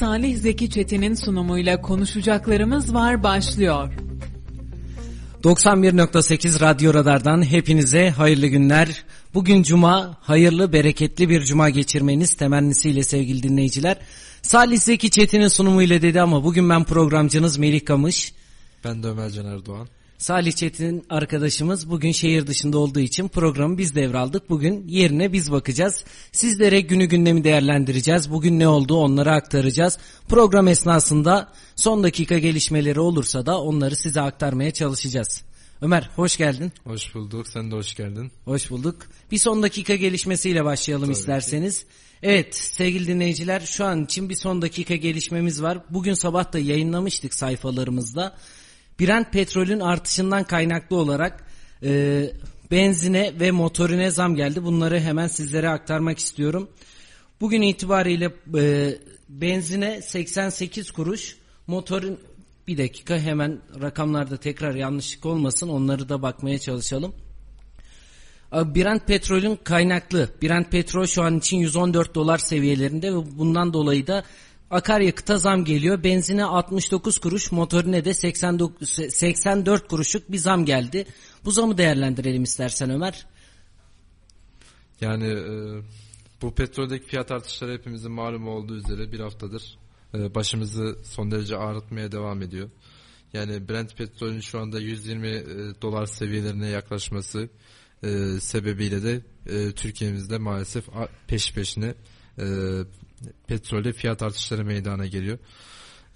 Salih Zeki Çetin'in sunumuyla konuşacaklarımız var başlıyor. 91.8 Radyo Radar'dan hepinize hayırlı günler. Bugün cuma, hayırlı, bereketli bir cuma geçirmeniz temennisiyle sevgili dinleyiciler. Salih Zeki Çetin'in sunumuyla dedi ama bugün ben programcınız Melih Kamış. Ben de Ömer Can Erdoğan. Salih Çetin arkadaşımız bugün şehir dışında olduğu için programı biz devraldık. Bugün yerine biz bakacağız. Sizlere günü gündemi değerlendireceğiz. Bugün ne oldu onları aktaracağız. Program esnasında son dakika gelişmeleri olursa da onları size aktarmaya çalışacağız. Ömer hoş geldin. Hoş bulduk. Sen de hoş geldin. Hoş bulduk. Bir son dakika gelişmesiyle başlayalım Tabii isterseniz. Ki. Evet sevgili dinleyiciler şu an için bir son dakika gelişmemiz var. Bugün sabah da yayınlamıştık sayfalarımızda. Brent petrolün artışından kaynaklı olarak e, benzine ve motorine zam geldi. Bunları hemen sizlere aktarmak istiyorum. Bugün itibariyle e, benzine 88 kuruş, motorun bir dakika hemen rakamlarda tekrar yanlışlık olmasın onları da bakmaya çalışalım. Brent petrolün kaynaklı. Brent petrol şu an için 114 dolar seviyelerinde ve bundan dolayı da akaryakıta zam geliyor. Benzine 69 kuruş, motorine de 89, 84 kuruşluk bir zam geldi. Bu zamı değerlendirelim istersen Ömer. Yani e, bu petroldeki fiyat artışları hepimizin malum olduğu üzere bir haftadır e, başımızı son derece ağrıtmaya devam ediyor. Yani Brent petrolün şu anda 120 e, dolar seviyelerine yaklaşması e, sebebiyle de e, Türkiye'mizde maalesef peş peşine e, petrolde fiyat artışları meydana geliyor.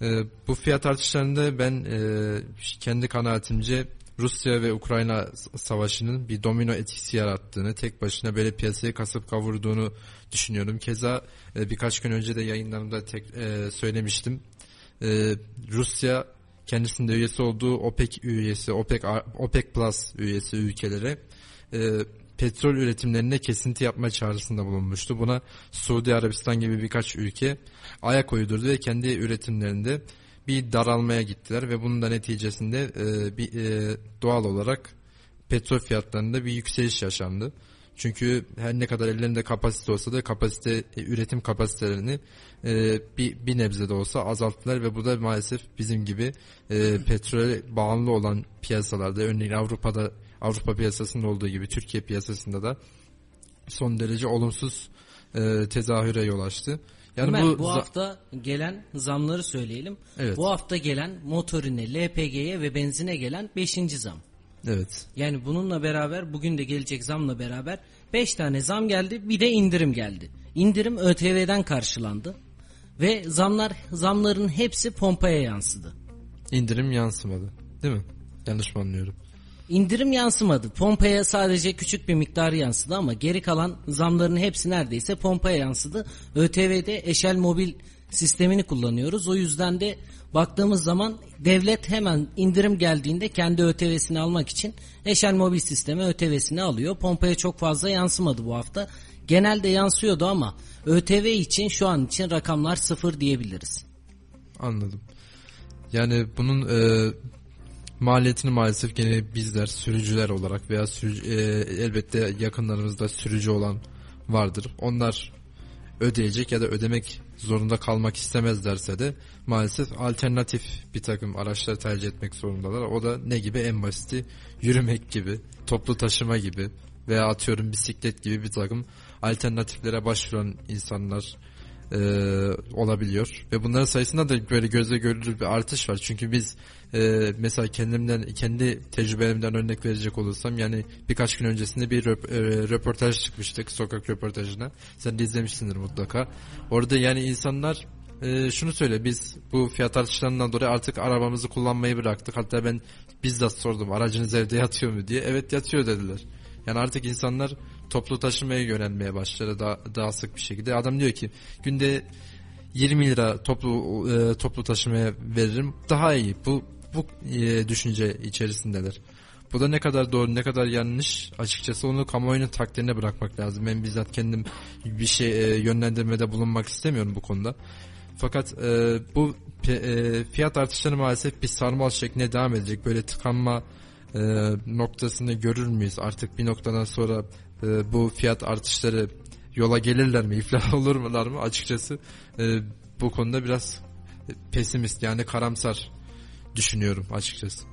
E, bu fiyat artışlarında ben e, kendi kanaatimce Rusya ve Ukrayna savaşının bir domino etkisi yarattığını, tek başına böyle piyasayı kasıp kavurduğunu düşünüyorum. Keza e, birkaç gün önce de yayınlarımda tek, e, söylemiştim. E, Rusya kendisinde üyesi olduğu OPEC üyesi, OPEC, OPEC Plus üyesi ülkelere e, petrol üretimlerine kesinti yapma çağrısında bulunmuştu. Buna Suudi Arabistan gibi birkaç ülke ayak uydurdu ve kendi üretimlerinde bir daralmaya gittiler ve bunun da neticesinde e, bir e, doğal olarak petrol fiyatlarında bir yükseliş yaşandı. Çünkü her ne kadar ellerinde kapasite olsa da kapasite e, üretim kapasitelerini e, bir, bir nebze de olsa azalttılar ve bu da maalesef bizim gibi e, petrole bağımlı olan piyasalarda örneğin Avrupa'da Avrupa piyasasında olduğu gibi Türkiye piyasasında da son derece olumsuz e, tezahüre yol açtı. Yani Ömer, bu, bu hafta gelen zamları söyleyelim. Evet. Bu hafta gelen motorine, LPG'ye ve benzine gelen 5. zam. Evet. Yani bununla beraber bugün de gelecek zamla beraber 5 tane zam geldi bir de indirim geldi. İndirim ÖTV'den karşılandı ve zamlar zamların hepsi pompaya yansıdı. İndirim yansımadı değil mi? Yanlış mı anlıyorum? İndirim yansımadı. Pompaya sadece küçük bir miktarı yansıdı ama geri kalan zamların hepsi neredeyse pompaya yansıdı. ÖTV'de eşel mobil sistemini kullanıyoruz. O yüzden de baktığımız zaman devlet hemen indirim geldiğinde kendi ÖTV'sini almak için eşel mobil sisteme ÖTV'sini alıyor. Pompaya çok fazla yansımadı bu hafta. Genelde yansıyordu ama ÖTV için şu an için rakamlar sıfır diyebiliriz. Anladım. Yani bunun e, maliyetini maalesef gene bizler sürücüler olarak veya sürücü, e, elbette yakınlarımızda sürücü olan vardır. Onlar ödeyecek ya da ödemek zorunda kalmak istemezlerse de maalesef alternatif bir takım araçlar tercih etmek zorundalar. O da ne gibi? En basiti yürümek gibi, toplu taşıma gibi veya atıyorum bisiklet gibi bir takım alternatiflere başvuran insanlar e, olabiliyor. Ve bunların sayısında da böyle gözle görülür bir artış var. Çünkü biz e, mesela kendimden kendi tecrübelerimden örnek verecek olursam yani birkaç gün öncesinde bir röp, e, röportaj çıkmıştık sokak röportajına. Sen de izlemişsindir mutlaka. Orada yani insanlar e, şunu söyle biz bu fiyat artışlarından dolayı artık arabamızı kullanmayı bıraktık. Hatta ben bizzat sordum aracınız evde yatıyor mu diye. Evet yatıyor dediler. Yani artık insanlar toplu taşımaya yönelmeye başladı daha, daha sık bir şekilde. Adam diyor ki günde 20 lira toplu e, toplu taşımaya veririm daha iyi. Bu bu e, düşünce içerisindeler. Bu da ne kadar doğru ne kadar yanlış açıkçası onu kamuoyunun takdirine bırakmak lazım. Ben bizzat kendim bir şey e, yönlendirmede bulunmak istemiyorum bu konuda. Fakat e, bu e, fiyat artışları maalesef bir sarmal şeklinde devam edecek. Böyle tıkanma e, noktasını görür müyüz? Artık bir noktadan sonra e, bu fiyat artışları yola gelirler mi? İflah olur mular mı? Açıkçası e, bu konuda biraz pesimist yani karamsar düşünüyorum açıkçası.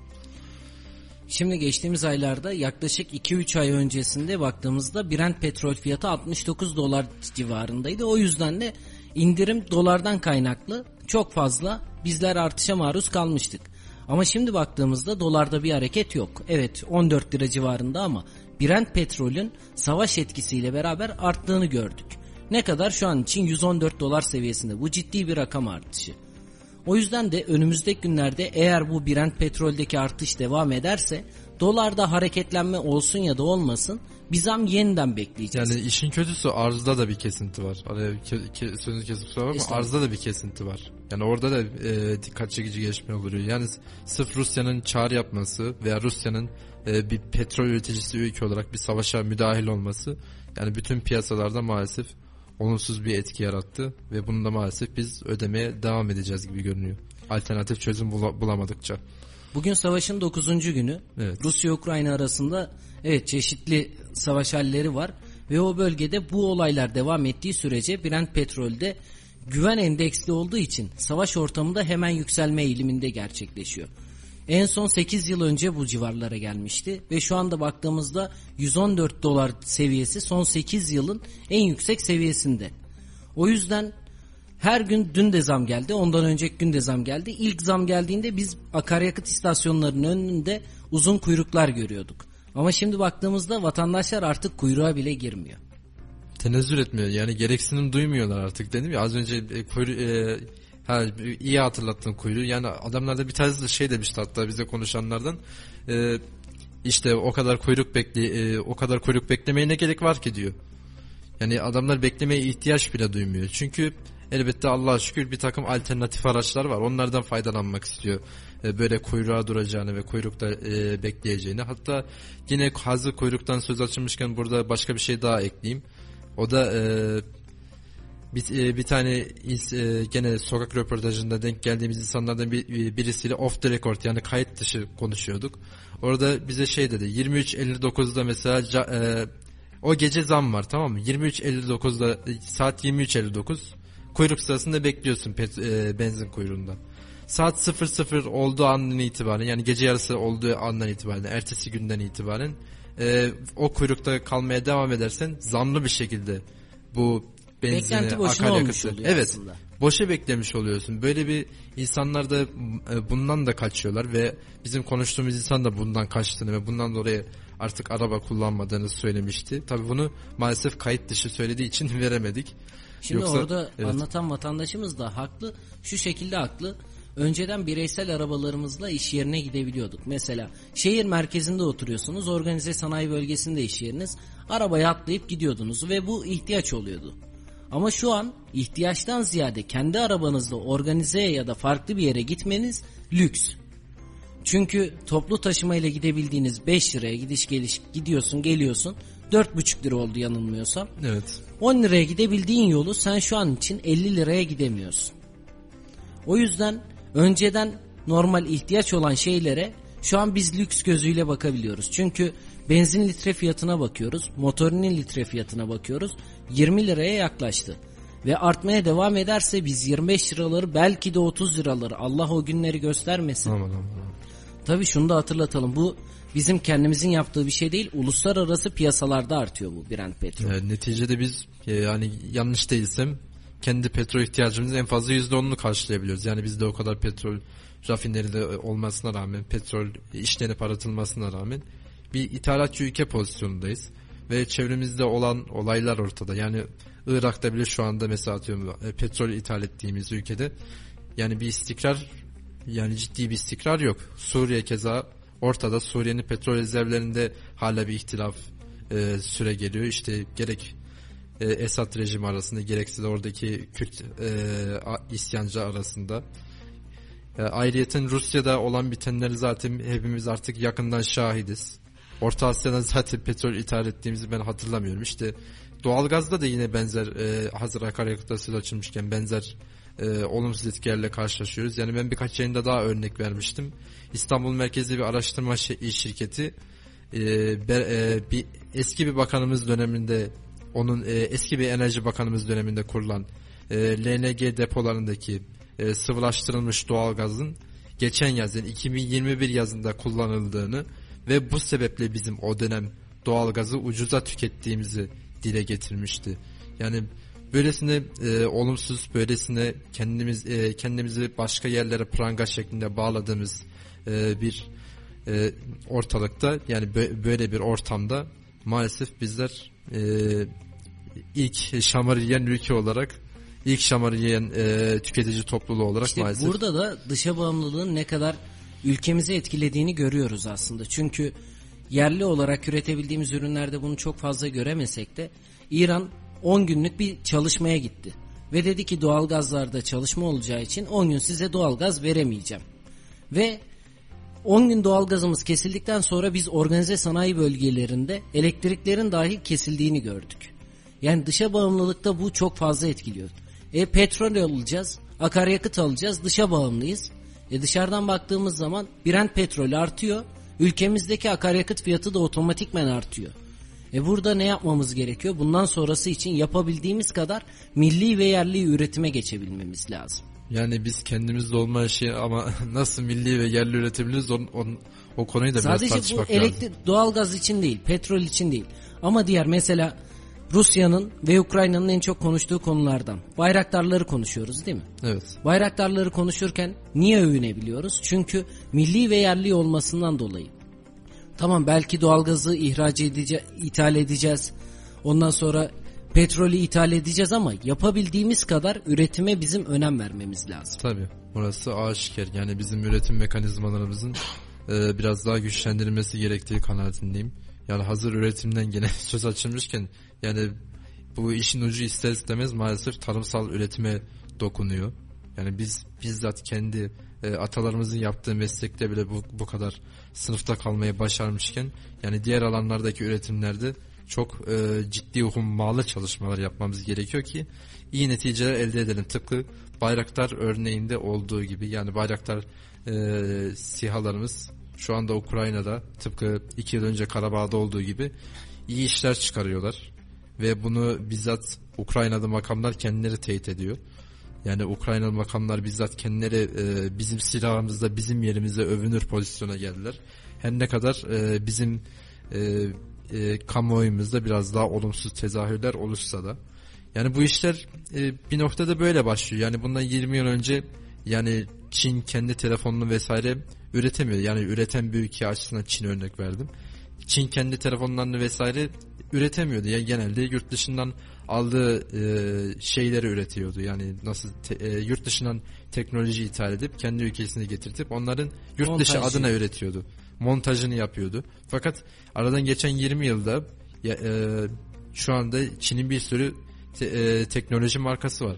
Şimdi geçtiğimiz aylarda yaklaşık 2-3 ay öncesinde baktığımızda Brent petrol fiyatı 69 dolar civarındaydı. O yüzden de indirim dolardan kaynaklı çok fazla bizler artışa maruz kalmıştık. Ama şimdi baktığımızda dolarda bir hareket yok. Evet 14 lira civarında ama Brent petrolün savaş etkisiyle beraber arttığını gördük. Ne kadar şu an için 114 dolar seviyesinde. Bu ciddi bir rakam artışı. O yüzden de önümüzdeki günlerde eğer bu Brent petroldeki artış devam ederse dolarda hareketlenme olsun ya da olmasın bir zam yeniden bekleyeceğiz. Yani işin kötüsü arzda da bir kesinti var. Araya ke, ke, sözünü kesip kusura bakma arzda da bir kesinti var. Yani orada da e, dikkat çekici gelişme oluyor. Yani sırf Rusya'nın çağrı yapması veya Rusya'nın e, bir petrol üreticisi ülke olarak bir savaşa müdahil olması yani bütün piyasalarda maalesef olumsuz bir etki yarattı ve bunu da maalesef biz ödemeye devam edeceğiz gibi görünüyor. Alternatif çözüm bulamadıkça. Bugün savaşın 9. günü. Evet. Rusya-Ukrayna arasında evet çeşitli savaş halleri var ve o bölgede bu olaylar devam ettiği sürece Brent petrolde güven endeksli olduğu için savaş ortamında hemen yükselme eğiliminde gerçekleşiyor. En son 8 yıl önce bu civarlara gelmişti ve şu anda baktığımızda 114 dolar seviyesi son 8 yılın en yüksek seviyesinde. O yüzden her gün dün de zam geldi. Ondan önceki gün de zam geldi. İlk zam geldiğinde biz akaryakıt istasyonlarının önünde uzun kuyruklar görüyorduk. Ama şimdi baktığımızda vatandaşlar artık kuyruğa bile girmiyor. Tenezzül etmiyor. Yani gereksinim duymuyorlar artık dedim ya az önce e, kuyru, e, ha, iyi hatırlattın kuyruğu. Yani adamlarda bir de şey demişti hatta bize konuşanlardan. E, işte o kadar kuyruk bekle e, o kadar kuyruk beklemeye ne gerek var ki diyor. Yani adamlar beklemeye ihtiyaç bile duymuyor. Çünkü elbette Allah'a şükür bir takım alternatif araçlar var. Onlardan faydalanmak istiyor. E, böyle kuyruğa duracağını ve kuyrukta e, bekleyeceğini. Hatta yine hazır kuyruktan söz açılmışken burada başka bir şey daha ekleyeyim. O da e, bir, e, bir tane e, gene sokak röportajında denk geldiğimiz insanlardan bir, e, birisiyle off the record yani kayıt dışı konuşuyorduk. Orada bize şey dedi 23.59'da mesela e, o gece zam var tamam mı? 23.59'da e, saat 23.59 kuyruk sırasında bekliyorsun pet, e, benzin kuyruğunda. Saat 00 olduğu andan itibaren yani gece yarısı olduğu andan itibaren ertesi günden itibaren e, o kuyrukta kalmaya devam edersen zamlı bir şekilde bu benzini, akaryakıtı. Evet. Aslında. Boşa beklemiş oluyorsun. Böyle bir insanlar da e, bundan da kaçıyorlar ve bizim konuştuğumuz insan da bundan kaçtığını ve bundan dolayı artık araba kullanmadığını söylemişti. Tabii bunu maalesef kayıt dışı söylediği için veremedik. Şimdi Yoksa, orada evet. anlatan vatandaşımız da haklı. Şu şekilde haklı. Önceden bireysel arabalarımızla iş yerine gidebiliyorduk. Mesela şehir merkezinde oturuyorsunuz, organize sanayi bölgesinde iş yeriniz. Arabaya atlayıp gidiyordunuz ve bu ihtiyaç oluyordu. Ama şu an ihtiyaçtan ziyade kendi arabanızla organizeye ya da farklı bir yere gitmeniz lüks. Çünkü toplu taşıma ile gidebildiğiniz 5 liraya gidiş geliş gidiyorsun geliyorsun 4,5 lira oldu yanılmıyorsam. Evet. 10 liraya gidebildiğin yolu sen şu an için 50 liraya gidemiyorsun. O yüzden önceden normal ihtiyaç olan şeylere şu an biz lüks gözüyle bakabiliyoruz. Çünkü benzin litre fiyatına bakıyoruz, motorinin litre fiyatına bakıyoruz. 20 liraya yaklaştı. Ve artmaya devam ederse biz 25 liraları belki de 30 liraları Allah o günleri göstermesin. Aman aman. Tabii şunu da hatırlatalım. Bu bizim kendimizin yaptığı bir şey değil. Uluslararası piyasalarda artıyor bu Brent petrol. Yani neticede biz e, yani yanlış değilsem kendi petrol ihtiyacımızın en fazla %10'unu karşılayabiliyoruz. Yani bizde o kadar petrol rafineride olmasına rağmen, petrol işlenip aratılmasına rağmen bir ithalatçı ülke pozisyonundayız. Ve çevremizde olan olaylar ortada. Yani Irak'ta bile şu anda mesela atıyorum e, petrol ithal ettiğimiz ülkede yani bir istikrar yani ciddi bir istikrar yok. Suriye keza ortada Suriye'nin petrol rezervlerinde hala bir ihtilaf e, süre geliyor. İşte gerek e, Esad rejimi arasında gerekse de oradaki Kürt e, isyancı arasında. E, ayrıyeten Rusya'da olan bitenleri zaten hepimiz artık yakından şahidiz. Orta Asya'dan zaten petrol ithal ettiğimizi ben hatırlamıyorum. İşte doğalgazda da yine benzer e, hazır akaryakıtla söz açılmışken benzer e, olumsuz etkilerle karşılaşıyoruz. Yani ben birkaç yayında daha örnek vermiştim. İstanbul merkezli bir araştırma şirketi e, e, bir eski bir bakanımız döneminde onun e, eski bir enerji bakanımız döneminde kurulan e, LNG depolarındaki e, sıvılaştırılmış doğalgazın geçen yaz yani 2021 yazında kullanıldığını ve bu sebeple bizim o dönem doğalgazı ucuza tükettiğimizi dile getirmişti. Yani böylesine e, olumsuz, böylesine kendimiz e, kendimizi başka yerlere pranga şeklinde bağladığımız e, bir e, ortalıkta yani bö- böyle bir ortamda maalesef bizler e, ilk şamarı yiyen ülke olarak ilk şamarı yiyen e, tüketici topluluğu olarak İşte maalesef burada da dışa bağımlılığın ne kadar ülkemizi etkilediğini görüyoruz aslında. Çünkü yerli olarak üretebildiğimiz ürünlerde bunu çok fazla göremesek de İran 10 günlük bir çalışmaya gitti. Ve dedi ki doğalgazlarda çalışma olacağı için 10 gün size doğalgaz veremeyeceğim. Ve 10 gün doğalgazımız kesildikten sonra biz organize sanayi bölgelerinde elektriklerin dahil kesildiğini gördük. Yani dışa bağımlılıkta bu çok fazla etkiliyor. E petrol alacağız, akaryakıt alacağız, dışa bağımlıyız. E dışarıdan baktığımız zaman Brent petrol artıyor, ülkemizdeki akaryakıt fiyatı da otomatikmen artıyor. E burada ne yapmamız gerekiyor? Bundan sonrası için yapabildiğimiz kadar milli ve yerli üretime geçebilmemiz lazım. Yani biz kendimizde olmayan şey ama nasıl milli ve yerli üretebiliriz on, on, o konuyu da biraz Sadece bu tartışmak lazım. elektrik doğalgaz için değil, petrol için değil. Ama diğer mesela Rusya'nın ve Ukrayna'nın en çok konuştuğu konulardan. Bayraktarları konuşuyoruz değil mi? Evet. Bayraktarları konuşurken niye övünebiliyoruz? Çünkü milli ve yerli olmasından dolayı. Tamam belki doğalgazı ihraç edeceğiz, ithal edeceğiz. Ondan sonra petrolü ithal edeceğiz ama yapabildiğimiz kadar üretime bizim önem vermemiz lazım. Tabii. Burası aşikar. Yani bizim üretim mekanizmalarımızın e, biraz daha güçlendirilmesi gerektiği kanaatindeyim. Yani hazır üretimden gene söz açılmışken yani bu işin ucu ister istemez maalesef tarımsal üretime dokunuyor. Yani biz bizzat kendi e, atalarımızın yaptığı meslekte bile bu, bu kadar sınıfta kalmayı başarmışken yani diğer alanlardaki üretimlerde çok e, ciddi hummalı çalışmalar yapmamız gerekiyor ki iyi neticeler elde edelim. Tıpkı Bayraktar örneğinde olduğu gibi yani Bayraktar e, sihalarımız şu anda Ukrayna'da tıpkı iki yıl önce Karabağ'da olduğu gibi iyi işler çıkarıyorlar. Ve bunu bizzat Ukrayna'da makamlar kendileri teyit ediyor. Yani Ukraynalı makamlar bizzat kendileri e, bizim silahımızda bizim yerimizde övünür pozisyona geldiler. Her ne kadar e, bizim e, e, kamuoyumuzda biraz daha olumsuz tezahürler oluşsa da. Yani bu işler e, bir noktada böyle başlıyor. Yani bundan 20 yıl önce yani Çin kendi telefonunu vesaire üretemiyor. Yani üreten bir ülke açısından Çin örnek verdim. Çin kendi telefonlarını vesaire üretemiyordu. Yani genelde yurt dışından aldığı e, şeyleri üretiyordu. Yani nasıl te, e, yurt dışından teknoloji ithal edip kendi ülkesine getirtip onların yurt dışı Montajı. adına üretiyordu. Montajını yapıyordu. Fakat aradan geçen 20 yılda ya, e, şu anda Çin'in bir sürü te, e, teknoloji markası var.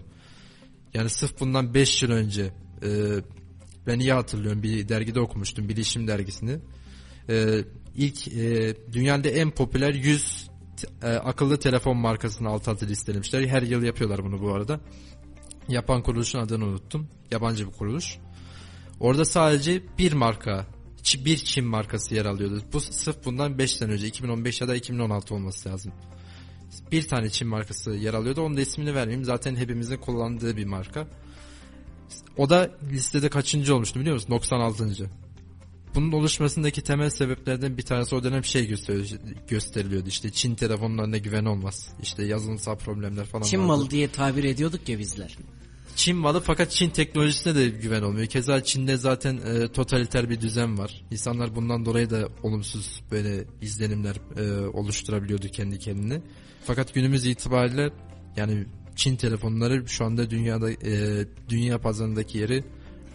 Yani sırf bundan 5 yıl önce e, ben iyi hatırlıyorum bir dergide okumuştum Bilişim dergisini. E, ilk e, dünyada en popüler 100 te- e, akıllı telefon markasını alt alta listelemişler. Her yıl yapıyorlar bunu bu arada. Yapan kuruluşun adını unuttum. Yabancı bir kuruluş. Orada sadece bir marka, bir Çin markası yer alıyordu. Bu sırf bundan 5 sene önce 2015 ya da 2016 olması lazım. Bir tane Çin markası yer alıyordu. Onun da ismini vermeyeyim. Zaten hepimizin kullandığı bir marka. O da listede kaçıncı olmuştu biliyor musun? 96. Bunun oluşmasındaki temel sebeplerden bir tanesi o dönem şey göster- gösteriliyordu. İşte Çin telefonlarına güven olmaz. İşte yazılımsal problemler falan Çin vardı. malı diye tabir ediyorduk ya bizler. Çin malı fakat Çin teknolojisine de güven olmuyor. Keza Çin'de zaten e, totaliter bir düzen var. İnsanlar bundan dolayı da olumsuz böyle izlenimler e, oluşturabiliyordu kendi kendine. Fakat günümüz itibariyle yani Çin telefonları şu anda dünyada e, dünya pazarındaki yeri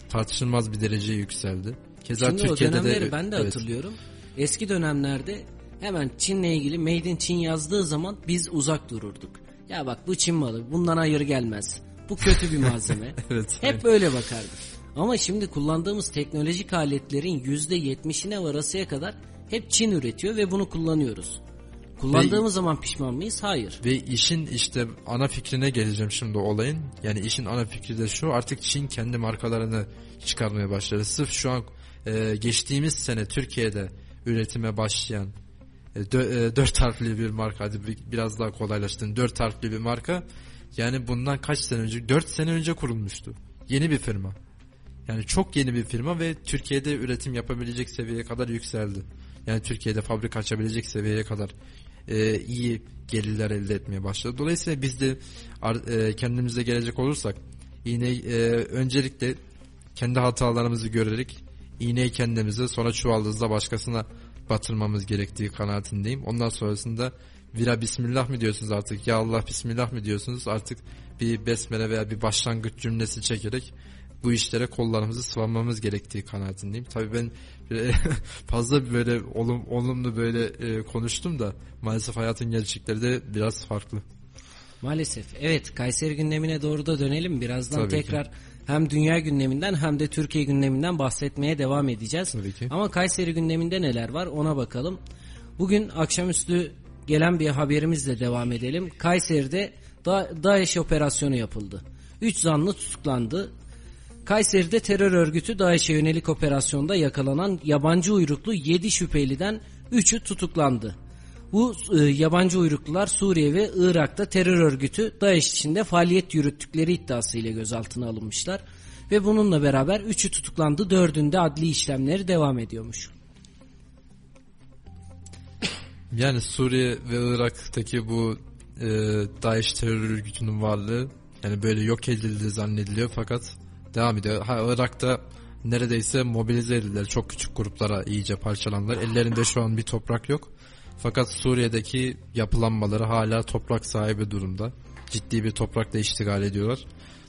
tartışılmaz bir dereceye yükseldi. Keza Şimdi Türkiye'de o dönemleri de ben de evet. hatırlıyorum. Eski dönemlerde hemen Çin'le ilgili Made in Çin yazdığı zaman biz uzak dururduk. Ya bak bu Çin malı bundan hayır gelmez. Bu kötü bir malzeme. Evet. Hep böyle bakardık. Ama şimdi kullandığımız teknolojik aletlerin %70'ine varasıya kadar hep Çin üretiyor ve bunu kullanıyoruz. Kullandığımız zaman pişman mıyız? Hayır. Ve işin işte ana fikrine geleceğim şimdi olayın. Yani işin ana fikri de şu artık Çin kendi markalarını çıkarmaya başladı. Sırf şu an e, geçtiğimiz sene Türkiye'de üretime başlayan e, dö- e, dört harfli bir marka hadi bir- biraz daha kolaylaştırın dört harfli bir marka Yani bundan kaç sene önce? 4 sene önce kurulmuştu. Yeni bir firma. Yani çok yeni bir firma ve Türkiye'de üretim yapabilecek seviyeye kadar yükseldi. Yani Türkiye'de fabrika açabilecek seviyeye kadar e, iyi gelirler elde etmeye başladı. Dolayısıyla biz de e, kendimize gelecek olursak yine e, öncelikle kendi hatalarımızı görerek iğneyi kendimize sonra çuvaldızla başkasına batırmamız gerektiği kanaatindeyim. Ondan sonrasında vira bismillah mı diyorsunuz artık ya Allah bismillah mı diyorsunuz artık bir besmele veya bir başlangıç cümlesi çekerek bu işlere kollarımızı sıvamamız gerektiği kanaatindeyim. Tabii ben fazla böyle olum, olumlu böyle e, konuştum da maalesef hayatın gerçekleri de biraz farklı. Maalesef. Evet Kayseri gündemine doğru da dönelim. Birazdan Tabii tekrar ki. hem dünya gündeminden hem de Türkiye gündeminden bahsetmeye devam edeceğiz. Tabii ki. Ama Kayseri gündeminde neler var ona bakalım. Bugün akşamüstü gelen bir haberimizle devam edelim. Kayseri'de da DAEŞ operasyonu yapıldı. 3 zanlı tutuklandı. Kayseri'de terör örgütü DAEŞ'e yönelik operasyonda yakalanan yabancı uyruklu 7 şüpheliden 3'ü tutuklandı. Bu e, yabancı uyruklular Suriye ve Irak'ta terör örgütü DAEŞ içinde faaliyet yürüttükleri iddiasıyla gözaltına alınmışlar. Ve bununla beraber 3'ü tutuklandı, 4'ünde adli işlemleri devam ediyormuş. Yani Suriye ve Irak'taki bu e, DAEŞ terör örgütünün varlığı yani böyle yok edildi zannediliyor fakat devam ediyor. Ha Irak'ta neredeyse mobilize edildiler. Çok küçük gruplara iyice parçalandılar. Ellerinde şu an bir toprak yok. Fakat Suriye'deki yapılanmaları hala toprak sahibi durumda. Ciddi bir toprakla iştigal ediyorlar.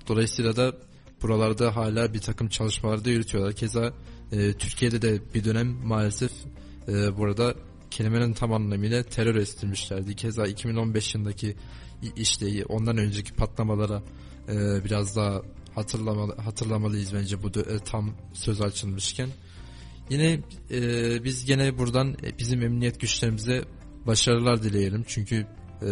Dolayısıyla da buralarda hala bir takım çalışmalar da yürütüyorlar. Keza e, Türkiye'de de bir dönem maalesef e, burada kelimenin tam anlamıyla terör estirmişlerdi. Keza 2015 yılındaki işte ondan önceki patlamalara e, biraz daha hatırlamalı, hatırlamalıyız bence bu e, tam söz açılmışken. Yine e, biz gene buradan e, bizim emniyet güçlerimize başarılar dileyelim. Çünkü e,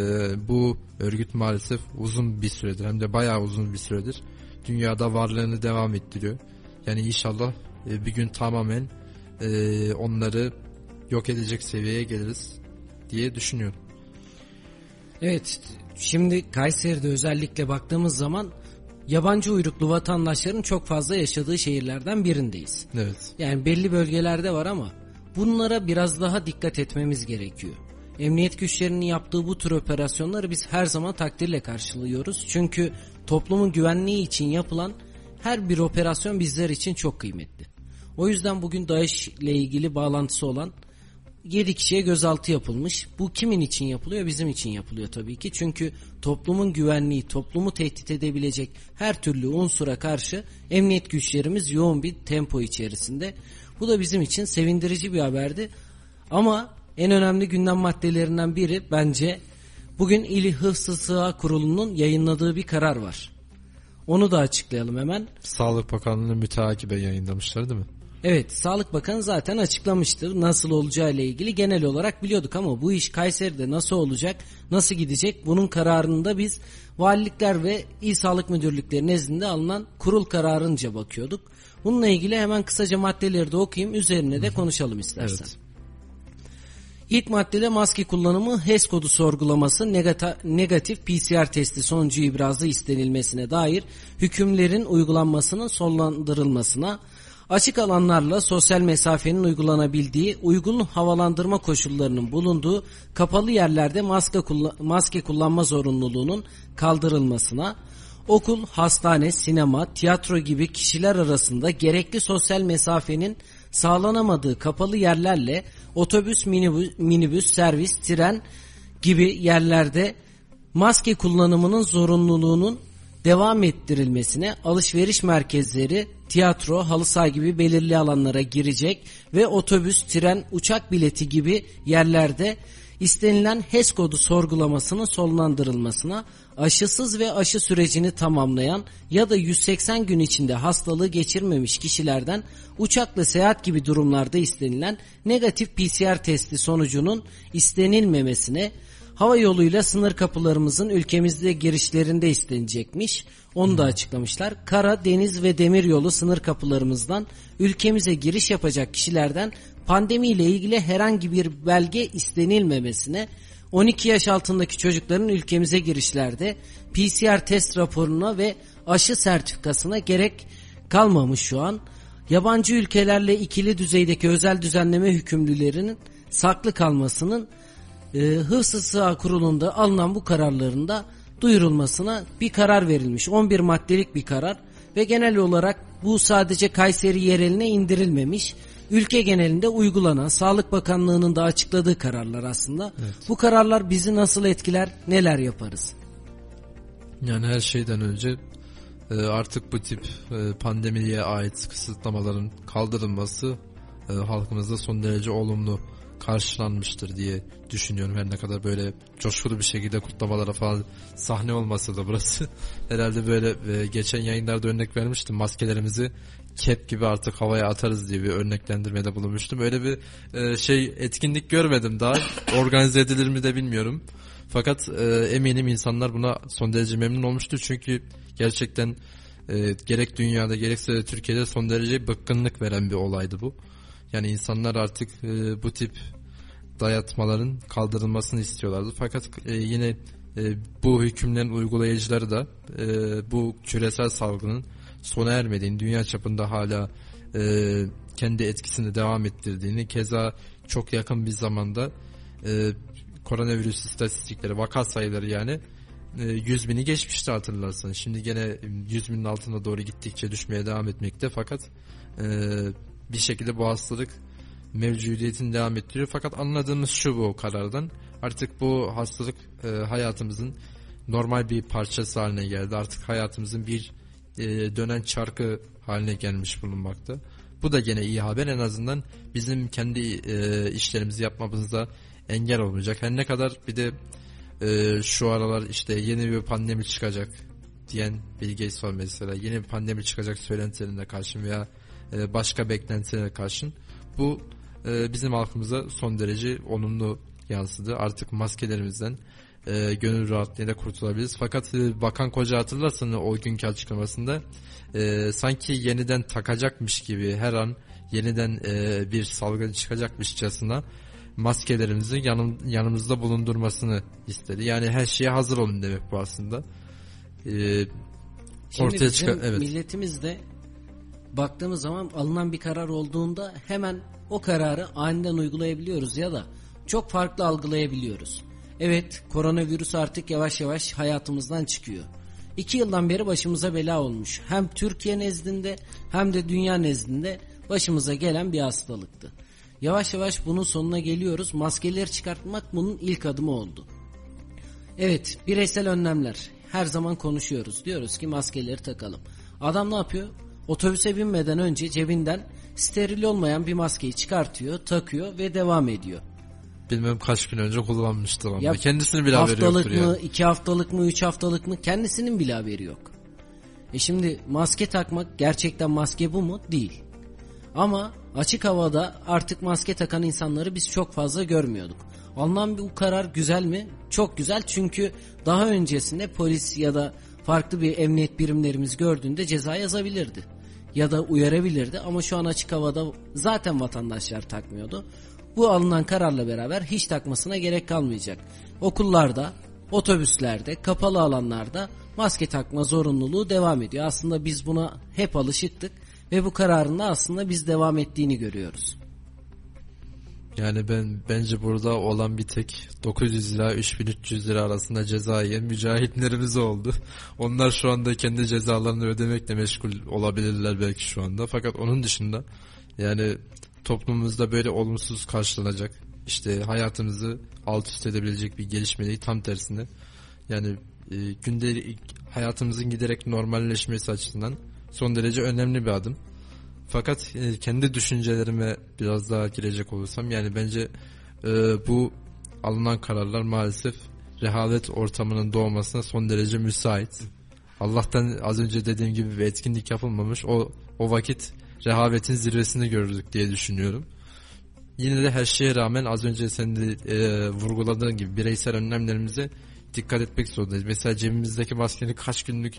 bu örgüt maalesef uzun bir süredir hem de bayağı uzun bir süredir dünyada varlığını devam ettiriyor. Yani inşallah e, bir gün tamamen e, onları yok edecek seviyeye geliriz diye düşünüyorum. Evet, şimdi Kayseri'de özellikle baktığımız zaman yabancı uyruklu vatandaşların çok fazla yaşadığı şehirlerden birindeyiz. Evet. Yani belli bölgelerde var ama bunlara biraz daha dikkat etmemiz gerekiyor. Emniyet güçlerinin yaptığı bu tür operasyonları biz her zaman takdirle karşılıyoruz. Çünkü toplumun güvenliği için yapılan her bir operasyon bizler için çok kıymetli. O yüzden bugün DAEŞ ile ilgili bağlantısı olan 7 kişiye gözaltı yapılmış. Bu kimin için yapılıyor? Bizim için yapılıyor tabii ki. Çünkü toplumun güvenliği, toplumu tehdit edebilecek her türlü unsura karşı emniyet güçlerimiz yoğun bir tempo içerisinde. Bu da bizim için sevindirici bir haberdi. Ama en önemli gündem maddelerinden biri bence bugün İl Hıfzı Sığa Kurulu'nun yayınladığı bir karar var. Onu da açıklayalım hemen. Sağlık Bakanlığı'nı müteakibe yayınlamışlar değil mi? Evet, Sağlık Bakanı zaten açıklamıştır nasıl olacağı ile ilgili genel olarak biliyorduk ama bu iş Kayseri'de nasıl olacak, nasıl gidecek bunun kararını da biz valilikler ve il sağlık müdürlükleri nezdinde alınan kurul kararınca bakıyorduk. Bununla ilgili hemen kısaca maddeleri de okuyayım üzerine de konuşalım istersen. Evet. İlk maddede maske kullanımı HES kodu sorgulaması negatif PCR testi sonucu ibrazı istenilmesine dair hükümlerin uygulanmasının sonlandırılmasına, açık alanlarla sosyal mesafenin uygulanabildiği uygun havalandırma koşullarının bulunduğu kapalı yerlerde maske, kulla- maske kullanma zorunluluğunun kaldırılmasına, okul, hastane, sinema, tiyatro gibi kişiler arasında gerekli sosyal mesafenin sağlanamadığı kapalı yerlerle otobüs, minibüs, minibüs, servis, tren gibi yerlerde maske kullanımının zorunluluğunun devam ettirilmesine alışveriş merkezleri, tiyatro, halı saha gibi belirli alanlara girecek ve otobüs, tren, uçak bileti gibi yerlerde istenilen HES kodu sorgulamasının sonlandırılmasına, aşısız ve aşı sürecini tamamlayan ya da 180 gün içinde hastalığı geçirmemiş kişilerden uçakla seyahat gibi durumlarda istenilen negatif PCR testi sonucunun istenilmemesine, hava yoluyla sınır kapılarımızın ülkemizde girişlerinde istenecekmiş. Onu da açıklamışlar. Kara, deniz ve demir yolu sınır kapılarımızdan ülkemize giriş yapacak kişilerden pandemiyle ilgili herhangi bir belge istenilmemesine, 12 yaş altındaki çocukların ülkemize girişlerde PCR test raporuna ve aşı sertifikasına gerek kalmamış şu an. Yabancı ülkelerle ikili düzeydeki özel düzenleme hükümlülerinin saklı kalmasının e, Hıfzı Sıha Kurulu'nda alınan bu kararlarında duyurulmasına bir karar verilmiş. 11 maddelik bir karar ve genel olarak bu sadece Kayseri yereline indirilmemiş. Ülke genelinde uygulanan Sağlık Bakanlığı'nın da açıkladığı kararlar aslında. Bu kararlar bizi nasıl etkiler, neler yaparız? Yani her şeyden önce e, artık bu tip e, pandemiye ait kısıtlamaların kaldırılması e, halkımızda son derece olumlu karşılanmıştır diye düşünüyorum. Her ne kadar böyle coşkulu bir şekilde kutlamalara falan sahne olmasa da burası. Herhalde böyle e, geçen yayınlarda örnek vermiştim. Maskelerimizi kep gibi artık havaya atarız diye bir örneklendirmede bulunmuştum. Öyle bir e, şey etkinlik görmedim daha. Organize edilir mi de bilmiyorum. Fakat e, eminim insanlar buna son derece memnun olmuştur. Çünkü gerçekten e, gerek dünyada gerekse de Türkiye'de son derece bıkkınlık veren bir olaydı bu. Yani insanlar artık e, bu tip dayatmaların kaldırılmasını istiyorlardı. Fakat e, yine e, bu hükümlerin uygulayıcıları da e, bu küresel salgının sona ermediğini, dünya çapında hala e, kendi etkisini devam ettirdiğini, keza çok yakın bir zamanda e, koronavirüs istatistikleri, vaka sayıları yani e, 100 bini geçmişti hatırlarsanız. Şimdi gene 100 binin altına doğru gittikçe düşmeye devam etmekte fakat e, bir şekilde bu hastalık mevcudiyetini devam ettiriyor. Fakat anladığımız şu bu karardan artık bu hastalık e, hayatımızın normal bir parçası haline geldi. Artık hayatımızın bir e, dönen çarkı haline gelmiş bulunmakta. Bu da gene iyi haber en azından bizim kendi e, işlerimizi yapmamızda engel olmayacak. Her ne kadar bir de e, şu aralar işte yeni bir pandemi çıkacak diyen Bill Gates var mesela. Yeni bir pandemi çıkacak söylentilerine karşın veya e, başka beklentilere karşın bu e, bizim halkımıza son derece olumlu yansıdı. Artık maskelerimizden e, gönül rahatlığıyla kurtulabiliriz. Fakat e, Bakan Koca hatırlarsanız o günkü açıklamasında e, sanki yeniden takacakmış gibi her an yeniden e, bir salgın çıkacakmışçasına maskelerimizi yanım, yanımızda bulundurmasını istedi. Yani her şeye hazır olun demek bu aslında. E, Şimdi ortaya çıkan evet. milletimiz de baktığımız zaman alınan bir karar olduğunda hemen o kararı aniden uygulayabiliyoruz ya da çok farklı algılayabiliyoruz. Evet koronavirüs artık yavaş yavaş hayatımızdan çıkıyor. İki yıldan beri başımıza bela olmuş. Hem Türkiye nezdinde hem de dünya nezdinde başımıza gelen bir hastalıktı. Yavaş yavaş bunun sonuna geliyoruz. Maskeleri çıkartmak bunun ilk adımı oldu. Evet bireysel önlemler. Her zaman konuşuyoruz. Diyoruz ki maskeleri takalım. Adam ne yapıyor? Otobüse binmeden önce cebinden steril olmayan bir maskeyi çıkartıyor, takıyor ve devam ediyor. Bilmem kaç gün önce kullanmıştır ama Ya kendisinin bile haberi haftalık yoktur mı, yani. iki haftalık mı, üç haftalık mı kendisinin bile haberi yok. E şimdi maske takmak gerçekten maske bu mu? Değil. Ama açık havada artık maske takan insanları biz çok fazla görmüyorduk. Alınan bu karar güzel mi? Çok güzel çünkü daha öncesinde polis ya da farklı bir emniyet birimlerimiz gördüğünde ceza yazabilirdi. Ya da uyarabilirdi ama şu an açık havada zaten vatandaşlar takmıyordu. Bu alınan kararla beraber hiç takmasına gerek kalmayacak. Okullarda, otobüslerde, kapalı alanlarda maske takma zorunluluğu devam ediyor. Aslında biz buna hep alışıktık ve bu kararın da aslında biz devam ettiğini görüyoruz. Yani ben bence burada olan bir tek 900 lira 3300 lira arasında ceza yiyen mücahitlerimiz oldu. Onlar şu anda kendi cezalarını ödemekle meşgul olabilirler belki şu anda. Fakat onun dışında yani toplumumuzda böyle olumsuz karşılanacak işte hayatımızı alt üst edebilecek bir gelişme değil tam tersine. Yani e, gündelik hayatımızın giderek normalleşmesi açısından son derece önemli bir adım. Fakat e, kendi düşüncelerime biraz daha girecek olursam yani bence e, bu alınan kararlar maalesef rehavet ortamının doğmasına son derece müsait. Allah'tan az önce dediğim gibi bir etkinlik yapılmamış. O o vakit rehavetin zirvesini görürdük diye düşünüyorum. Yine de her şeye rağmen az önce senin de e, vurguladığın gibi bireysel önlemlerimize dikkat etmek zorundayız. Mesela cebimizdeki maskenin kaç günlük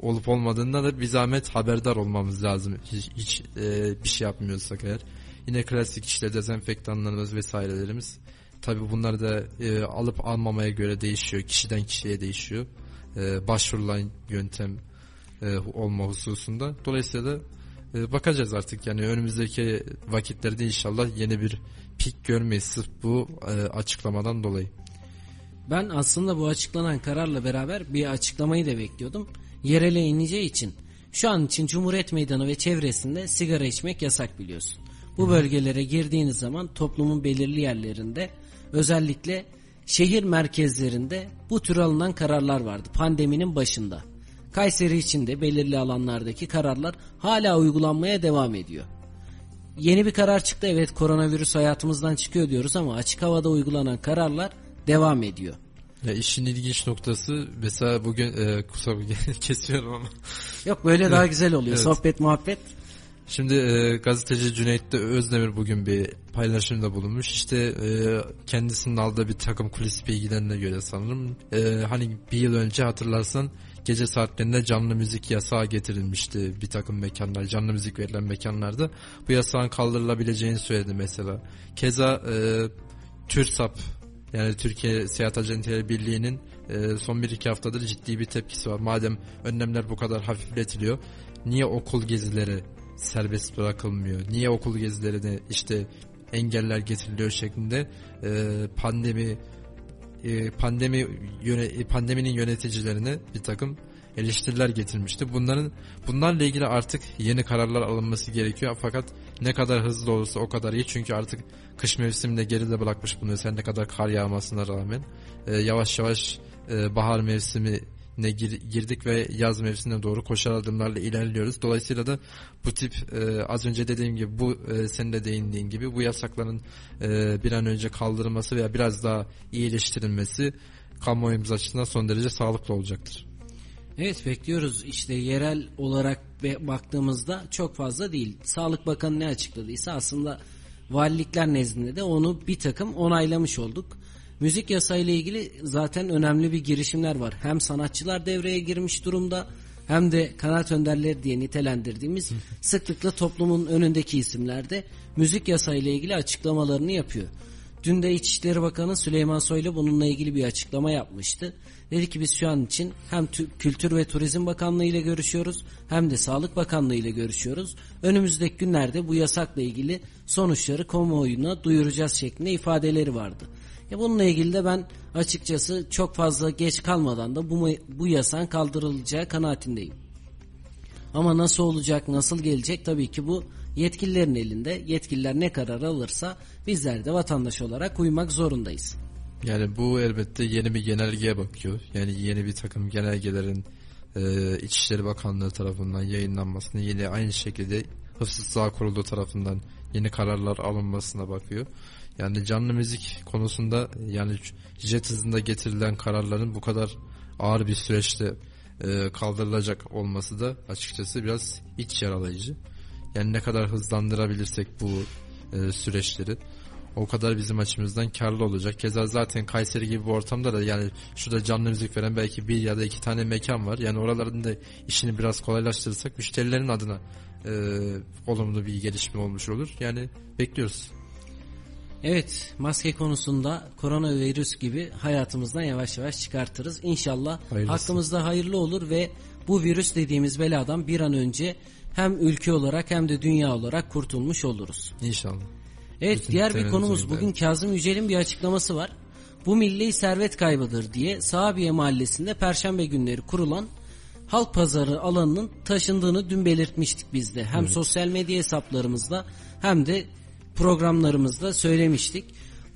olup olmadığında da bir zahmet haberdar olmamız lazım. Hiç, hiç e, bir şey yapmıyorsak eğer. Yine klasik işte dezenfektanlarımız vesairelerimiz tabi bunlar da e, alıp almamaya göre değişiyor. Kişiden kişiye değişiyor. E, başvurulan yöntem e, olma hususunda. Dolayısıyla da e, bakacağız artık. Yani önümüzdeki vakitlerde inşallah yeni bir pik görmeyiz sırf bu e, açıklamadan dolayı. Ben aslında bu açıklanan kararla beraber bir açıklamayı da bekliyordum. Yerele ineceği için şu an için Cumhuriyet Meydanı ve çevresinde sigara içmek yasak biliyorsun. Bu bölgelere girdiğiniz zaman toplumun belirli yerlerinde özellikle şehir merkezlerinde bu tür alınan kararlar vardı pandeminin başında. Kayseri için de belirli alanlardaki kararlar hala uygulanmaya devam ediyor. Yeni bir karar çıktı evet koronavirüs hayatımızdan çıkıyor diyoruz ama açık havada uygulanan kararlar devam ediyor. Ya işin ilginç noktası mesela bugün e, kusura kesiyorum ama Yok böyle daha güzel oluyor Evet. sohbet muhabbet. Şimdi e, gazeteci Cüneyt de Özdemir bugün bir paylaşımda bulunmuş. İşte e, kendisinin aldığı bir takım kulis bilgilerine göre sanırım. E, hani bir yıl önce hatırlarsan gece saatlerinde canlı müzik yasağı getirilmişti bir takım mekanlar, canlı müzik verilen mekanlarda. Bu yasağın kaldırılabileceğini söyledi mesela. Keza e, TÜRSAP yani Türkiye Seyahat Acenteleri Birliği'nin e, son bir iki haftadır ciddi bir tepkisi var. Madem önlemler bu kadar hafifletiliyor, niye okul gezileri serbest bırakılmıyor? Niye okul gezilerine işte engeller getiriliyor şeklinde e, pandemi e, pandemi yöne, pandeminin yöneticilerine bir takım eleştiriler getirmişti. Bunların bunlarla ilgili artık yeni kararlar alınması gerekiyor. Fakat ne kadar hızlı olursa o kadar iyi. Çünkü artık kış mevsiminde geride bırakmış bunu. Sen ne kadar kar yağmasına rağmen e, yavaş yavaş e, bahar mevsimi ne gir- girdik ve yaz mevsimine doğru koşar adımlarla ilerliyoruz. Dolayısıyla da bu tip e, az önce dediğim gibi bu e, senin de değindiğin gibi bu yasakların e, bir an önce kaldırılması veya biraz daha iyileştirilmesi kamuoyumuz açısından son derece sağlıklı olacaktır. Evet bekliyoruz işte yerel olarak baktığımızda çok fazla değil. Sağlık Bakanı ne açıkladıysa aslında valilikler nezdinde de onu bir takım onaylamış olduk. Müzik yasağı ile ilgili zaten önemli bir girişimler var. Hem sanatçılar devreye girmiş durumda hem de kanaat önderleri diye nitelendirdiğimiz sıklıkla toplumun önündeki isimler de müzik yasağı ile ilgili açıklamalarını yapıyor. Dün de İçişleri Bakanı Süleyman Soylu bununla ilgili bir açıklama yapmıştı. Dedi ki biz şu an için hem Tü- Kültür ve Turizm Bakanlığı ile görüşüyoruz hem de Sağlık Bakanlığı ile görüşüyoruz. Önümüzdeki günlerde bu yasakla ilgili sonuçları kamuoyuna duyuracağız şeklinde ifadeleri vardı. Ya bununla ilgili de ben açıkçası çok fazla geç kalmadan da bu, bu yasağın kaldırılacağı kanaatindeyim. Ama nasıl olacak, nasıl gelecek tabii ki bu yetkililerin elinde. Yetkililer ne karar alırsa bizler de vatandaş olarak uymak zorundayız. Yani bu elbette yeni bir genelgeye bakıyor. Yani yeni bir takım genelgelerin e, İçişleri Bakanlığı tarafından yayınlanmasını yine aynı şekilde Hıfzı Sağ Kurulu tarafından yeni kararlar alınmasına bakıyor. Yani canlı müzik konusunda yani jet hızında getirilen kararların bu kadar ağır bir süreçte e, kaldırılacak olması da açıkçası biraz iç yaralayıcı. Yani ne kadar hızlandırabilirsek bu e, süreçleri o kadar bizim açımızdan karlı olacak. Keza zaten Kayseri gibi bir ortamda da yani şurada canlı müzik veren belki bir ya da iki tane mekan var. Yani oraların da işini biraz kolaylaştırırsak müşterilerin adına e, olumlu bir gelişme olmuş olur. Yani bekliyoruz. Evet maske konusunda koronavirüs gibi hayatımızdan yavaş yavaş çıkartırız. İnşallah Hayırlısı. hakkımızda hayırlı olur ve bu virüs dediğimiz beladan bir an önce hem ülke olarak hem de dünya olarak kurtulmuş oluruz. İnşallah. Evet Bütün diğer bir konumuz bugün Kazım Yücel'in bir açıklaması var. Bu milli servet kaybıdır diye Sahabiye Mahallesi'nde perşembe günleri kurulan halk pazarı alanının taşındığını dün belirtmiştik biz de. Hem sosyal medya hesaplarımızda hem de programlarımızda söylemiştik.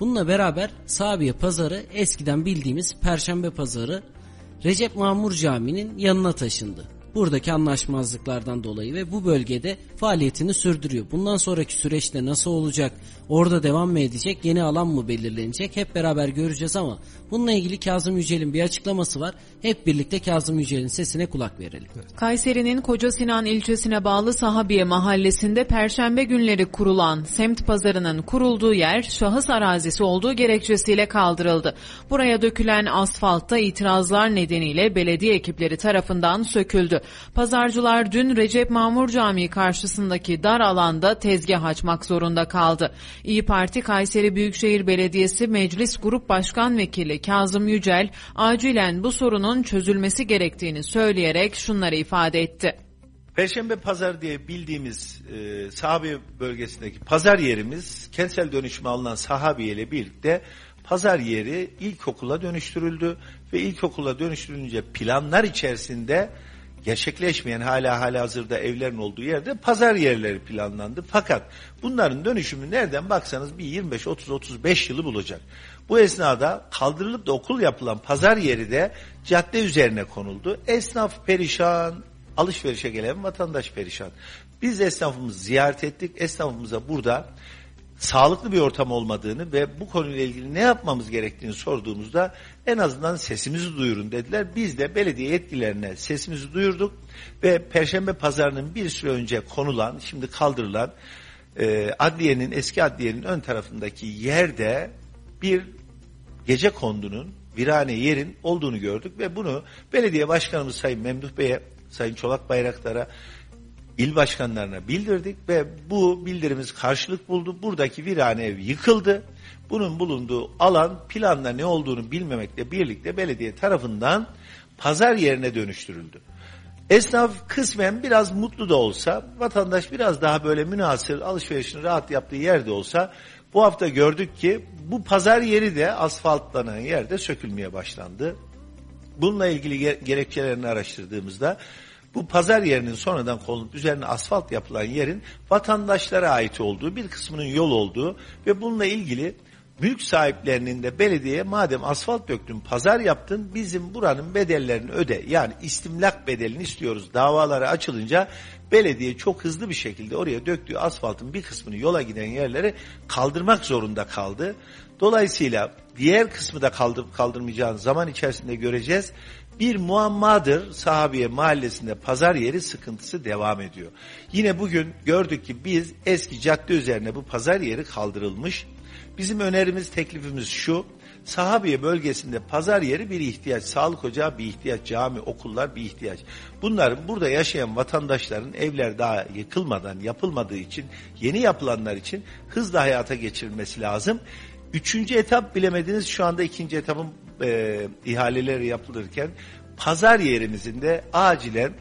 Bununla beraber Sahabiye Pazarı eskiden bildiğimiz Perşembe Pazarı Recep Mamur Camii'nin yanına taşındı. Buradaki anlaşmazlıklardan dolayı ve bu bölgede faaliyetini sürdürüyor. Bundan sonraki süreçte nasıl olacak? Orada devam mı edecek? Yeni alan mı belirlenecek? Hep beraber göreceğiz ama bununla ilgili Kazım Yücel'in bir açıklaması var. Hep birlikte Kazım Yücel'in sesine kulak verelim. Kayseri'nin Koca Sinan ilçesine bağlı Sahabiye mahallesinde perşembe günleri kurulan semt pazarının kurulduğu yer şahıs arazisi olduğu gerekçesiyle kaldırıldı. Buraya dökülen asfaltta itirazlar nedeniyle belediye ekipleri tarafından söküldü. Pazarcılar dün Recep Mamur Camii karşısındaki dar alanda tezgah açmak zorunda kaldı. İyi Parti Kayseri Büyükşehir Belediyesi Meclis Grup Başkan Vekili Kazım Yücel acilen bu sorunun çözülmesi gerektiğini söyleyerek şunları ifade etti. Perşembe pazar diye bildiğimiz e, sahabe bölgesindeki pazar yerimiz kentsel dönüşüme alınan sahabiye ile birlikte pazar yeri ilkokula dönüştürüldü ve ilkokula dönüştürülünce planlar içerisinde gerçekleşmeyen hala hala hazırda evlerin olduğu yerde pazar yerleri planlandı. Fakat bunların dönüşümü nereden baksanız bir 25, 30, 35 yılı bulacak. Bu esnada kaldırılıp da okul yapılan pazar yeri de cadde üzerine konuldu. Esnaf perişan, alışverişe gelen vatandaş perişan. Biz esnafımızı ziyaret ettik. Esnafımıza burada sağlıklı bir ortam olmadığını ve bu konuyla ilgili ne yapmamız gerektiğini sorduğumuzda en azından sesimizi duyurun dediler. Biz de belediye yetkililerine sesimizi duyurduk ve Perşembe pazarının bir süre önce konulan, şimdi kaldırılan e, adliyenin, eski adliyenin ön tarafındaki yerde bir gece kondunun, virane yerin olduğunu gördük ve bunu belediye başkanımız Sayın Memduh Bey'e, Sayın Çolak Bayraktar'a il başkanlarına bildirdik ve bu bildirimiz karşılık buldu. Buradaki virane ev yıkıldı. Bunun bulunduğu alan planla ne olduğunu bilmemekle birlikte belediye tarafından pazar yerine dönüştürüldü. Esnaf kısmen biraz mutlu da olsa, vatandaş biraz daha böyle münasır alışverişini rahat yaptığı yerde olsa, bu hafta gördük ki bu pazar yeri de asfaltlanan yerde sökülmeye başlandı. Bununla ilgili gerekçelerini araştırdığımızda bu pazar yerinin sonradan konulup üzerine asfalt yapılan yerin vatandaşlara ait olduğu bir kısmının yol olduğu ve bununla ilgili mülk sahiplerinin de belediyeye madem asfalt döktün pazar yaptın bizim buranın bedellerini öde yani istimlak bedelini istiyoruz davaları açılınca belediye çok hızlı bir şekilde oraya döktüğü asfaltın bir kısmını yola giden yerleri kaldırmak zorunda kaldı. Dolayısıyla diğer kısmı da kaldırıp kaldırmayacağını zaman içerisinde göreceğiz bir muammadır. Sahabiye mahallesinde pazar yeri sıkıntısı devam ediyor. Yine bugün gördük ki biz eski cadde üzerine bu pazar yeri kaldırılmış. Bizim önerimiz, teklifimiz şu. Sahabiye bölgesinde pazar yeri bir ihtiyaç, sağlık ocağı bir ihtiyaç, cami, okullar bir ihtiyaç. Bunların burada yaşayan vatandaşların evler daha yıkılmadan yapılmadığı için, yeni yapılanlar için hızlı hayata geçirilmesi lazım. Üçüncü etap bilemediniz şu anda ikinci etapın e, ihaleleri yapılırken pazar yerimizin de acilen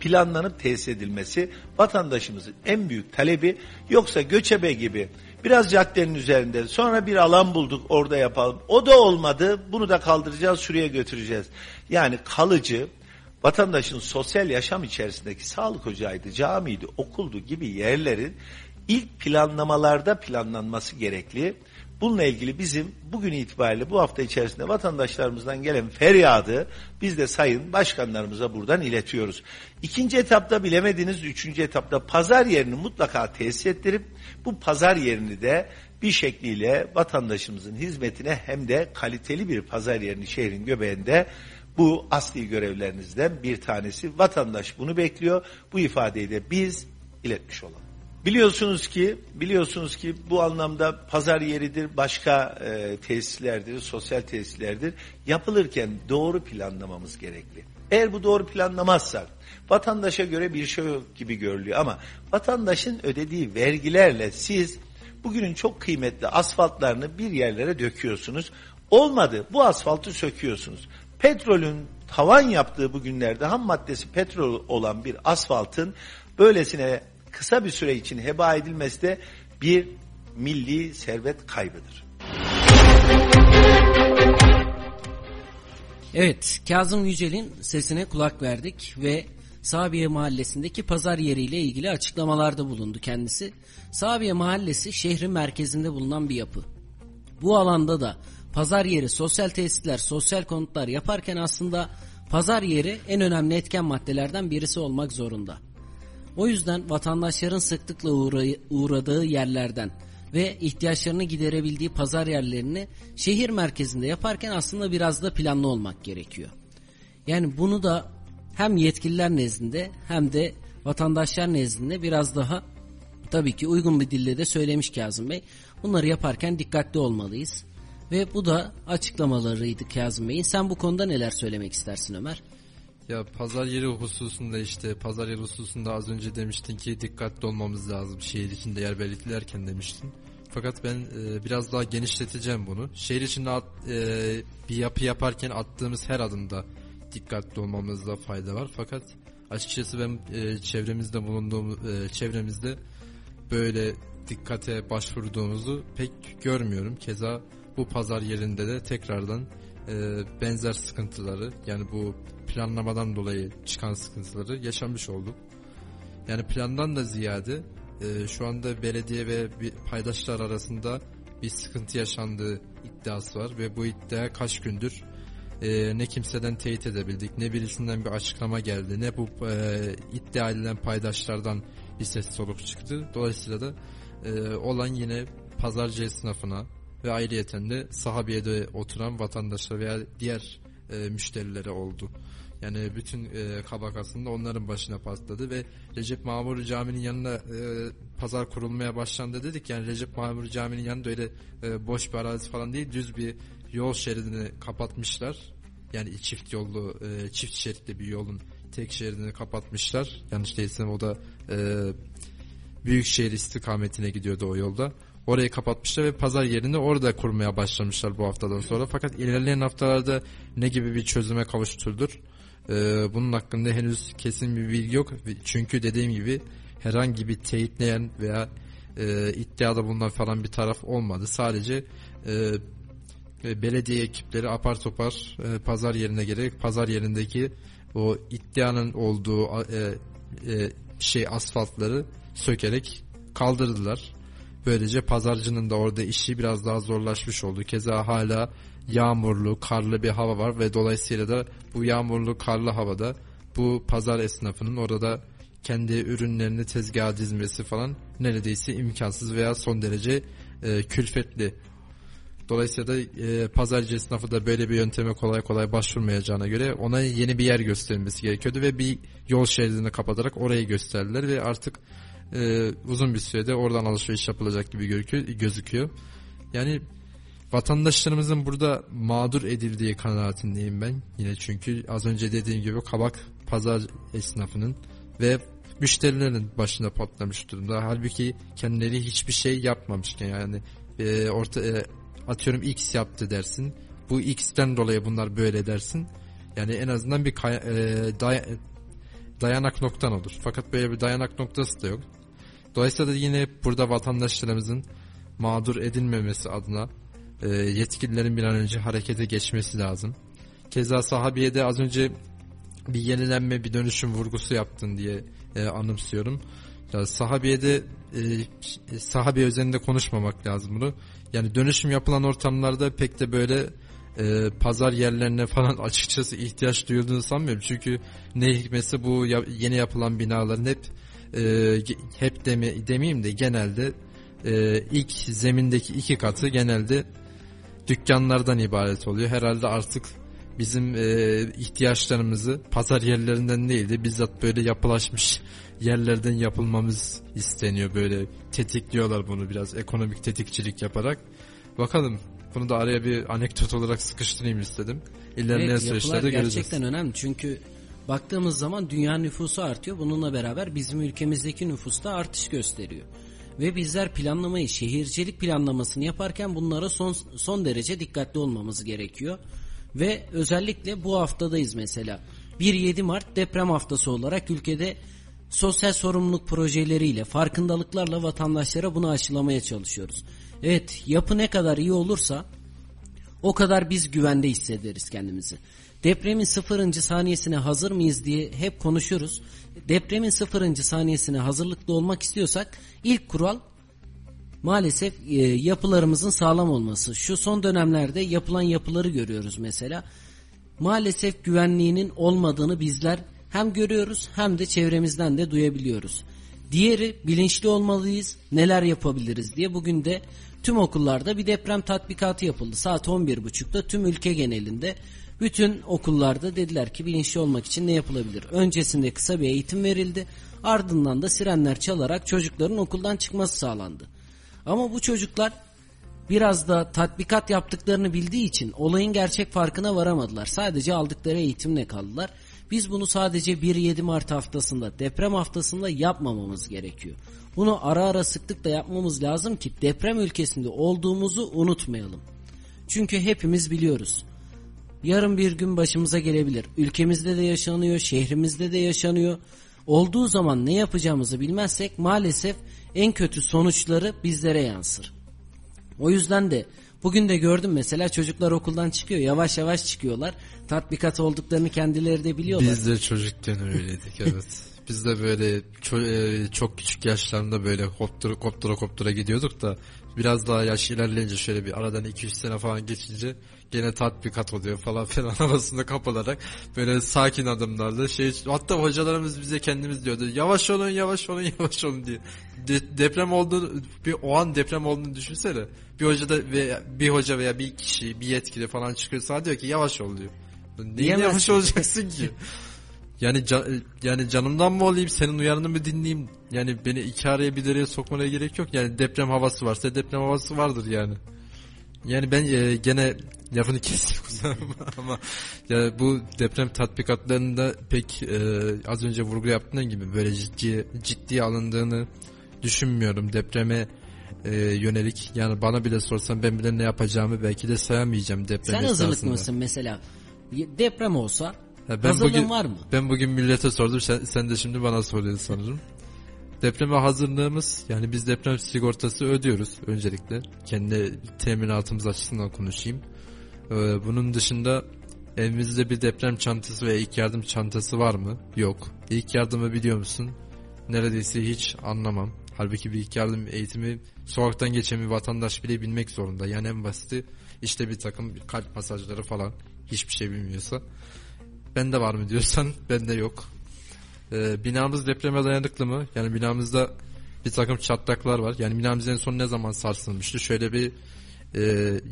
planlanıp tesis edilmesi vatandaşımızın en büyük talebi. Yoksa göçebe gibi biraz caddenin üzerinde sonra bir alan bulduk orada yapalım. O da olmadı bunu da kaldıracağız şuraya götüreceğiz. Yani kalıcı vatandaşın sosyal yaşam içerisindeki sağlık ocağıydı camiydi okuldu gibi yerlerin ilk planlamalarda planlanması gerekli Bununla ilgili bizim bugün itibariyle bu hafta içerisinde vatandaşlarımızdan gelen feryadı biz de sayın başkanlarımıza buradan iletiyoruz. İkinci etapta bilemediğiniz üçüncü etapta pazar yerini mutlaka tesis ettirip bu pazar yerini de bir şekliyle vatandaşımızın hizmetine hem de kaliteli bir pazar yerini şehrin göbeğinde bu asli görevlerinizden bir tanesi. Vatandaş bunu bekliyor. Bu ifadeyi de biz iletmiş olalım. Biliyorsunuz ki biliyorsunuz ki bu anlamda pazar yeridir, başka e, tesislerdir, sosyal tesislerdir. Yapılırken doğru planlamamız gerekli. Eğer bu doğru planlamazsak vatandaşa göre bir şey yok gibi görülüyor ama vatandaşın ödediği vergilerle siz bugünün çok kıymetli asfaltlarını bir yerlere döküyorsunuz. Olmadı bu asfaltı söküyorsunuz. Petrolün tavan yaptığı bugünlerde ham maddesi petrol olan bir asfaltın böylesine kısa bir süre için heba edilmesi de bir milli servet kaybıdır. Evet, Kazım Yücel'in sesine kulak verdik ve Sabiye Mahallesi'ndeki pazar yeriyle ilgili açıklamalarda bulundu kendisi. Sabiye Mahallesi şehrin merkezinde bulunan bir yapı. Bu alanda da pazar yeri, sosyal tesisler, sosyal konutlar yaparken aslında pazar yeri en önemli etken maddelerden birisi olmak zorunda. O yüzden vatandaşların sıklıkla uğradığı yerlerden ve ihtiyaçlarını giderebildiği pazar yerlerini şehir merkezinde yaparken aslında biraz da planlı olmak gerekiyor. Yani bunu da hem yetkililer nezdinde hem de vatandaşlar nezdinde biraz daha tabii ki uygun bir dille de söylemiş Kazım Bey. Bunları yaparken dikkatli olmalıyız. Ve bu da açıklamalarıydı Kazım Bey'in. Sen bu konuda neler söylemek istersin Ömer? Ya pazar yeri hususunda işte pazar yeri hususunda az önce demiştin ki dikkatli olmamız lazım şehir içinde yer belirlerken demiştin. Fakat ben e, biraz daha genişleteceğim bunu. Şehir içinde at, e, bir yapı yaparken attığımız her adımda dikkatli olmamızda fayda var. Fakat açıkçası ben e, çevremizde bulunduğum e, çevremizde böyle dikkate başvurduğumuzu pek görmüyorum. Keza bu pazar yerinde de tekrardan e, benzer sıkıntıları yani bu planlamadan dolayı çıkan sıkıntıları yaşamış olduk. Yani plandan da ziyade e, şu anda belediye ve bir paydaşlar arasında bir sıkıntı yaşandığı iddiası var ve bu iddia kaç gündür e, ne kimseden teyit edebildik ne birisinden bir açıklama geldi ne bu e, iddia edilen paydaşlardan bir ses soluk çıktı. Dolayısıyla da e, olan yine pazarcı esnafına ve ayrıyeten de sahabiyede oturan vatandaşlar veya diğer e, müşterilere oldu. Yani bütün e, kabak aslında onların başına patladı ve Recep Mamur Camii'nin yanına e, pazar kurulmaya başlandı dedik. Yani Recep Mamur Camii'nin yanında öyle e, boş bir arazi falan değil düz bir yol şeridini kapatmışlar. Yani çift yollu e, çift şeritli bir yolun tek şeridini kapatmışlar. Yanlış değilsem o da e, Büyükşehir istikametine gidiyordu o yolda. Orayı kapatmışlar ve pazar yerini orada kurmaya başlamışlar bu haftadan sonra. Fakat ilerleyen haftalarda ne gibi bir çözüme kavuşturdur? Ee, bunun hakkında henüz kesin bir bilgi yok. Çünkü dediğim gibi herhangi bir teyitleyen veya e, iddiada bulunan falan bir taraf olmadı. Sadece e, belediye ekipleri apar topar e, pazar yerine gerek pazar yerindeki o iddianın olduğu e, e, şey asfaltları sökerek kaldırdılar. Böylece pazarcının da orada işi biraz daha zorlaşmış oldu. Keza hala yağmurlu, karlı bir hava var ve dolayısıyla da bu yağmurlu, karlı havada bu pazar esnafının orada kendi ürünlerini tezgaha dizmesi falan neredeyse imkansız veya son derece e, külfetli. Dolayısıyla da e, pazarcı esnafı da böyle bir yönteme kolay kolay başvurmayacağına göre ona yeni bir yer gösterilmesi gerekiyordu ve bir yol şeridini kapatarak orayı gösterdiler ve artık e, uzun bir sürede oradan alışveriş yapılacak gibi gözüküyor. Yani vatandaşlarımızın burada mağdur edildiği kanaatindeyim ben. Yine çünkü az önce dediğim gibi kabak pazar esnafının ve müşterilerin başına patlamış durumda. Halbuki kendileri hiçbir şey yapmamışken yani e, orta e, atıyorum X yaptı dersin. Bu X'ten dolayı bunlar böyle dersin. Yani en azından bir kay, e, day, dayanak noktan olur. Fakat böyle bir dayanak noktası da yok. Dolayısıyla da yine burada vatandaşlarımızın mağdur edilmemesi adına e, yetkililerin bir an önce harekete geçmesi lazım. Keza sahabiyede az önce bir yenilenme bir dönüşüm vurgusu yaptın diye e, anımsıyorum. Ya sahabiyede e, sahabe üzerinde konuşmamak lazım bunu. Yani dönüşüm yapılan ortamlarda pek de böyle e, pazar yerlerine falan açıkçası ihtiyaç duyulduğunu sanmıyorum. Çünkü ne hikmetse bu yeni yapılan binaların hep e, hep deme, demeyeyim de genelde e, ilk zemindeki iki katı genelde dükkanlardan ibaret oluyor. Herhalde artık bizim e, ihtiyaçlarımızı pazar yerlerinden değil de bizzat böyle yapılaşmış yerlerden yapılmamız isteniyor. Böyle tetikliyorlar bunu biraz ekonomik tetikçilik yaparak. Bakalım bunu da araya bir anekdot olarak sıkıştırayım istedim. İlerleyen evet, süreçlerde göreceğiz. Gerçekten önemli çünkü baktığımız zaman dünya nüfusu artıyor. Bununla beraber bizim ülkemizdeki nüfus da artış gösteriyor. Ve bizler planlamayı, şehircilik planlamasını yaparken bunlara son, son derece dikkatli olmamız gerekiyor. Ve özellikle bu haftadayız mesela. 1-7 Mart deprem haftası olarak ülkede sosyal sorumluluk projeleriyle, farkındalıklarla vatandaşlara bunu aşılamaya çalışıyoruz. Evet, yapı ne kadar iyi olursa o kadar biz güvende hissederiz kendimizi. Depremin sıfırıncı saniyesine hazır mıyız diye hep konuşuruz. Depremin sıfırıncı saniyesine hazırlıklı olmak istiyorsak ilk kural maalesef e, yapılarımızın sağlam olması. Şu son dönemlerde yapılan yapıları görüyoruz mesela. Maalesef güvenliğinin olmadığını bizler hem görüyoruz hem de çevremizden de duyabiliyoruz. Diğeri bilinçli olmalıyız, neler yapabiliriz diye bugün de tüm okullarda bir deprem tatbikatı yapıldı. Saat 11.30'da tüm ülke genelinde bütün okullarda dediler ki bilinçli olmak için ne yapılabilir? Öncesinde kısa bir eğitim verildi. Ardından da sirenler çalarak çocukların okuldan çıkması sağlandı. Ama bu çocuklar biraz da tatbikat yaptıklarını bildiği için olayın gerçek farkına varamadılar. Sadece aldıkları eğitimle kaldılar Biz bunu sadece 1-7 Mart haftasında, deprem haftasında yapmamamız gerekiyor. Bunu ara ara sıklıkla yapmamız lazım ki deprem ülkesinde olduğumuzu unutmayalım. Çünkü hepimiz biliyoruz. Yarın bir gün başımıza gelebilir. Ülkemizde de yaşanıyor, şehrimizde de yaşanıyor. Olduğu zaman ne yapacağımızı bilmezsek maalesef en kötü sonuçları bizlere yansır. O yüzden de bugün de gördüm mesela çocuklar okuldan çıkıyor. Yavaş yavaş çıkıyorlar. Tatbikat olduklarını kendileri de biliyorlar. Biz de çocukken öyleydik evet. Biz de böyle e, çok küçük yaşlarında böyle koptura koptura koptura gidiyorduk da biraz daha yaş ilerleyince şöyle bir aradan 2-3 sene falan geçince gene tatbikat oluyor falan filan havasında kapılarak böyle sakin adımlarla şey hatta hocalarımız bize kendimiz diyordu yavaş olun yavaş olun yavaş olun diye. De- deprem olduğunu bir o an deprem olduğunu düşünsene. Bir hoca da veya bir hoca veya bir kişi bir yetkili falan çıkıyorsa diyor ki yavaş ol diyor. Neyin Diyemezsin. yavaş olacaksın ki? Yani ca- yani canımdan mı olayım senin uyarını mı dinleyeyim? Yani beni iki araya bir dereye sokmana gerek yok. Yani deprem havası varsa deprem havası vardır yani. Yani ben e, gene lafını kestim bakma ama ya bu deprem tatbikatlarında pek e, az önce vurgu yaptığın gibi böyle ciddi ciddiye alındığını düşünmüyorum. Depreme e, yönelik yani bana bile sorsan ben bile ne yapacağımı belki de sayamayacağım deprem Sen esnasında. mısın mesela? Deprem olsa Ha, ben hazırlığın bugün, var mı? Ben bugün millete sordum. Sen, sen de şimdi bana soruyorsun sanırım. Depreme hazırlığımız yani biz deprem sigortası ödüyoruz öncelikle. Kendi teminatımız açısından konuşayım. Ee, bunun dışında evimizde bir deprem çantası veya ilk yardım çantası var mı? Yok. İlk yardımı biliyor musun? Neredeyse hiç anlamam. Halbuki bir ilk yardım eğitimi sokaktan geçen bir vatandaş bile bilmek zorunda. Yani en basiti işte bir takım kalp masajları falan hiçbir şey bilmiyorsa. Bende var mı diyorsan bende yok. Ee, binamız depreme dayanıklı mı? Yani binamızda bir takım çatlaklar var. Yani binamız en son ne zaman sarsılmıştı? Şöyle bir e,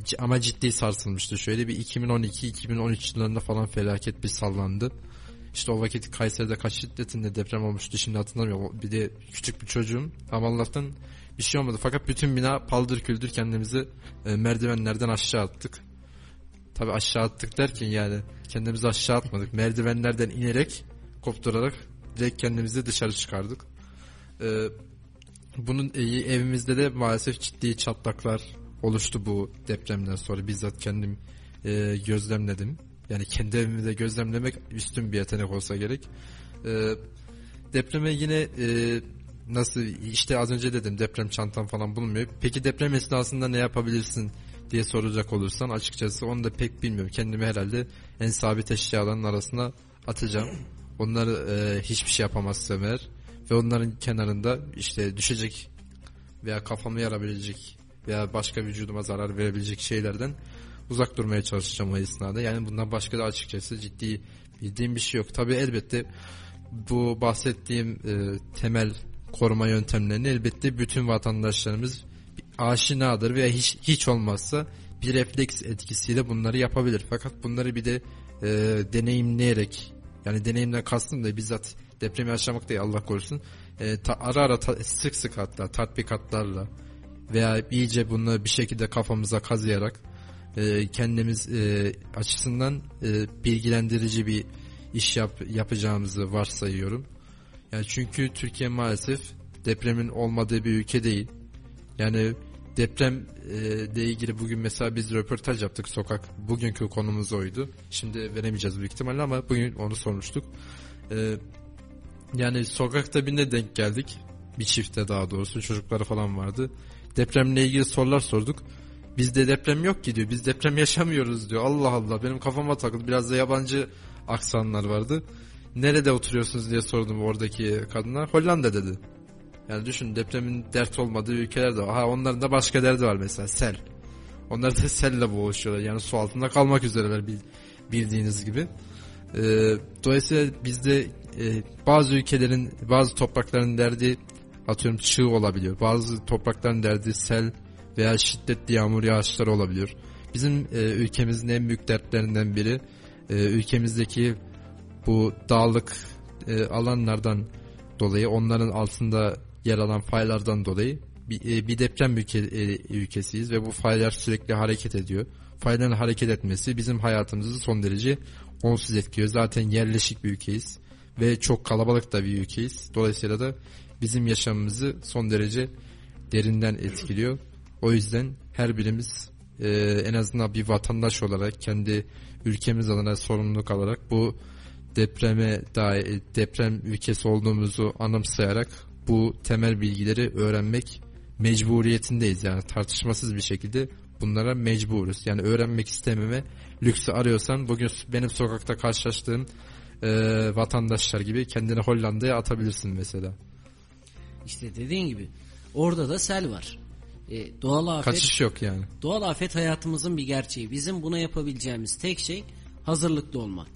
c- ama ciddi sarsılmıştı. Şöyle bir 2012-2013 yıllarında falan felaket bir sallandı. İşte o vakit Kayseri'de kaç şiddetinde deprem olmuştu şimdi hatırlamıyorum. Bir de küçük bir çocuğum ama Allah'tan bir şey olmadı. Fakat bütün bina paldır küldür kendimizi e, merdivenlerden aşağı attık. Tabi aşağı attık derken yani kendimizi aşağı atmadık. Merdivenlerden inerek kopturarak direkt kendimizi dışarı çıkardık. Ee, bunun e, evimizde de maalesef ciddi çatlaklar oluştu bu depremden sonra bizzat kendim e, gözlemledim. Yani kendi evimi de gözlemlemek üstün bir yetenek olsa gerek. Ee, depreme yine e, nasıl işte az önce dedim deprem çantam falan bulunmuyor. Peki deprem esnasında ne yapabilirsin diye soracak olursan açıkçası onu da pek bilmiyorum. Kendimi herhalde en sabit eşyaların arasına atacağım. Onları e, hiçbir şey yapamazsam eğer ve onların kenarında işte düşecek veya kafamı yarabilecek veya başka vücuduma zarar verebilecek şeylerden uzak durmaya çalışacağım o esnada. Yani bundan başka da açıkçası ciddi bildiğim bir şey yok. Tabii elbette bu bahsettiğim e, temel koruma yöntemlerini elbette bütün vatandaşlarımız aşinadır veya hiç, hiç olmazsa bir refleks etkisiyle bunları yapabilir. Fakat bunları bir de e, deneyimleyerek yani deneyimden kastım da bizzat depremi yaşamak değil Allah korusun. E, ta- ara ara ta- sık sık hatta tatbikatlarla veya iyice bunu bir şekilde kafamıza kazıyarak e, kendimiz e, açısından e, bilgilendirici bir iş yap, yapacağımızı varsayıyorum. Yani çünkü Türkiye maalesef depremin olmadığı bir ülke değil. Yani deprem e, ilgili bugün mesela biz röportaj yaptık sokak. Bugünkü konumuz oydu. Şimdi veremeyeceğiz büyük ihtimalle ama bugün onu sormuştuk. E, yani sokakta birine denk geldik. Bir çifte daha doğrusu çocukları falan vardı. Depremle ilgili sorular sorduk. Bizde deprem yok ki diyor. Biz deprem yaşamıyoruz diyor. Allah Allah benim kafama takıldı. Biraz da yabancı aksanlar vardı. Nerede oturuyorsunuz diye sordum oradaki kadına. Hollanda dedi. Yani düşün depremin dert olmadığı ülkeler de var. Ha onların da başka derdi var mesela sel. Onlar da selle boğuşuyorlar. Yani su altında kalmak üzereler bil- bildiğiniz gibi. Ee, dolayısıyla bizde e, bazı ülkelerin bazı toprakların derdi atıyorum çığ olabiliyor. Bazı toprakların derdi sel veya şiddetli yağmur yağışları olabiliyor. Bizim e, ülkemizin en büyük dertlerinden biri e, ülkemizdeki bu dağlık e, alanlardan dolayı onların altında yer alan faylardan dolayı bir, e, bir deprem ülke, e, ülkesiyiz ve bu faylar sürekli hareket ediyor. Fayların hareket etmesi bizim hayatımızı son derece onsuz etkiliyor. Zaten yerleşik bir ülkeyiz ve çok kalabalık da bir ülkeyiz. Dolayısıyla da bizim yaşamımızı son derece derinden etkiliyor. O yüzden her birimiz e, en azından bir vatandaş olarak kendi ülkemiz adına sorumluluk alarak bu depreme dair deprem ülkesi olduğumuzu anımsayarak bu temel bilgileri öğrenmek mecburiyetindeyiz yani tartışmasız bir şekilde bunlara mecburuz. Yani öğrenmek istememe lüksü arıyorsan bugün benim sokakta karşılaştığım e, vatandaşlar gibi kendini Hollanda'ya atabilirsin mesela. İşte dediğin gibi orada da sel var. E, doğal afet Kaçış yok yani. Doğal afet hayatımızın bir gerçeği. Bizim buna yapabileceğimiz tek şey hazırlıklı olmak.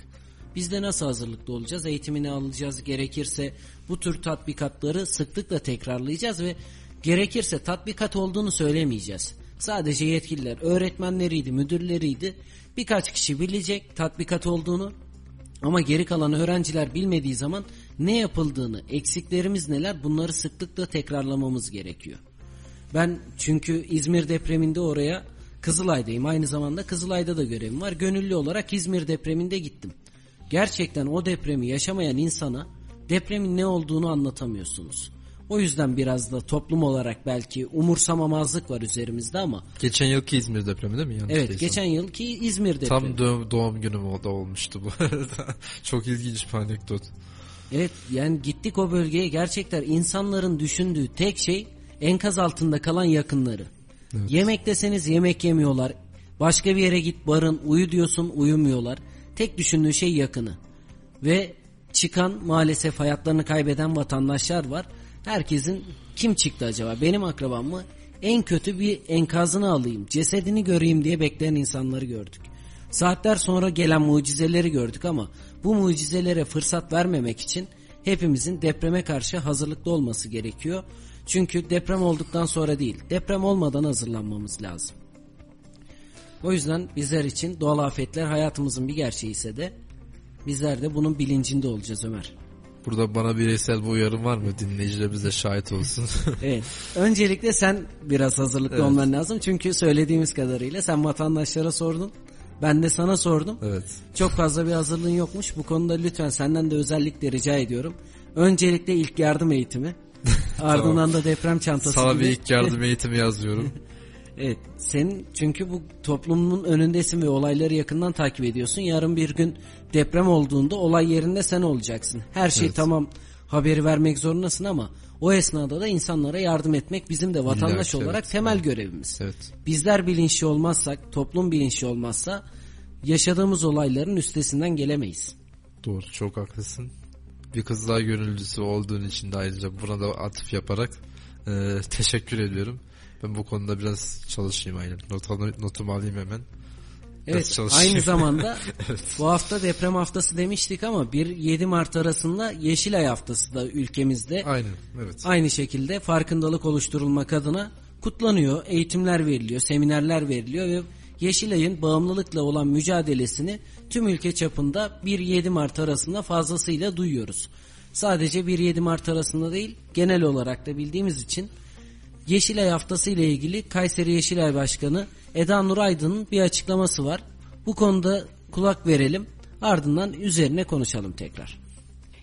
Biz de nasıl hazırlıklı olacağız? Eğitimini alacağız. Gerekirse bu tür tatbikatları sıklıkla tekrarlayacağız ve gerekirse tatbikat olduğunu söylemeyeceğiz. Sadece yetkililer, öğretmenleriydi, müdürleriydi. Birkaç kişi bilecek tatbikat olduğunu ama geri kalan öğrenciler bilmediği zaman ne yapıldığını, eksiklerimiz neler bunları sıklıkla tekrarlamamız gerekiyor. Ben çünkü İzmir depreminde oraya Kızılay'dayım. Aynı zamanda Kızılay'da da görevim var. Gönüllü olarak İzmir depreminde gittim. Gerçekten o depremi yaşamayan insana depremin ne olduğunu anlatamıyorsunuz. O yüzden biraz da toplum olarak belki umursamamazlık var üzerimizde ama Geçen yılki İzmir depremi değil mi? Yanlış evet değilsem. geçen yılki İzmir depremi. Tam doğum, doğum günüm o da olmuştu bu arada. Çok ilginç bir anekdot. Evet yani gittik o bölgeye gerçekten insanların düşündüğü tek şey enkaz altında kalan yakınları. Yemek deseniz yemek yemiyorlar. Başka bir yere git barın uyu diyorsun uyumuyorlar. Tek düşündüğü şey yakını. Ve çıkan maalesef hayatlarını kaybeden vatandaşlar var. Herkesin kim çıktı acaba benim akrabam mı? En kötü bir enkazını alayım cesedini göreyim diye bekleyen insanları gördük. Saatler sonra gelen mucizeleri gördük ama bu mucizelere fırsat vermemek için hepimizin depreme karşı hazırlıklı olması gerekiyor. Çünkü deprem olduktan sonra değil, deprem olmadan hazırlanmamız lazım. O yüzden bizler için doğal afetler hayatımızın bir gerçeği ise de bizler de bunun bilincinde olacağız Ömer. Burada bana bireysel bir uyarım var mı? Dinleyicilerimiz de şahit olsun. Evet. Öncelikle sen biraz hazırlıklı Evet. olman lazım. Çünkü söylediğimiz kadarıyla sen vatandaşlara sordun. Ben de sana sordum. evet. Çok fazla bir hazırlığın yokmuş. Bu konuda lütfen senden de özellikle rica ediyorum. Öncelikle ilk yardım eğitimi. Ardından da deprem çantası Sana gibi. bir ilk yardım eğitimi yazıyorum. Evet. Senin çünkü bu toplumun önündesin ve olayları yakından takip ediyorsun. Yarın bir gün deprem olduğunda olay yerinde sen olacaksın. Her şey Evet. tamam haberi vermek zorundasın ama o esnada da insanlara yardım etmek bizim de vatandaş İlla ki, olarak evet. temel görevimiz. Evet. Bizler bilinçli olmazsak, toplum bilinçli olmazsa yaşadığımız olayların üstesinden gelemeyiz. Doğru çok haklısın. Bir Kızılay gönüllüsü olduğun için de ayrıca buna da atıf yaparak e, teşekkür ediyorum. Ben bu konuda biraz çalışayım aynen. Not, notumu alayım hemen. Evet aynı zamanda bu hafta deprem haftası demiştik ama 1-7 Mart arasında Yeşilay haftası da ülkemizde Aynen evet. aynı şekilde farkındalık oluşturulmak adına kutlanıyor. Eğitimler veriliyor, seminerler veriliyor ve Yeşilay'ın bağımlılıkla olan mücadelesini tüm ülke çapında 1-7 Mart arasında fazlasıyla duyuyoruz. Sadece 1-7 Mart arasında değil genel olarak da bildiğimiz için Yeşilay haftası ile ilgili Kayseri Yeşilay Başkanı Eda Nur Aydın'ın bir açıklaması var. Bu konuda kulak verelim ardından üzerine konuşalım tekrar.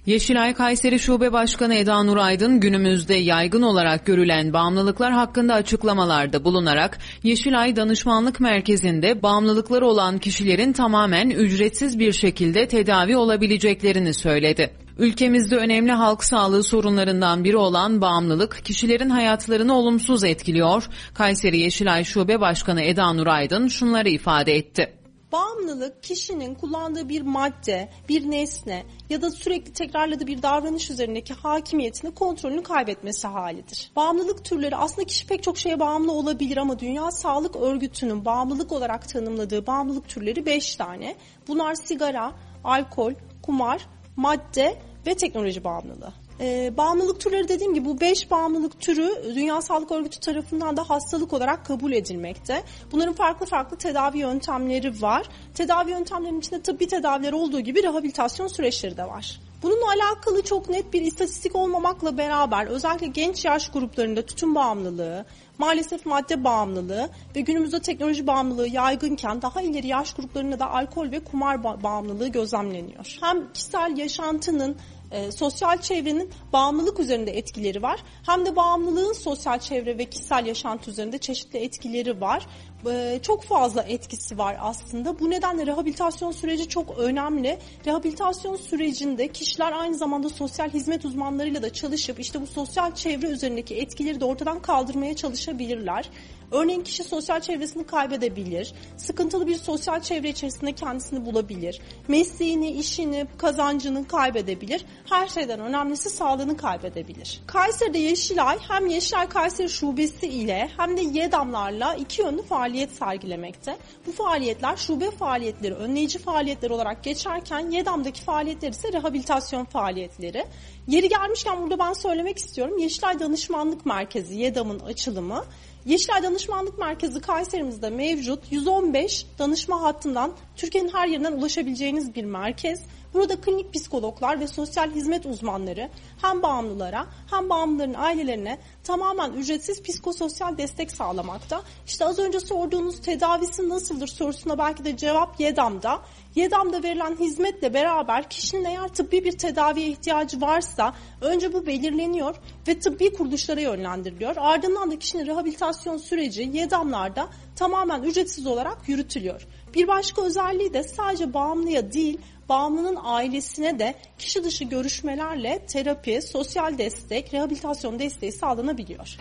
Yeşilay Kayseri Şube Başkanı Eda Nur Aydın günümüzde yaygın olarak görülen bağımlılıklar hakkında açıklamalarda bulunarak Yeşilay Danışmanlık Merkezi'nde bağımlılıkları olan kişilerin tamamen ücretsiz bir şekilde tedavi olabileceklerini söyledi. Ülkemizde önemli halk sağlığı sorunlarından biri olan bağımlılık kişilerin hayatlarını olumsuz etkiliyor. Kayseri Yeşilay Şube Başkanı Eda Nur Aydın şunları ifade etti. Bağımlılık kişinin kullandığı bir madde, bir nesne ya da sürekli tekrarladığı bir davranış üzerindeki hakimiyetini, kontrolünü kaybetmesi halidir. Bağımlılık türleri aslında kişi pek çok şeye bağımlı olabilir ama Dünya Sağlık Örgütü'nün bağımlılık olarak tanımladığı bağımlılık türleri 5 tane. Bunlar sigara, alkol, kumar, madde ve teknoloji bağımlılığı. Ee, bağımlılık türleri dediğim gibi bu 5 bağımlılık türü Dünya Sağlık Örgütü tarafından da hastalık olarak kabul edilmekte. Bunların farklı farklı tedavi yöntemleri var. Tedavi yöntemlerinin içinde tıbbi tedaviler olduğu gibi rehabilitasyon süreçleri de var. Bununla alakalı çok net bir istatistik olmamakla beraber özellikle genç yaş gruplarında tütün bağımlılığı, maalesef madde bağımlılığı ve günümüzde teknoloji bağımlılığı yaygınken daha ileri yaş gruplarında da alkol ve kumar bağımlılığı gözlemleniyor. Hem kişisel yaşantının e, sosyal çevrenin bağımlılık üzerinde etkileri var. Hem de bağımlılığın sosyal çevre ve kişisel yaşantı üzerinde çeşitli etkileri var. E, çok fazla etkisi var aslında. Bu nedenle rehabilitasyon süreci çok önemli. Rehabilitasyon sürecinde kişiler aynı zamanda sosyal hizmet uzmanlarıyla da çalışıp işte bu sosyal çevre üzerindeki etkileri de ortadan kaldırmaya çalışabilirler. Örneğin kişi sosyal çevresini kaybedebilir, sıkıntılı bir sosyal çevre içerisinde kendisini bulabilir, mesleğini, işini, kazancını kaybedebilir. Her şeyden önemlisi sağlığını kaybedebilir. Kayseri'de Yeşilay hem Yeşilay Kayseri Şubesi ile hem de YEDAM'larla iki yönlü faaliyet sergilemekte. Bu faaliyetler şube faaliyetleri, önleyici faaliyetler olarak geçerken YEDAM'daki faaliyetler ise rehabilitasyon faaliyetleri. Yeri gelmişken burada ben söylemek istiyorum. Yeşilay Danışmanlık Merkezi, YEDAM'ın açılımı Yeşilay Danışmanlık Merkezi Kayserimizde mevcut 115 danışma hattından Türkiye'nin her yerinden ulaşabileceğiniz bir merkez. Burada klinik psikologlar ve sosyal hizmet uzmanları hem bağımlılara hem bağımlıların ailelerine tamamen ücretsiz psikososyal destek sağlamakta. İşte az önce sorduğunuz tedavisi nasıldır sorusuna belki de cevap YEDAM'da. YEDAM'da verilen hizmetle beraber kişinin eğer tıbbi bir tedaviye ihtiyacı varsa önce bu belirleniyor ve tıbbi kuruluşlara yönlendiriliyor. Ardından da kişinin rehabilitasyon süreci YEDAM'larda tamamen ücretsiz olarak yürütülüyor. Bir başka özelliği de sadece bağımlıya değil bağımlının ailesine de kişi dışı görüşmelerle terapi, sosyal destek, rehabilitasyon desteği sağlanabiliyor.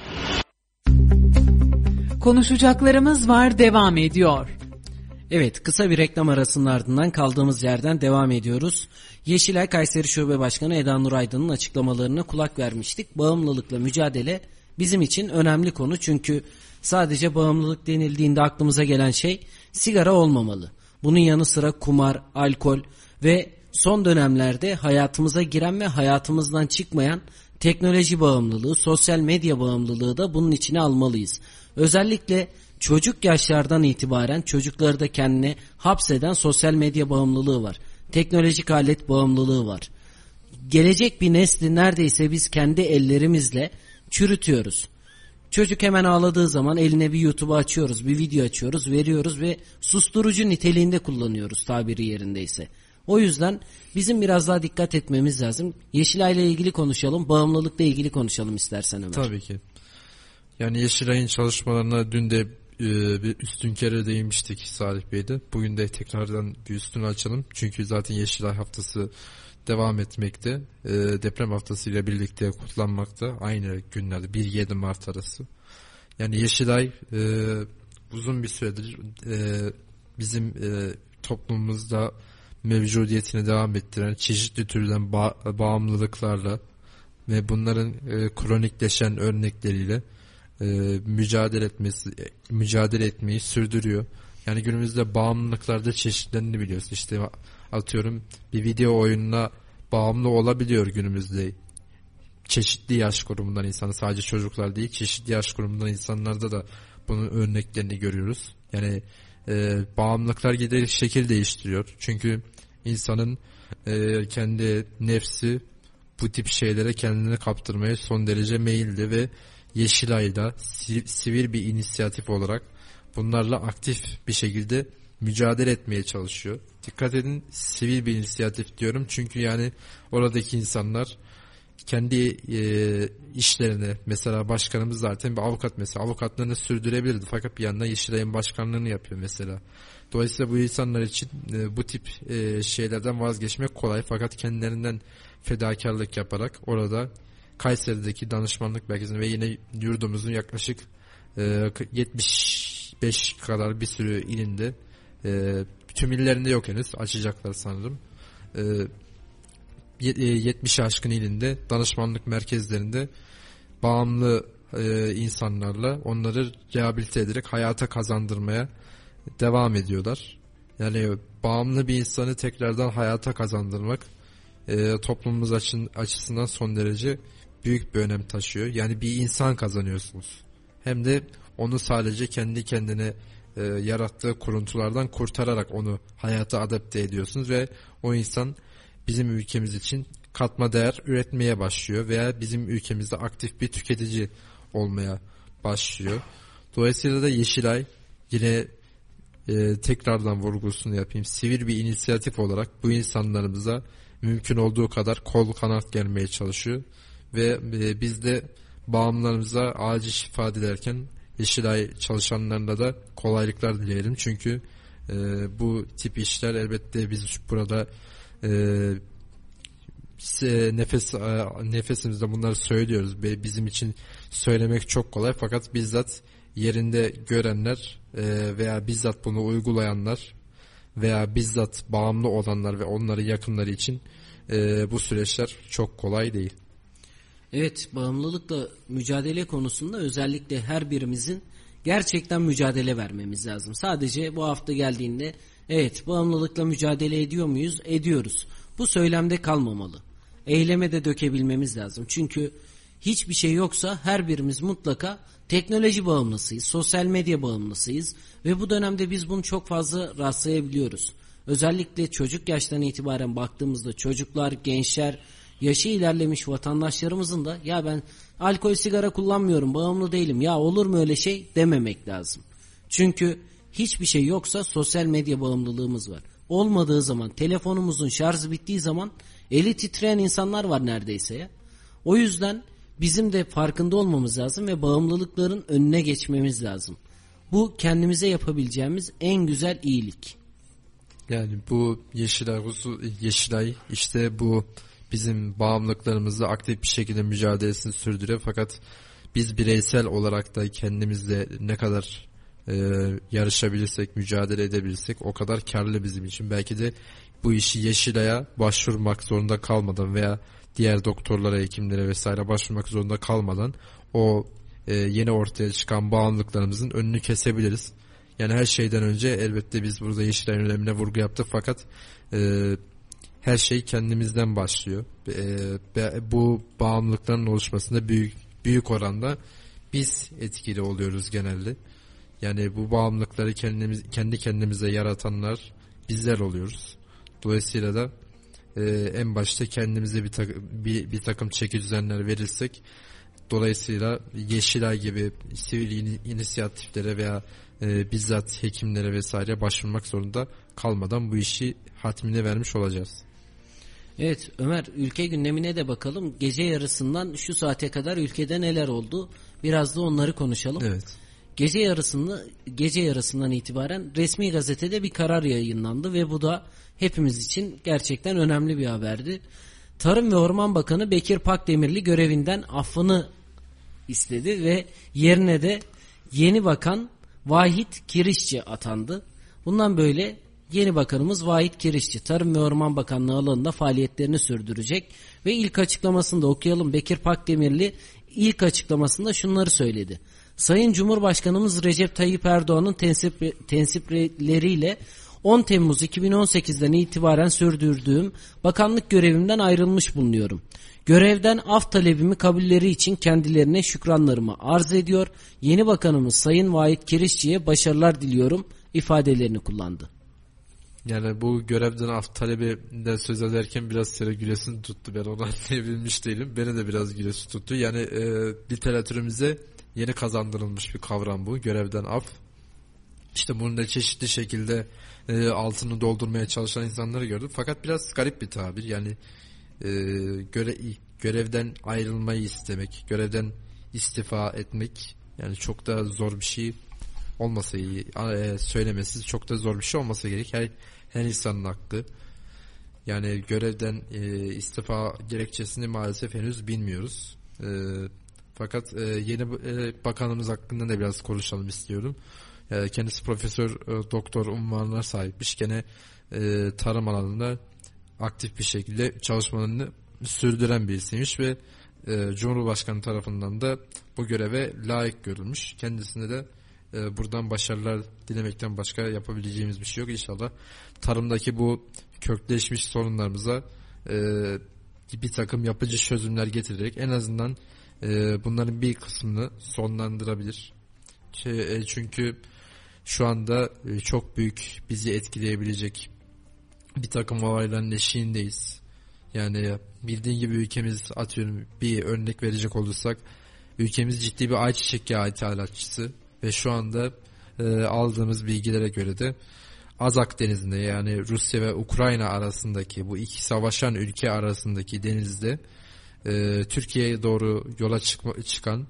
Konuşacaklarımız var devam ediyor. Evet kısa bir reklam arasının ardından kaldığımız yerden devam ediyoruz. Yeşilay Kayseri Şube Başkanı Eda Nur Aydın'ın açıklamalarına kulak vermiştik. Bağımlılıkla mücadele bizim için önemli konu çünkü sadece bağımlılık denildiğinde aklımıza gelen şey sigara olmamalı. Bunun yanı sıra kumar, alkol ve son dönemlerde hayatımıza giren ve hayatımızdan çıkmayan teknoloji bağımlılığı, sosyal medya bağımlılığı da bunun içine almalıyız. Özellikle çocuk yaşlardan itibaren çocukları da kendine hapseden sosyal medya bağımlılığı var. Teknolojik alet bağımlılığı var. Gelecek bir nesli neredeyse biz kendi ellerimizle çürütüyoruz. Çocuk hemen ağladığı zaman eline bir YouTube açıyoruz, bir video açıyoruz, veriyoruz ve susturucu niteliğinde kullanıyoruz tabiri yerindeyse. O yüzden bizim biraz daha dikkat etmemiz lazım. Yeşilay ile ilgili konuşalım, bağımlılıkla ilgili konuşalım istersen Ömer. Tabii ki. Yani Yeşilay'ın çalışmalarına dün de e, bir üstün kere değinmiştik Salih Bey'de. Bugün de tekrardan bir üstünü açalım. Çünkü zaten Yeşilay haftası devam etmekte. E, deprem haftası ile birlikte kutlanmakta. Aynı günlerde 1-7 Mart arası. Yani Yeşilay e, uzun bir süredir bizim toplumumuzda mevcudiyetini devam ettiren çeşitli türden ba- bağımlılıklarla ve bunların e, kronikleşen örnekleriyle e, mücadele etmesi mücadele etmeyi sürdürüyor. Yani günümüzde bağımlılıklarda çeşitlerini biliyoruz. İşte atıyorum bir video oyununa bağımlı olabiliyor günümüzde. Çeşitli yaş grubundan insanı sadece çocuklar değil çeşitli yaş grubundan insanlarda da bunun örneklerini görüyoruz. Yani e, bağımlılıklar giderek şekil değiştiriyor. Çünkü insanın e, kendi nefsi bu tip şeylere kendini kaptırmaya son derece meyilli ve Yeşilay'da sivil bir inisiyatif olarak bunlarla aktif bir şekilde mücadele etmeye çalışıyor. Dikkat edin sivil bir inisiyatif diyorum çünkü yani oradaki insanlar kendi e, işlerini mesela başkanımız zaten bir avukat mesela avukatlığını sürdürebilirdi fakat bir yandan Yeşilay'ın başkanlığını yapıyor mesela. Dolayısıyla bu insanlar için e, bu tip e, şeylerden vazgeçmek kolay fakat kendilerinden fedakarlık yaparak orada Kayseri'deki danışmanlık merkezinde ve yine yurdumuzun yaklaşık e, 75 kadar bir sürü ilinde e, tüm illerinde yok henüz açacaklar sanırım. E, 70 e, aşkın ilinde danışmanlık merkezlerinde bağımlı e, insanlarla onları rehabilite ederek hayata kazandırmaya devam ediyorlar. Yani bağımlı bir insanı tekrardan hayata kazandırmak e, toplumumuz açın, açısından son derece büyük bir önem taşıyor. Yani bir insan kazanıyorsunuz. Hem de onu sadece kendi kendine yarattığı kuruntulardan kurtararak onu hayata adapte ediyorsunuz ve o insan bizim ülkemiz için katma değer üretmeye başlıyor veya bizim ülkemizde aktif bir tüketici olmaya başlıyor. Dolayısıyla da Yeşilay yine e, tekrardan vurgusunu yapayım. Sivil bir inisiyatif olarak bu insanlarımıza mümkün olduğu kadar kol kanat gelmeye çalışıyor. Ve e, biz de bağımlarımıza acil şifa dilerken Yeşilay çalışanlarına da kolaylıklar dileyelim. Çünkü e, bu tip işler elbette biz burada nefes e, nefesimizde bunları söylüyoruz. Bizim için söylemek çok kolay fakat bizzat yerinde görenler e, veya bizzat bunu uygulayanlar veya bizzat bağımlı olanlar ve onları yakınları için e, bu süreçler çok kolay değil. Evet bağımlılıkla mücadele konusunda özellikle her birimizin gerçekten mücadele vermemiz lazım. Sadece bu hafta geldiğinde evet bağımlılıkla mücadele ediyor muyuz? Ediyoruz. Bu söylemde kalmamalı. Eyleme de dökebilmemiz lazım. Çünkü hiçbir şey yoksa her birimiz mutlaka teknoloji bağımlısıyız, sosyal medya bağımlısıyız ve bu dönemde biz bunu çok fazla rastlayabiliyoruz. Özellikle çocuk yaştan itibaren baktığımızda çocuklar, gençler, yaşı ilerlemiş vatandaşlarımızın da ya ben alkol sigara kullanmıyorum, bağımlı değilim ya olur mu öyle şey dememek lazım. Çünkü hiçbir şey yoksa sosyal medya bağımlılığımız var. Olmadığı zaman telefonumuzun şarjı bittiği zaman eli titreyen insanlar var neredeyse ya. O yüzden bizim de farkında olmamız lazım ve bağımlılıkların önüne geçmemiz lazım. Bu kendimize yapabileceğimiz en güzel iyilik. Yani bu Yeşilay, Yeşilay işte bu bizim bağımlılıklarımızla aktif bir şekilde mücadelesini sürdürüyor. Fakat biz bireysel olarak da kendimizle ne kadar e, yarışabilirsek, mücadele edebilirsek o kadar karlı bizim için. Belki de bu işi Yeşilay'a başvurmak zorunda kalmadan veya diğer doktorlara, hekimlere vesaire başvurmak zorunda kalmadan o e, yeni ortaya çıkan bağımlılıklarımızın önünü kesebiliriz. Yani her şeyden önce elbette biz burada Yeşilay'ın önemine vurgu yaptık fakat e, her şey kendimizden başlıyor. E, bu bağımlılıkların oluşmasında büyük büyük oranda biz etkili oluyoruz genelde. Yani bu bağımlılıkları kendimiz kendi kendimize yaratanlar bizler oluyoruz. Dolayısıyla da e, en başta kendimize bir, tak, bir, bir takım çeki düzenler verirsek dolayısıyla Yeşilay gibi sivil inisiyatiflere veya e, bizzat hekimlere vesaire başvurmak zorunda kalmadan bu işi hatmine vermiş olacağız. Evet Ömer ülke gündemine de bakalım. Gece yarısından şu saate kadar ülkede neler oldu? Biraz da onları konuşalım. Evet. Gece yarısında gece yarısından itibaren resmi gazetede bir karar yayınlandı ve bu da hepimiz için gerçekten önemli bir haberdi. Tarım ve Orman Bakanı Bekir Pakdemirli görevinden affını istedi ve yerine de yeni bakan Vahit Kirişçi atandı. Bundan böyle yeni bakanımız Vahit Kirişçi Tarım ve Orman Bakanlığı alanında faaliyetlerini sürdürecek ve ilk açıklamasında okuyalım Bekir Pakdemirli ilk açıklamasında şunları söyledi. Sayın Cumhurbaşkanımız Recep Tayyip Erdoğan'ın tensip, tensipleriyle 10 Temmuz 2018'den itibaren sürdürdüğüm bakanlık görevimden ayrılmış bulunuyorum. Görevden af talebimi kabulleri için kendilerine şükranlarımı arz ediyor. Yeni bakanımız Sayın Vahit Kirişçi'ye başarılar diliyorum ifadelerini kullandı. Yani bu görevden af talebinden söz ederken biraz sere gülesin tuttu. Ben onu anlayabilmiş değilim. Beni de biraz gülesi tuttu. Yani e, literatürümüze yeni kazandırılmış bir kavram bu. Görevden af. İşte bunu da çeşitli şekilde e, altını doldurmaya çalışan insanları gördüm. Fakat biraz garip bir tabir. Yani e, göre, görevden ayrılmayı istemek, görevden istifa etmek yani çok da zor bir şey olmasa iyi. E, söylemesi çok da zor bir şey olmasa gerek. Her, her insanın hakkı. Yani görevden e, istifa gerekçesini maalesef henüz bilmiyoruz. E, fakat e, yeni e, bakanımız hakkında da biraz konuşalım istiyorum. E, kendisi profesör e, doktor unvanına sahipmiş. Gene e, tarım alanında aktif bir şekilde çalışmalarını sürdüren birisiymiş ve e, Cumhurbaşkanı tarafından da bu göreve layık görülmüş. Kendisine de e, buradan başarılar dilemekten başka yapabileceğimiz bir şey yok. İnşallah tarımdaki bu kökleşmiş sorunlarımıza e, bir takım yapıcı çözümler getirerek en azından e, bunların bir kısmını sonlandırabilir. E, çünkü şu anda e, çok büyük bizi etkileyebilecek bir takım olayların eşiğindeyiz. Yani bildiğin gibi ülkemiz atıyorum bir örnek verecek olursak ülkemiz ciddi bir ayçiçek yağı ithalatçısı ve şu anda e, aldığımız bilgilere göre de Azak denizinde yani Rusya ve Ukrayna arasındaki bu iki savaşan ülke arasındaki denizde e, Türkiye'ye doğru yola çıkma, çıkan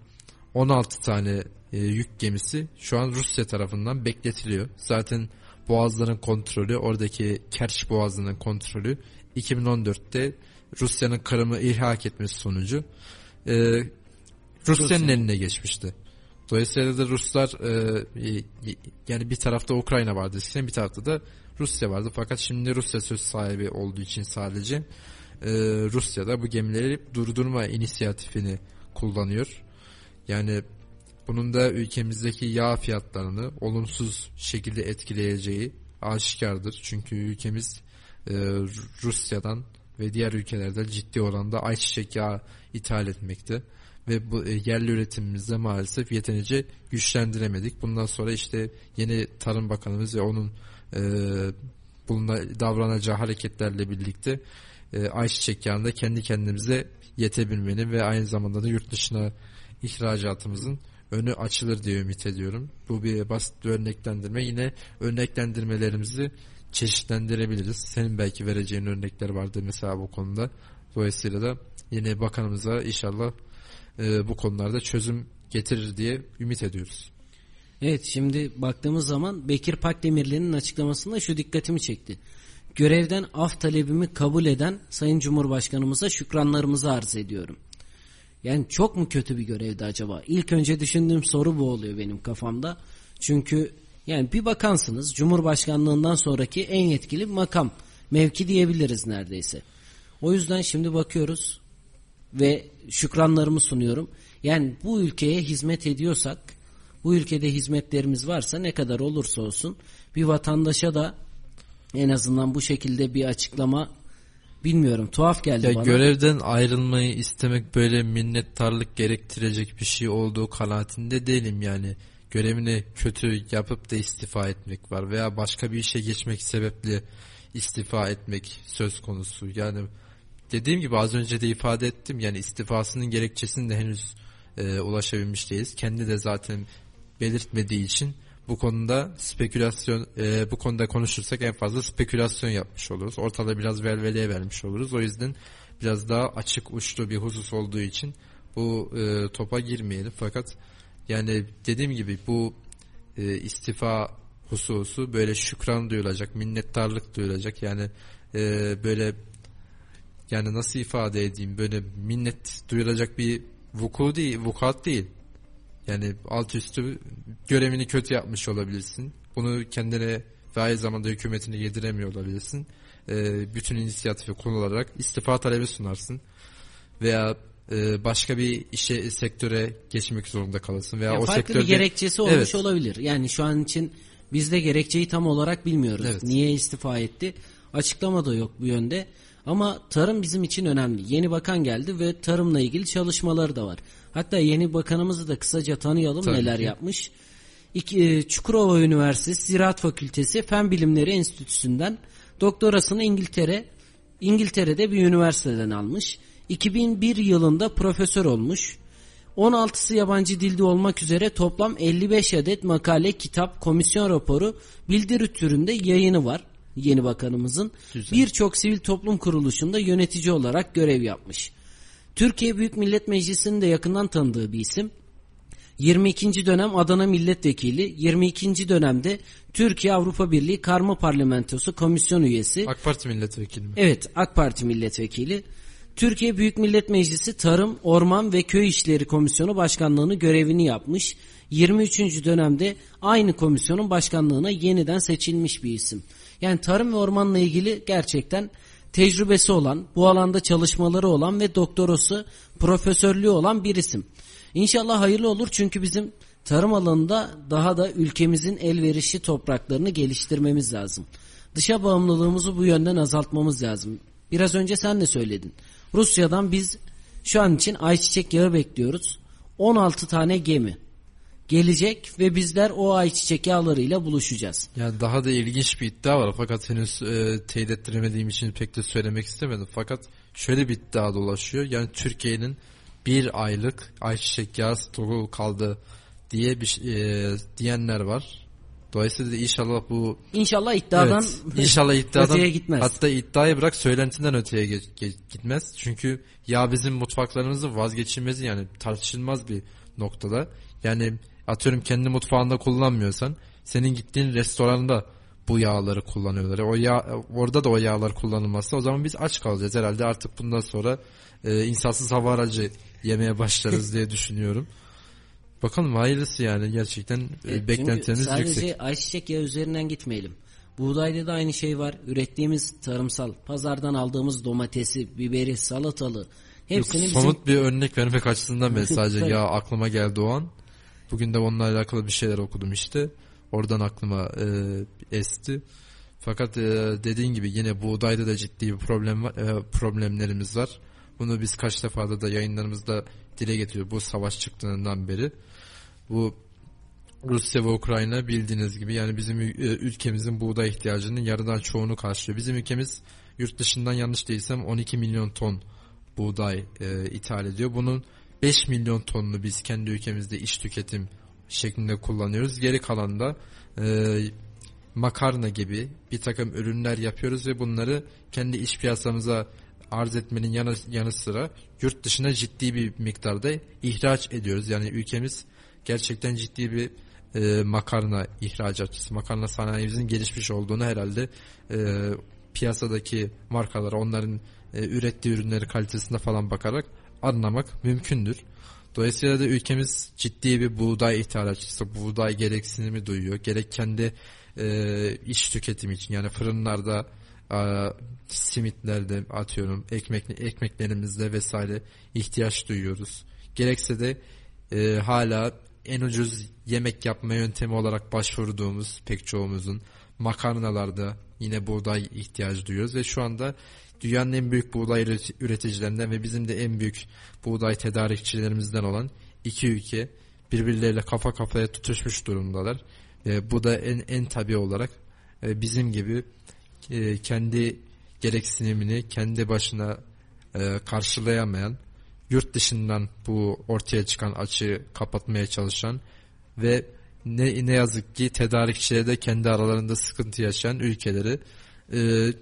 16 tane e, yük gemisi şu an Rusya tarafından bekletiliyor. Zaten boğazların kontrolü oradaki Kerç boğazının kontrolü 2014'te Rusya'nın Kırım'ı ilhak etmesi sonucu e, Rusya'nın Rusya. eline geçmişti. Dolayısıyla da Ruslar e, e, yani bir tarafta Ukrayna vardı eskiden bir tarafta da Rusya vardı. Fakat şimdi Rusya söz sahibi olduğu için sadece e, Rusya'da bu gemileri durdurma inisiyatifini kullanıyor. Yani bunun da ülkemizdeki yağ fiyatlarını olumsuz şekilde etkileyeceği aşikardır. Çünkü ülkemiz e, Rusya'dan ve diğer ülkelerden ciddi oranda ayçiçek yağı ithal etmekte ve bu e, yerli üretimimizde maalesef yeterince güçlendiremedik. Bundan sonra işte yeni Tarım Bakanımız ve onun e, bununla davranacağı hareketlerle birlikte e, ayçiçek kendi kendimize yetebilmenin ve aynı zamanda da yurt dışına ihracatımızın önü açılır diye ümit ediyorum. Bu bir basit bir örneklendirme. Yine örneklendirmelerimizi çeşitlendirebiliriz. Senin belki vereceğin örnekler vardı mesela bu konuda. Dolayısıyla da yine bakanımıza inşallah e, bu konularda çözüm getirir diye ümit ediyoruz. Evet şimdi baktığımız zaman Bekir Pakdemirli'nin açıklamasında şu dikkatimi çekti. Görevden af talebimi kabul eden Sayın Cumhurbaşkanımıza şükranlarımızı arz ediyorum. Yani çok mu kötü bir görevdi acaba? İlk önce düşündüğüm soru bu oluyor benim kafamda. Çünkü yani bir bakansınız Cumhurbaşkanlığından sonraki en yetkili makam, mevki diyebiliriz neredeyse. O yüzden şimdi bakıyoruz ve şükranlarımı sunuyorum. Yani bu ülkeye hizmet ediyorsak, bu ülkede hizmetlerimiz varsa ne kadar olursa olsun bir vatandaşa da en azından bu şekilde bir açıklama bilmiyorum tuhaf geldi Ya bana. görevden ayrılmayı istemek böyle minnettarlık gerektirecek bir şey olduğu kanaatinde değilim yani. Görevini kötü yapıp da istifa etmek var veya başka bir işe geçmek sebeple istifa etmek söz konusu. Yani dediğim gibi az önce de ifade ettim yani istifasının gerekçesini de henüz e, ulaşabilmiş değiliz. Kendi de zaten belirtmediği için bu konuda spekülasyon e, bu konuda konuşursak en fazla spekülasyon yapmış oluruz. Ortada biraz velveleye vermiş oluruz. O yüzden biraz daha açık uçlu bir husus olduğu için bu e, topa girmeyelim. Fakat yani dediğim gibi bu e, istifa hususu böyle şükran duyulacak, minnettarlık duyulacak. Yani e, böyle yani nasıl ifade edeyim böyle minnet duyulacak bir vuku değil, vukuat değil. Yani alt üstü görevini kötü yapmış olabilirsin. Bunu kendine ve aynı zamanda hükümetine yediremiyor olabilirsin. Ee, bütün inisiyatifi kullanılarak istifa talebi sunarsın. Veya e, başka bir işe sektöre geçmek zorunda kalırsın. Veya Ya o farklı sektörde... bir gerekçesi olmuş Evet. olabilir. Yani şu an için biz de gerekçeyi tam olarak bilmiyoruz. Evet. Niye istifa etti? Açıklama da yok bu yönde. Ama tarım bizim için önemli. Yeni bakan geldi ve tarımla ilgili çalışmaları da var. Hatta yeni bakanımızı da kısaca tanıyalım Tabii neler ki. yapmış. İki, e, Çukurova Üniversitesi Ziraat Fakültesi Fen Bilimleri Enstitüsü'nden doktorasını İngiltere İngiltere'de bir üniversiteden almış. 2001 yılında profesör olmuş. 16'sı yabancı dilde olmak üzere toplam 55 adet makale, kitap, komisyon raporu, bildiri türünde yayını var yeni bakanımızın. Birçok sivil toplum kuruluşunda yönetici olarak görev yapmış. Türkiye Büyük Millet Meclisi'nin de yakından tanıdığı bir isim. 22. dönem Adana Milletvekili, 22. dönemde Türkiye Avrupa Birliği Karma Parlamentosu Komisyon üyesi. AK Parti milletvekili mi? Evet AK Parti milletvekili. Türkiye Büyük Millet Meclisi Tarım, Orman ve Köy İşleri Komisyonu Başkanlığını görevini yapmış. 23. dönemde aynı komisyonun başkanlığına yeniden seçilmiş bir isim. Yani tarım ve ormanla ilgili gerçekten tecrübesi olan, bu alanda çalışmaları olan ve doktorası, profesörlüğü olan bir isim. İnşallah hayırlı olur çünkü bizim tarım alanında daha da ülkemizin elverişli topraklarını geliştirmemiz lazım. Dışa bağımlılığımızı bu yönden azaltmamız lazım. Biraz önce sen de söyledin. Rusya'dan biz şu an için ayçiçek yağı bekliyoruz. 16 tane gemi gelecek ve bizler o ayçiçek yağlarıyla buluşacağız. Yani daha da ilginç bir iddia var fakat henüz e, teyit ettiremediğim için pek de söylemek istemedim. Fakat şöyle bir iddia dolaşıyor. Yani Türkiye'nin bir aylık ayçiçek yağı stoku kaldı diye bir e, diyenler var. Dolayısıyla da inşallah bu İnşallah iddiadan Evet, inşallah iddiadan öteye gitmez. hatta iddiayı bırak söylentiden öteye ge- ge- gitmez. Çünkü yağ bizim mutfaklarımızın vazgeçilmezi yani tartışılmaz bir noktada. Yani atıyorum kendi mutfağında kullanmıyorsan senin gittiğin restoranda bu yağları kullanıyorlar. O yağ orada da o yağlar kullanılmazsa o zaman biz aç kalacağız herhalde artık bundan sonra e, insansız hava aracı yemeye başlarız diye düşünüyorum. Bakalım hayırlısı yani gerçekten e, Evet, beklentilerimiz çünkü yüksek. sadece ayçiçek yağı üzerinden gitmeyelim. Buğdayda da aynı şey var. Ürettiğimiz tarımsal, pazardan aldığımız domatesi, biberi, salatalı Yok, hepsini bizim somut bir örnek vermek açısından ben sadece ya aklıma geldi o an. Bugün de onunla alakalı bir şeyler okudum işte. Oradan aklıma e, esti. Fakat e, dediğin gibi yine buğdayda da ciddi bir problem e, problemlerimiz var. Bunu biz kaç defada da yayınlarımızda dile getiriyor bu savaş çıktığından beri. Bu Rusya ve Ukrayna bildiğiniz gibi yani bizim e, ülkemizin buğday ihtiyacının yarıdan çoğunu karşılıyor. Bizim ülkemiz yurt dışından yanlış değilsem 12 milyon ton buğday e, ithal ediyor. Bunun 5 milyon tonunu biz kendi ülkemizde iş tüketim şeklinde kullanıyoruz. Geri kalan da e, makarna gibi bir takım ürünler yapıyoruz ve bunları kendi iş piyasamıza arz etmenin yanı, yanı sıra yurt dışına ciddi bir miktarda ihraç ediyoruz. Yani ülkemiz gerçekten ciddi bir e, makarna ihracatçısı. Makarna sanayimizin gelişmiş olduğunu herhalde e, piyasadaki markalara onların e, ürettiği ürünleri kalitesine falan bakarak anlamak mümkündür. Dolayısıyla da ülkemiz ciddi bir buğday ithalatçısı. Buğday gereksinimi duyuyor. Gerek kendi e, iş tüketimi için yani fırınlarda e, simitlerde atıyorum ekmek ekmeklerimizde vesaire ihtiyaç duyuyoruz. Gerekse de e, hala en ucuz yemek yapma yöntemi olarak başvurduğumuz pek çoğumuzun makarnalarda yine buğday ihtiyacı duyuyoruz ve şu anda dünyanın en büyük buğday üreti- üreticilerinden ve bizim de en büyük buğday tedarikçilerimizden olan iki ülke birbirleriyle kafa kafaya tutuşmuş durumdalar. E, bu da en en tabi olarak e, bizim gibi e, kendi gereksinimini kendi başına e, karşılayamayan yurt dışından bu ortaya çıkan açığı kapatmaya çalışan ve ne, ne yazık ki tedarikçileri de kendi aralarında sıkıntı yaşayan ülkeleri e,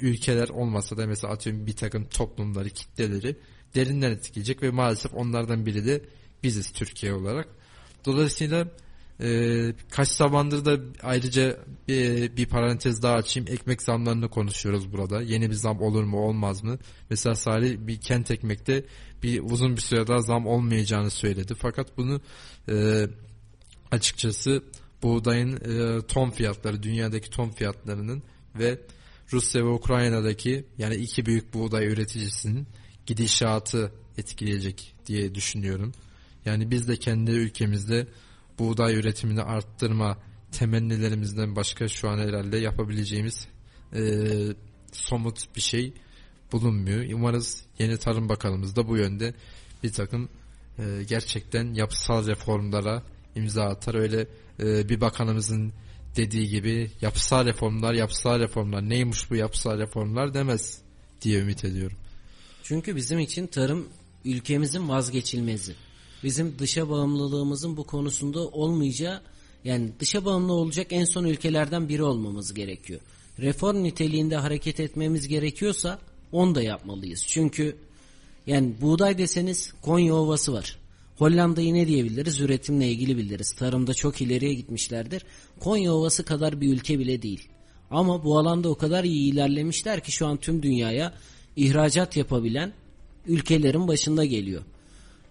ülkeler olmasa da mesela atıyorum bir takım toplumları, kitleleri derinden etkileyecek ve maalesef onlardan biri de biziz Türkiye olarak. Dolayısıyla e, kaç zamandır da ayrıca bir, bir parantez daha açayım. Ekmek zamlarını konuşuyoruz burada. Yeni bir zam olur mu olmaz mı? Mesela Salih bir kent ekmekte bir uzun bir süre daha zam olmayacağını söyledi. Fakat bunu e, açıkçası buğdayın e, ton fiyatları, dünyadaki ton fiyatlarının ve Rusya ve Ukrayna'daki yani iki büyük buğday üreticisinin gidişatı etkileyecek diye düşünüyorum. Yani biz de kendi ülkemizde buğday üretimini arttırma temennilerimizden başka şu an herhalde yapabileceğimiz e, somut bir şey bulunmuyor. Umarız yeni Tarım Bakanımız da bu yönde bir takım e, gerçekten yapısal reformlara imza atar. Öyle e, bir bakanımızın dediği gibi yapısal reformlar, yapısal reformlar neymiş bu yapısal reformlar demez diye ümit ediyorum. Çünkü bizim için tarım ülkemizin vazgeçilmezi. Bizim dışa bağımlılığımızın bu konusunda olmayacağı yani dışa bağımlı olacak en son ülkelerden biri olmamız gerekiyor. Reform niteliğinde hareket etmemiz gerekiyorsa onu da yapmalıyız. Çünkü yani buğday deseniz Konya Ovası var. Hollanda'yı ne diyebiliriz? Üretimle ilgili biliriz. Tarımda çok ileriye gitmişlerdir. Konya Ovası kadar bir ülke bile değil. Ama bu alanda o kadar iyi ilerlemişler ki şu an tüm dünyaya ihracat yapabilen ülkelerin başında geliyor.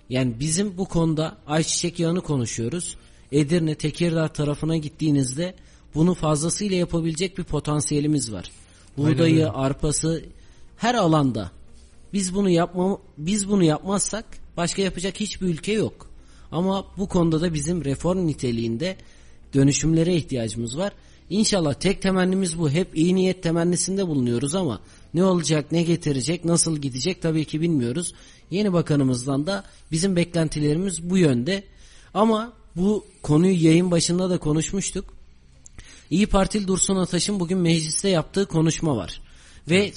Yani bizim bu konuda ayçiçek yağını konuşuyoruz. Edirne, Tekirdağ tarafına gittiğinizde bunu fazlasıyla yapabilecek bir potansiyelimiz var. Buğdayı, arpası her alanda. Biz bunu yapma biz bunu yapmazsak başka yapacak hiçbir ülke yok. Ama bu konuda da bizim reform niteliğinde dönüşümlere ihtiyacımız var. İnşallah tek temennimiz bu. Hep iyi niyet temennisinde bulunuyoruz ama ne olacak, ne getirecek, nasıl gidecek tabii ki bilmiyoruz. Yeni bakanımızdan da bizim beklentilerimiz bu yönde. Ama bu konuyu yayın başında da konuşmuştuk. İyi Partili Dursun Ataş'ın bugün mecliste yaptığı konuşma var. Ve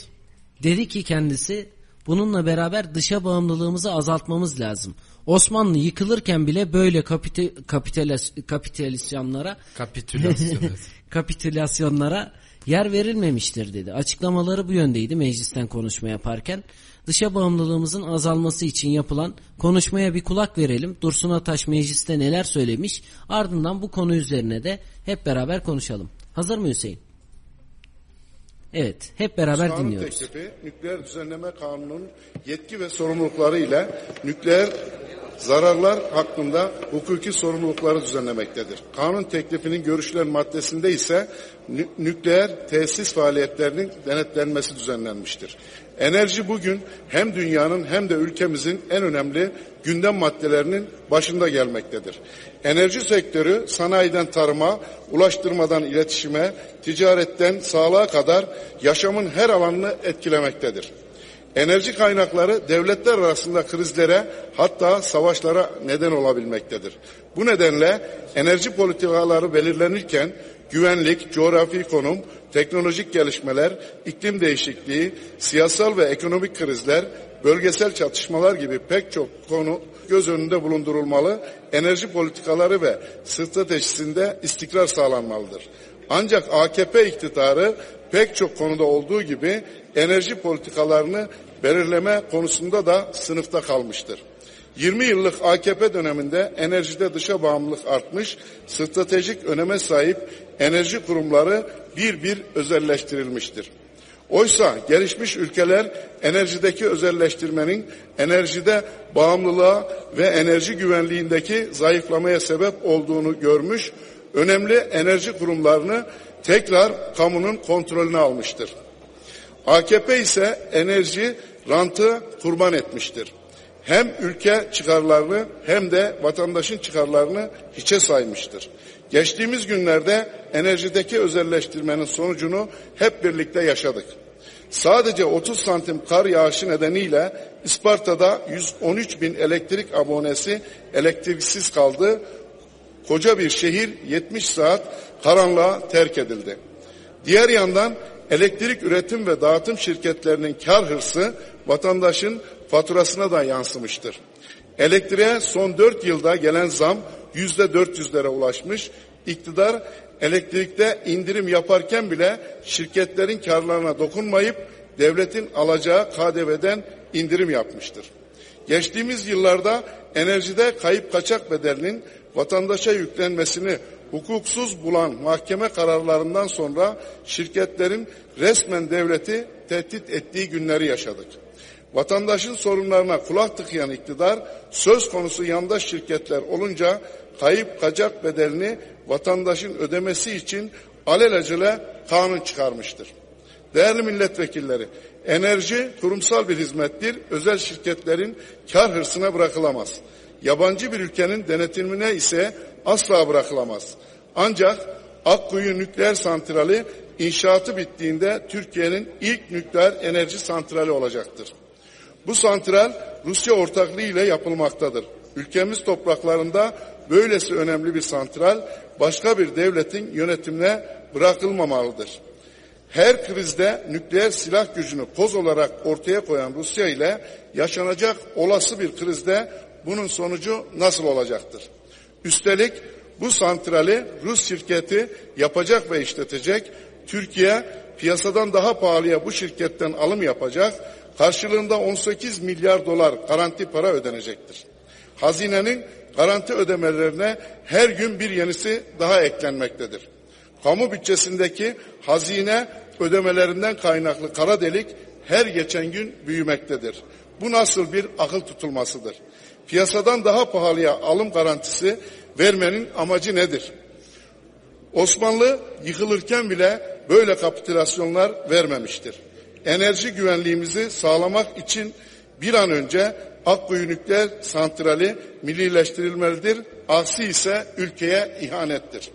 dedi ki kendisi Bununla beraber dışa bağımlılığımızı azaltmamız lazım. Osmanlı yıkılırken bile böyle kapite, kapitalas, kapitülasyonlara evet. kapitülasyonlara yer verilmemiştir dedi. Açıklamaları bu yöndeydi meclisten konuşma yaparken. Dışa bağımlılığımızın azalması için yapılan konuşmaya bir kulak verelim. Dursun Ataş mecliste neler söylemiş ardından bu konu üzerine de hep beraber konuşalım. Hazır mı Hüseyin? Evet hep beraber Kanun dinliyoruz. teklifi nükleer düzenleme kanunun yetki ve sorumlulukları ile nükleer zararlar hakkında hukuki sorumlulukları düzenlemektedir. Kanun teklifinin görüşülen maddesinde ise nü- nükleer tesis faaliyetlerinin denetlenmesi düzenlenmiştir. Enerji bugün hem dünyanın hem de ülkemizin en önemli gündem maddelerinin başında gelmektedir. Enerji sektörü sanayiden tarıma, ulaştırmadan iletişime, ticaretten sağlığa kadar yaşamın her alanını etkilemektedir. Enerji kaynakları devletler arasında krizlere hatta savaşlara neden olabilmektedir. Bu nedenle enerji politikaları belirlenirken güvenlik, coğrafi konum, teknolojik gelişmeler, iklim değişikliği, siyasal ve ekonomik krizler, bölgesel çatışmalar gibi pek çok konu göz önünde bulundurulmalı, enerji politikaları ve stratejisinde istikrar sağlanmalıdır. Ancak AKP iktidarı pek çok konuda olduğu gibi enerji politikalarını belirleme konusunda da sınıfta kalmıştır. 20 yıllık AKP döneminde enerjide dışa bağımlılık artmış, stratejik öneme sahip enerji kurumları bir bir özelleştirilmiştir. Oysa gelişmiş ülkeler enerjideki özelleştirmenin enerjide bağımlılığa ve enerji güvenliğindeki zayıflamaya sebep olduğunu görmüş, önemli enerji kurumlarını tekrar kamunun kontrolüne almıştır. AKP ise enerji rantı kurban etmiştir. Hem ülke çıkarlarını hem de vatandaşın çıkarlarını hiçe saymıştır. Geçtiğimiz günlerde enerjideki özelleştirmenin sonucunu hep birlikte yaşadık. Sadece 30 santim kar yağışı nedeniyle İsparta'da 113 bin elektrik abonesi elektriksiz kaldı. Koca bir şehir 70 saat karanlığa terk edildi. Diğer yandan elektrik üretim ve dağıtım şirketlerinin kar hırsı vatandaşın faturasına da yansımıştır. Elektriğe son 4 yılda gelen zam yüzde 400'lere ulaşmış. İktidar elektrikte indirim yaparken bile şirketlerin karlarına dokunmayıp devletin alacağı KDV'den indirim yapmıştır. Geçtiğimiz yıllarda enerjide kayıp kaçak bedelinin vatandaşa yüklenmesini hukuksuz bulan mahkeme kararlarından sonra şirketlerin resmen devleti tehdit ettiği günleri yaşadık. Vatandaşın sorunlarına kulak tıkayan iktidar söz konusu yandaş şirketler olunca kayıp kaçak bedelini vatandaşın ödemesi için alelacele kanun çıkarmıştır. Değerli milletvekilleri, enerji kurumsal bir hizmettir, özel şirketlerin kar hırsına bırakılamaz. Yabancı bir ülkenin denetimine ise asla bırakılamaz. Ancak Akkuyu nükleer santrali inşaatı bittiğinde Türkiye'nin ilk nükleer enerji santrali olacaktır. Bu santral Rusya ortaklığı ile yapılmaktadır. Ülkemiz topraklarında böylesi önemli bir santral başka bir devletin yönetimine bırakılmamalıdır. Her krizde nükleer silah gücünü koz olarak ortaya koyan Rusya ile yaşanacak olası bir krizde bunun sonucu nasıl olacaktır? Üstelik bu santrali Rus şirketi yapacak ve işletecek. Türkiye piyasadan daha pahalıya bu şirketten alım yapacak. Karşılığında 18 milyar dolar garanti para ödenecektir. Hazinenin garanti ödemelerine her gün bir yenisi daha eklenmektedir. Kamu bütçesindeki hazine ödemelerinden kaynaklı kara delik her geçen gün büyümektedir. Bu nasıl bir akıl tutulmasıdır? Piyasadan daha pahalıya alım garantisi vermenin amacı nedir? Osmanlı yıkılırken bile böyle kapitülasyonlar vermemiştir. Enerji güvenliğimizi sağlamak için bir an önce Akkuyu nükleer santrali millileştirilmelidir. Aksi ise ülkeye ihanettir.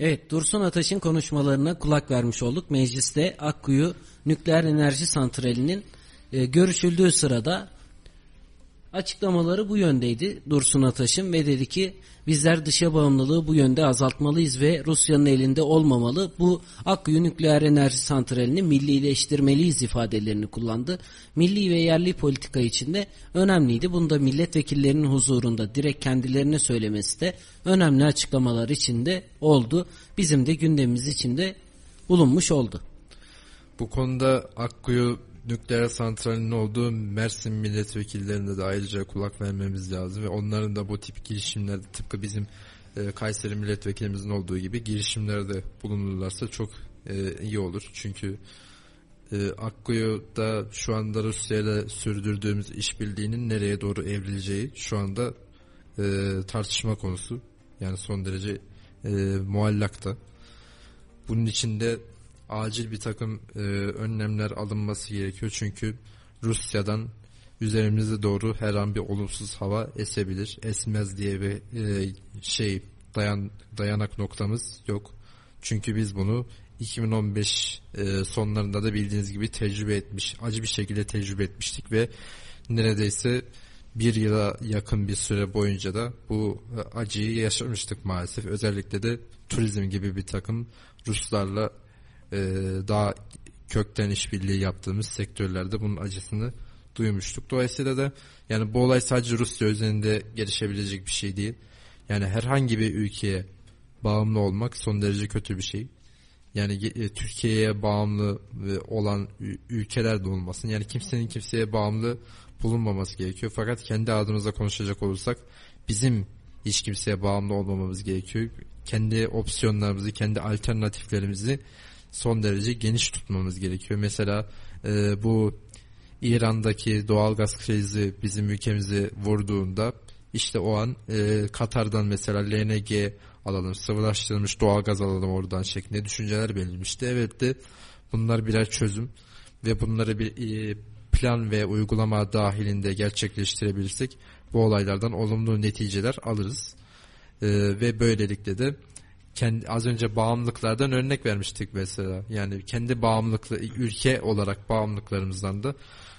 Evet Dursun Ataş'ın konuşmalarına kulak vermiş olduk. Mecliste Akkuyu Nükleer Enerji Santrali'nin e, görüşüldüğü sırada Açıklamaları bu yöndeydi Dursun Ataş'ın ve dedi ki bizler dışa bağımlılığı bu yönde azaltmalıyız ve Rusya'nın elinde olmamalı. Bu Akkuyu nükleer enerji santralini millileştirmeliyiz ifadelerini kullandı. Milli ve yerli politika içinde önemliydi. Bunu da milletvekillerinin huzurunda direkt kendilerine söylemesi de önemli açıklamalar içinde oldu. Bizim de gündemimiz içinde bulunmuş oldu. Bu konuda Akkuyu nükleer santralinin olduğu Mersin milletvekillerine de ayrıca kulak vermemiz lazım ve onların da bu tip girişimlerde tıpkı bizim e, Kayseri milletvekilimizin olduğu gibi girişimlerde bulunurlarsa çok e, iyi olur. Çünkü e, Akkuyu'da şu anda Rusya ile sürdürdüğümüz işbirliğinin nereye doğru evrileceği şu anda e, tartışma konusu. Yani son derece muallakta. Bunun içinde acil bir takım e, önlemler alınması gerekiyor. Çünkü Rusya'dan üzerimize doğru her an bir olumsuz hava esebilir. Esmez diye bir e, şey dayan dayanak noktamız yok. Çünkü biz bunu 2015 e, sonlarında da bildiğiniz gibi tecrübe etmiş, acı bir şekilde tecrübe etmiştik ve neredeyse bir yıla yakın bir süre boyunca da bu acıyı yaşamıştık maalesef. Özellikle de turizm gibi bir takım Ruslarla e, daha kökten işbirliği yaptığımız sektörlerde bunun acısını duymuştuk. Dolayısıyla da yani bu olay sadece Rusya üzerinde gelişebilecek bir şey değil. Yani herhangi bir ülkeye bağımlı olmak son derece kötü bir şey. Yani e, Türkiye'ye bağımlı e, olan ülkeler de olmasın. Yani kimsenin kimseye bağımlı bulunmaması gerekiyor. Fakat kendi adımıza konuşacak olursak bizim hiç kimseye bağımlı olmamamız gerekiyor. Kendi opsiyonlarımızı, kendi alternatiflerimizi son derece geniş tutmamız gerekiyor. Mesela e, bu İran'daki doğalgaz krizi bizim ülkemizi vurduğunda işte o an e, Katar'dan mesela LNG alalım, sıvılaştırılmış doğalgaz alalım oradan şeklinde düşünceler belirmişti. Evet de bunlar birer çözüm ve bunları bir e, plan ve uygulama dahilinde gerçekleştirebilirsek bu olaylardan olumlu neticeler alırız. E, ve böylelikle de kendi az önce bağımlılıklardan örnek vermiştik mesela. Yani kendi bağımlılıklı ülke olarak bağımlılıklarımızdan da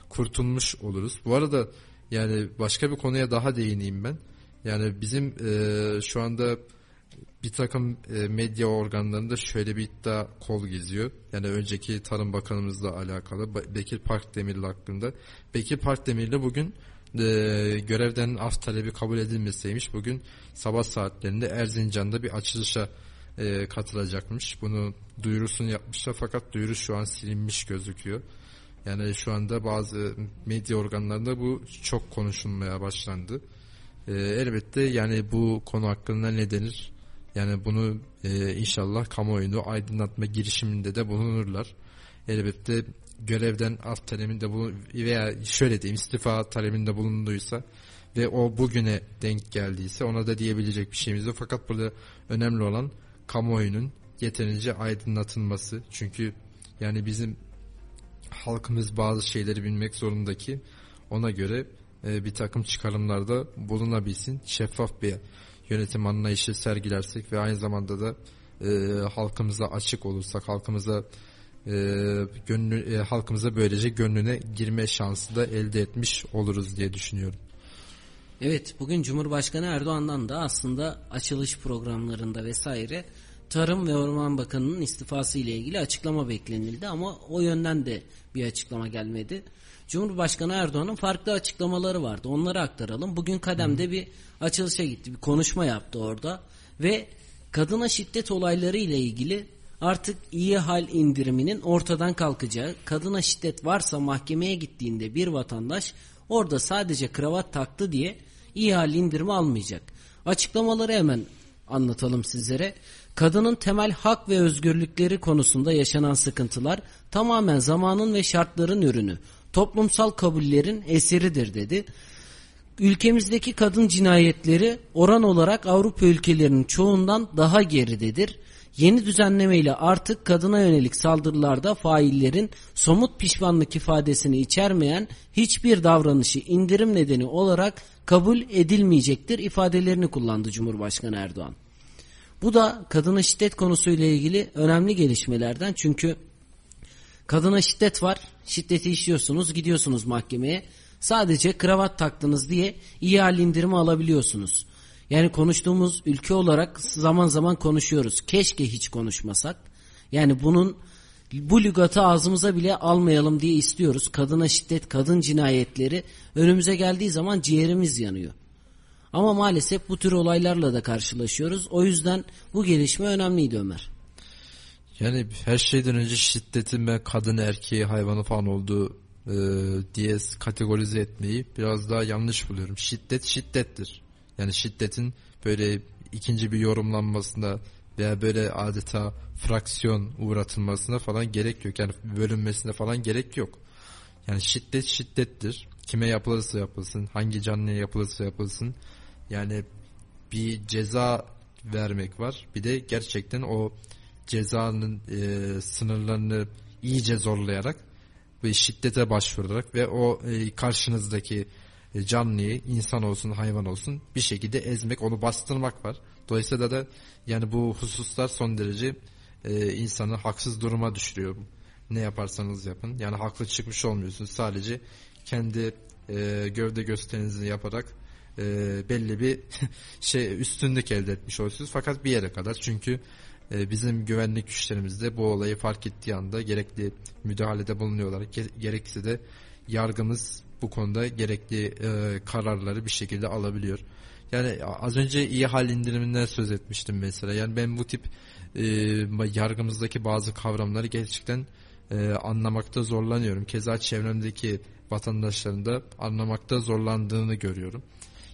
kurtulmuş oluruz. Bu arada yani başka bir konuya daha değineyim ben. Yani bizim e, şu anda bir takım e, medya organlarında şöyle bir iddia kol geziyor. Yani önceki Tarım Bakanımızla alakalı Bekir Parkdemirli hakkında. Bekir Parkdemirli bugün e, görevden af talebi kabul edilmeseymiş bugün sabah saatlerinde Erzincan'da bir açılışa e, katılacakmış. Bunu duyurusunu yapmışlar fakat duyuru şu an silinmiş gözüküyor. Yani şu anda bazı medya organlarında bu çok konuşulmaya başlandı. E, elbette yani bu konu hakkında ne denir? Yani bunu e, inşallah kamuoyunu aydınlatma girişiminde de bulunurlar. Elbette görevden af talebinde bulun veya şöyle diyeyim istifa talebinde bulunduysa ve o bugüne denk geldiyse ona da diyebilecek bir şeyimiz yok. Fakat burada önemli olan kamuoyunun yeterince aydınlatılması. Çünkü yani bizim halkımız bazı şeyleri bilmek zorunda ki ona göre e, bir takım çıkarımlarda bulunabilsin. Şeffaf bir yönetim anlayışı sergilersek ve aynı zamanda da e, halkımıza açık olursak, halkımıza e, gönlü, e, halkımıza böylece gönlüne girme şansı da elde etmiş oluruz diye düşünüyorum. Evet bugün Cumhurbaşkanı Erdoğan'dan da aslında açılış programlarında vesaire Tarım ve Orman Bakanı'nın istifası ile ilgili açıklama beklenildi ama o yönden de bir açıklama gelmedi. Cumhurbaşkanı Erdoğan'ın farklı açıklamaları vardı. Onları aktaralım. Bugün Kadem'de bir açılışa gitti. Bir konuşma yaptı orada ve kadına şiddet olayları ile ilgili artık iyi hal indiriminin ortadan kalkacağı, kadına şiddet varsa mahkemeye gittiğinde bir vatandaş orada sadece kravat taktı diye iyi hal indirimi almayacak. Açıklamaları hemen anlatalım sizlere. Kadının temel hak ve özgürlükleri konusunda yaşanan sıkıntılar tamamen zamanın ve şartların ürünü, toplumsal kabullerin eseridir dedi. Ülkemizdeki kadın cinayetleri oran olarak Avrupa ülkelerinin çoğundan daha geridedir. Yeni düzenleme ile artık kadına yönelik saldırılarda faillerin somut pişmanlık ifadesini içermeyen hiçbir davranışı indirim nedeni olarak kabul edilmeyecektir ifadelerini kullandı Cumhurbaşkanı Erdoğan. Bu da kadına şiddet konusuyla ilgili önemli gelişmelerden çünkü kadına şiddet var. Şiddeti işliyorsunuz, gidiyorsunuz mahkemeye. Sadece kravat taktınız diye iyi hal indirimi alabiliyorsunuz. Yani konuştuğumuz ülke olarak zaman zaman konuşuyoruz. Keşke hiç konuşmasak. Yani bunun bu lügatı ağzımıza bile almayalım diye istiyoruz. Kadına şiddet, kadın cinayetleri önümüze geldiği zaman ciğerimiz yanıyor. Ama maalesef bu tür olaylarla da karşılaşıyoruz. O yüzden bu gelişme önemliydi Ömer. Yani her şeyden önce şiddetin ben kadın erkeği hayvanı falan olduğu e, diye kategorize etmeyi biraz daha yanlış buluyorum. Şiddet şiddettir. Yani şiddetin böyle ikinci bir yorumlanmasında veya böyle adeta fraksiyon uğratılmasına falan gerek yok. Yani bölünmesine falan gerek yok. Yani şiddet şiddettir. Kime yapılırsa yapılsın, hangi canlıya yapılırsa yapılsın. Yani bir ceza vermek var. Bir de gerçekten o cezanın e, sınırlarını iyice zorlayarak ve şiddete başvurarak ve o e, karşınızdaki e, canlıyı insan olsun hayvan olsun bir şekilde ezmek onu bastırmak var. Dolayısıyla da yani bu hususlar son derece e, insanı haksız duruma düşürüyor. Ne yaparsanız yapın. Yani haklı çıkmış olmuyorsunuz. Sadece kendi e, gövde gösterinizi yaparak e, belli bir şey üstünlük elde etmiş oluyorsunuz. Fakat bir yere kadar çünkü e, bizim güvenlik güçlerimiz de bu olayı fark ettiği anda gerekli müdahalede bulunuyorlar. Ge- gerekse de yargımız bu konuda gerekli e, kararları bir şekilde alabiliyor. Yani az önce iyi hal indiriminden söz etmiştim mesela. Yani ben bu tip e, yargımızdaki bazı kavramları gerçekten e, anlamakta zorlanıyorum. Keza çevremdeki vatandaşların da anlamakta zorlandığını görüyorum.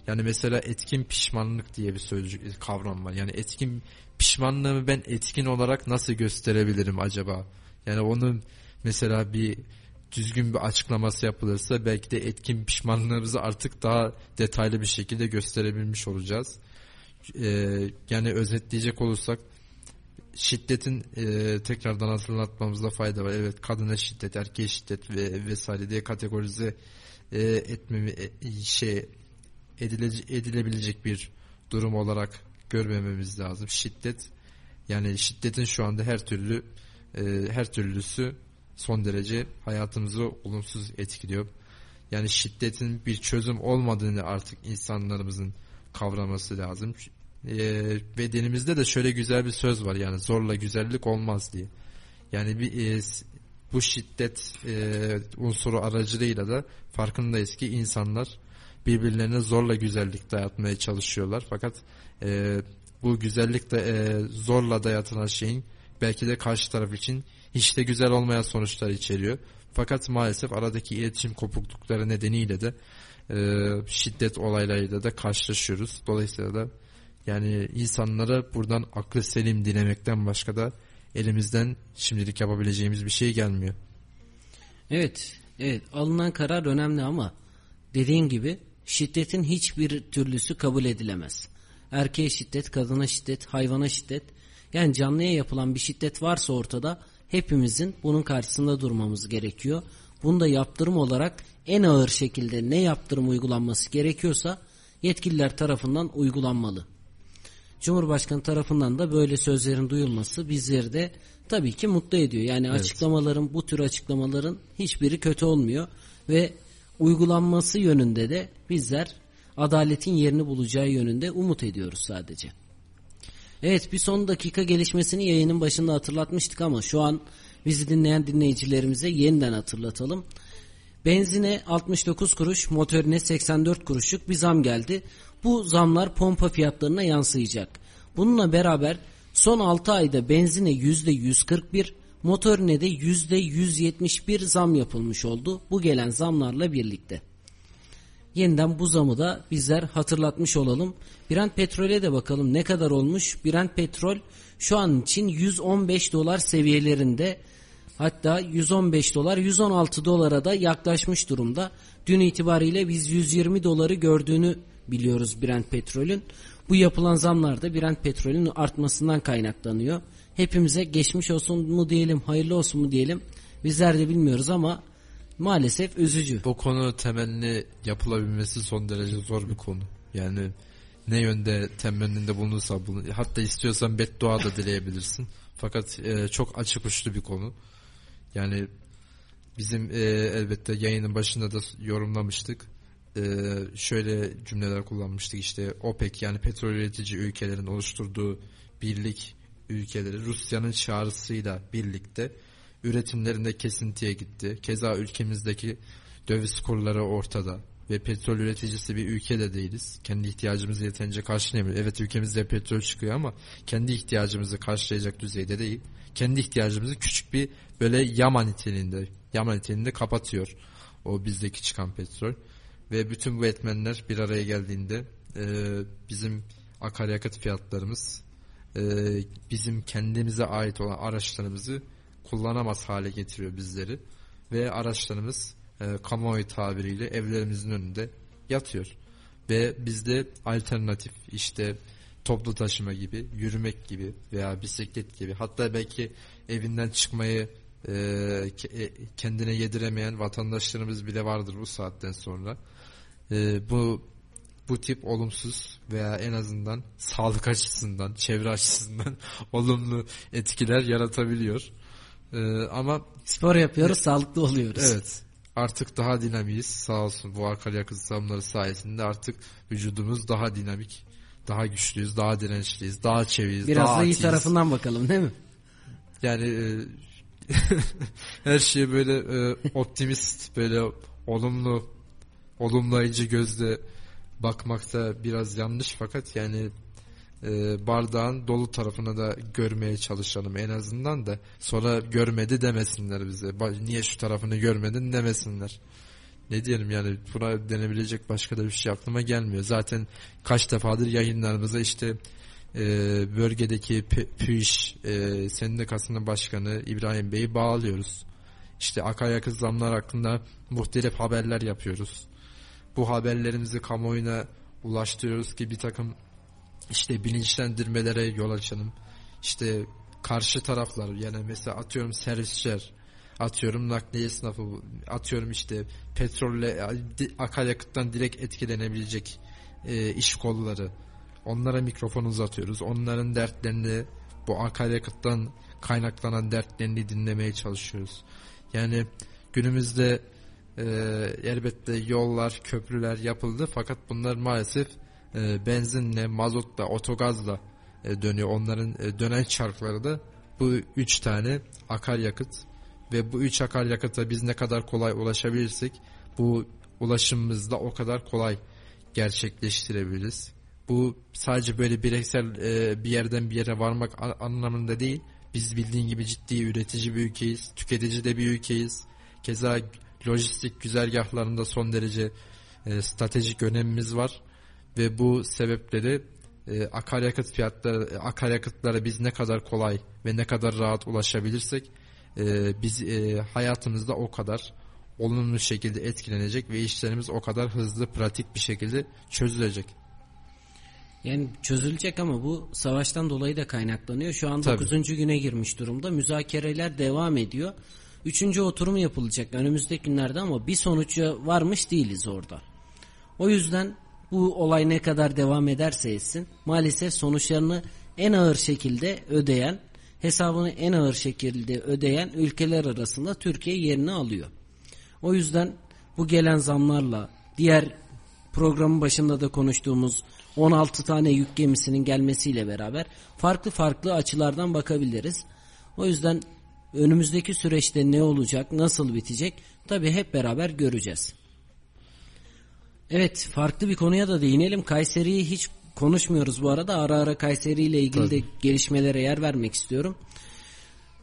Yani mesela etkin pişmanlık diye bir sözcük kavram var. Yani etkin pişmanlığımı ben etkin olarak nasıl gösterebilirim acaba? Yani onun mesela bir düzgün bir açıklaması yapılırsa belki de etkin pişmanlığımızı artık daha detaylı bir şekilde gösterebilmiş olacağız. Ee, yani özetleyecek olursak şiddetin e, tekrardan hatırlatmamızda fayda var. Evet kadına şiddet, erkeğe şiddet ve vesaire diye kategorize e, etmemi e, şey edile, edilebilecek bir durum olarak görmememiz lazım. Şiddet yani şiddetin şu anda her türlü e, her türlüsü son derece hayatımızı olumsuz etkiliyor. Yani şiddetin bir çözüm olmadığını artık insanlarımızın kavraması lazım. E, ve de şöyle güzel bir söz var yani zorla güzellik olmaz diye. Yani bir e, bu şiddet e, unsuru aracılığıyla da farkındayız ki insanlar birbirlerine zorla güzellik dayatmaya çalışıyorlar. Fakat e, bu güzellik de e, zorla dayatılan şeyin belki de karşı taraf için hiç de güzel olmayan sonuçlar içeriyor. Fakat maalesef aradaki iletişim kopuklukları nedeniyle de e, şiddet olaylarıyla da karşılaşıyoruz. Dolayısıyla da yani insanlara buradan aklı selim dilemekten başka da elimizden şimdilik yapabileceğimiz bir şey gelmiyor. Evet, evet alınan karar önemli ama dediğin gibi şiddetin hiçbir türlüsü kabul edilemez. Erkeğe şiddet, kadına şiddet, hayvana şiddet yani canlıya yapılan bir şiddet varsa ortada hepimizin bunun karşısında durmamız gerekiyor. Bunu da yaptırım olarak en ağır şekilde ne yaptırım uygulanması gerekiyorsa yetkililer tarafından uygulanmalı. Cumhurbaşkanı tarafından da böyle sözlerin duyulması bizleri de tabii ki mutlu ediyor. Yani evet. açıklamaların bu tür açıklamaların hiçbiri kötü olmuyor ve uygulanması yönünde de bizler adaletin yerini bulacağı yönünde umut ediyoruz sadece. Evet bir son dakika gelişmesini yayının başında hatırlatmıştık ama şu an bizi dinleyen dinleyicilerimize yeniden hatırlatalım. Benzine 69 kuruş, motorine 84 kuruşluk bir zam geldi. Bu zamlar pompa fiyatlarına yansıyacak. Bununla beraber son 6 ayda benzine %141, motorine de %171 zam yapılmış oldu. Bu gelen zamlarla birlikte. Yeniden bu zamı da bizler hatırlatmış olalım. Brent petrole de bakalım ne kadar olmuş. Brent petrol şu an için 115 dolar seviyelerinde. Hatta 115 dolar 116 dolara da yaklaşmış durumda. Dün itibariyle biz 120 doları gördüğünü biliyoruz Brent petrolün. Bu yapılan zamlar da Brent petrolün artmasından kaynaklanıyor. Hepimize geçmiş olsun mu diyelim, hayırlı olsun mu diyelim. Bizler de bilmiyoruz ama maalesef üzücü. Bu konu temelli yapılabilmesi son derece zor bir konu. Yani ne yönde temenninde bulunursa bulun. Hatta istiyorsan beddua da dileyebilirsin. Fakat e, çok açık uçlu bir konu. Yani bizim e, elbette yayının başında da yorumlamıştık. E, şöyle cümleler kullanmıştık işte OPEC yani petrol üretici ülkelerin oluşturduğu birlik ülkeleri Rusya'nın çağrısıyla birlikte üretimlerinde kesintiye gitti. Keza ülkemizdeki döviz kurları ortada ve petrol üreticisi bir ülke de değiliz. Kendi ihtiyacımızı yeterince karşılayamıyoruz. Evet ülkemizde petrol çıkıyor ama kendi ihtiyacımızı karşılayacak düzeyde değil. Kendi ihtiyacımızı küçük bir böyle yama niteliğinde, yama niteliğinde kapatıyor o bizdeki çıkan petrol. Ve bütün bu etmenler bir araya geldiğinde e, bizim akaryakıt fiyatlarımız e, bizim kendimize ait olan araçlarımızı kullanamaz hale getiriyor bizleri. Ve araçlarımız e, kamuoyu tabiriyle evlerimizin önünde yatıyor. Ve bizde alternatif işte toplu taşıma gibi, yürümek gibi veya bisiklet gibi hatta belki evinden çıkmayı e, e, kendine yediremeyen vatandaşlarımız bile vardır bu saatten sonra. E, bu bu tip olumsuz veya en azından sağlık açısından, çevre açısından olumlu etkiler yaratabiliyor. E, ama Spor yapıyoruz, sağlıklı oluyoruz. Evet. Artık daha dinamiyiz. Sağ olsun bu akaryakıt zamları sayesinde artık vücudumuz daha dinamik, daha güçlüyüz, daha dirençliyiz, daha çeviyiz, Biraz daha da iyi tarafından bakalım değil mi? Yani e, her şeye böyle e, optimist, böyle olumlu, olumlayıcı gözle bakmakta biraz yanlış fakat yani e, bardağın dolu tarafını da görmeye çalışalım en azından da sonra görmedi demesinler bize. Niye şu tarafını görmedin demesinler. Ne diyelim yani buna denebilecek başka da bir şey aklıma gelmiyor. Zaten kaç defadır yayınlarımıza işte e, bölgedeki PÜİŞ e, Sendikası'nın başkanı İbrahim Bey'i bağlıyoruz. İşte akaryakıt zamlar hakkında muhtelif haberler yapıyoruz. Bu haberlerimizi kamuoyuna ulaştırıyoruz ki bir takım işte bilinçlendirmelere yol açalım. İşte karşı taraflar yani mesela atıyorum servisçiler, atıyorum nakliye esnafı, atıyorum işte petrolle akaryakıttan direkt etkilenebilecek e, iş kolları. Onlara mikrofon uzatıyoruz. Onların dertlerini bu akaryakıttan kaynaklanan dertlerini dinlemeye çalışıyoruz. Yani günümüzde e, elbette yollar, köprüler yapıldı fakat bunlar maalesef e, benzinle, mazotla, otogazla e, dönüyor. Onların e, dönen çarkları da bu üç tane akaryakıt ve bu üç akaryakıta biz ne kadar kolay ulaşabilirsek bu ulaşımımızda o kadar kolay gerçekleştirebiliriz. Bu sadece böyle bireysel e, bir yerden bir yere varmak anlamında değil. Biz bildiğin gibi ciddi üretici bir ülkeyiz, tüketici de bir ülkeyiz. Keza lojistik güzergahlarında son derece e, stratejik önemimiz var ve bu sebepleri e, akaryakıt fiyatları akaryakıtlara biz ne kadar kolay ve ne kadar rahat ulaşabilirsek e, biz e, hayatımızda o kadar olumlu şekilde etkilenecek ve işlerimiz o kadar hızlı pratik bir şekilde çözülecek. Yani çözülecek ama bu savaştan dolayı da kaynaklanıyor. Şu an Tabii. 9. güne girmiş durumda. Müzakereler devam ediyor. Üçüncü oturum yapılacak önümüzdeki günlerde ama bir sonuca varmış değiliz orada. O yüzden bu olay ne kadar devam ederse etsin maalesef sonuçlarını en ağır şekilde ödeyen, hesabını en ağır şekilde ödeyen ülkeler arasında Türkiye yerini alıyor. O yüzden bu gelen zamlarla diğer programın başında da konuştuğumuz 16 tane yük gemisinin gelmesiyle beraber farklı farklı açılardan bakabiliriz. O yüzden önümüzdeki süreçte ne olacak, nasıl bitecek tabi hep beraber göreceğiz. Evet farklı bir konuya da değinelim. Kayseri'yi hiç konuşmuyoruz bu arada. Ara ara Kayseri ile ilgili de gelişmelere yer vermek istiyorum.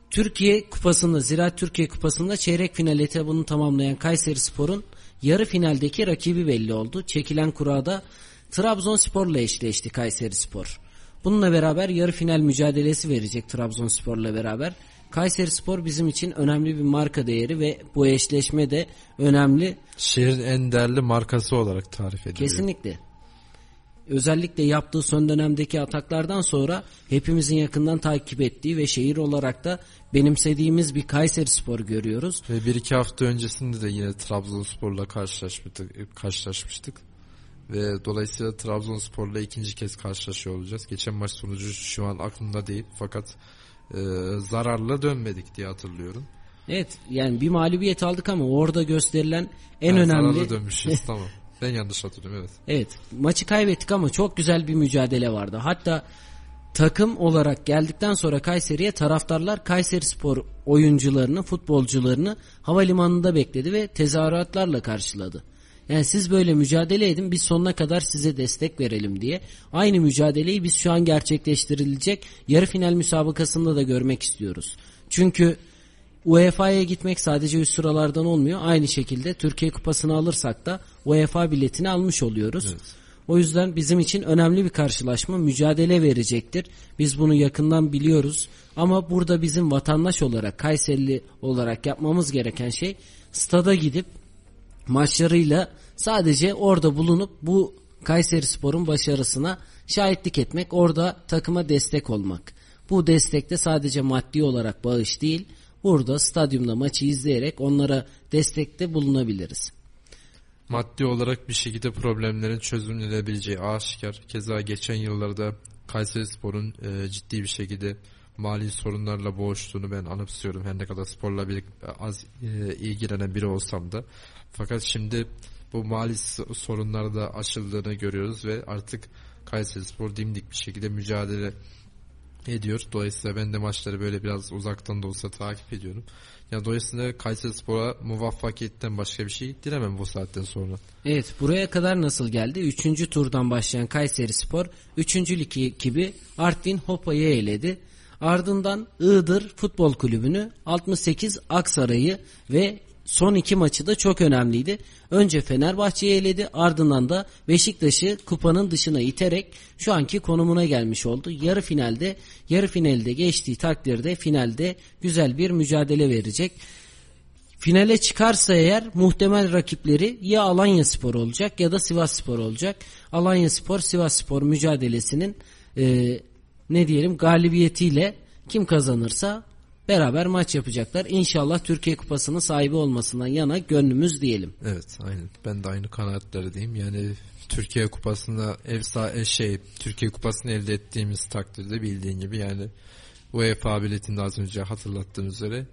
Türkiye Kupası'nda, Ziraat Türkiye Kupası'nda çeyrek final etabını tamamlayan Kayseri Spor'un yarı finaldeki rakibi belli oldu. Çekilen kurada Trabzonspor'la eşleşti Kayseri Spor. Bununla beraber yarı final mücadelesi verecek Trabzonspor'la beraber. Kayseri Spor bizim için önemli bir marka değeri ve bu eşleşme de önemli. Şehrin en değerli markası olarak tarif ediliyor. Kesinlikle. Özellikle yaptığı son dönemdeki ataklardan sonra hepimizin yakından takip ettiği ve şehir olarak da benimsediğimiz bir Kayseri Spor görüyoruz. Ve bir iki hafta öncesinde de yine Trabzonspor'la karşılaşmıştık, karşılaşmıştık. Ve dolayısıyla Trabzonspor'la ikinci kez karşılaşıyor olacağız. Geçen maç sonucu şu an aklımda değil. Fakat e, zararla dönmedik diye hatırlıyorum. Evet yani bir mağlubiyet aldık ama orada gösterilen en Ha, önemli zararlı dönmüşüz tamam. Ben yanlış hatırlıyorum evet. Evet maçı kaybettik ama çok güzel bir mücadele vardı. Hatta takım olarak geldikten sonra Kayseri'ye taraftarlar Kayseri Spor oyuncularını, futbolcularını havalimanında bekledi ve tezahüratlarla karşıladı. Yani siz böyle mücadele edin biz sonuna kadar size destek verelim diye. Aynı mücadeleyi biz şu an gerçekleştirilecek yarı final müsabakasında da görmek istiyoruz. Çünkü UEFA'ya gitmek sadece üst sıralardan olmuyor. Aynı şekilde Türkiye Kupası'nı alırsak da UEFA biletini almış oluyoruz. O yüzden bizim için önemli bir karşılaşma, mücadele verecektir. Biz bunu yakından biliyoruz. Ama burada bizim vatandaş olarak, Kayserili olarak yapmamız gereken şey stada gidip maçlarıyla sadece orada bulunup bu Kayseri Spor'un başarısına şahitlik etmek, orada takıma destek olmak. Bu destekte sadece maddi olarak bağış değil, burada stadyumda maçı izleyerek onlara destekte bulunabiliriz. Maddi olarak bir şekilde problemlerin çözümlenebileceği aşikar. Keza geçen yıllarda Kayseri Spor'un e, ciddi bir şekilde mali sorunlarla boğuştuğunu ben anımsıyorum. Her ne kadar sporla bir az e, ilgilenen biri olsam da. Fakat şimdi bu mali sorunlar da aşıldığını görüyoruz ve artık Kayseri Spor dimdik bir şekilde mücadele ediyor. Dolayısıyla ben de maçları böyle biraz uzaktan da olsa takip ediyorum. Ya dolayısıyla Kayseri Spor'a muvaffakiyetten başka bir şey dilemem bu saatten sonra. Evet buraya kadar nasıl geldi? Üçüncü turdan başlayan Kayseri Spor üçüncü lig ekibi Artvin Hopa'yı eledi. Ardından Iğdır Futbol Kulübü'nü 68 Aksaray'ı ve son iki maçı da çok önemliydi. Önce Fenerbahçe'yi eledi ardından da Beşiktaş'ı kupanın dışına iterek şu anki konumuna gelmiş oldu. Yarı finalde yarı finalde geçtiği takdirde finalde güzel bir mücadele verecek. Finale çıkarsa eğer muhtemel rakipleri ya Alanya Spor olacak ya da Sivas Spor olacak. Alanya Spor Sivas Spor mücadelesinin e, ne diyelim galibiyetiyle kim kazanırsa beraber maç yapacaklar. İnşallah Türkiye Kupası'nın sahibi olmasından yana gönlümüz diyelim. Evet aynen. Ben de aynı kanaatlerdeyim. Yani Türkiye Kupası'nda ev sah- e, şey Türkiye Kupası'nı elde ettiğimiz takdirde bildiğin gibi yani UEFA biletinde az önce hatırlattığım üzere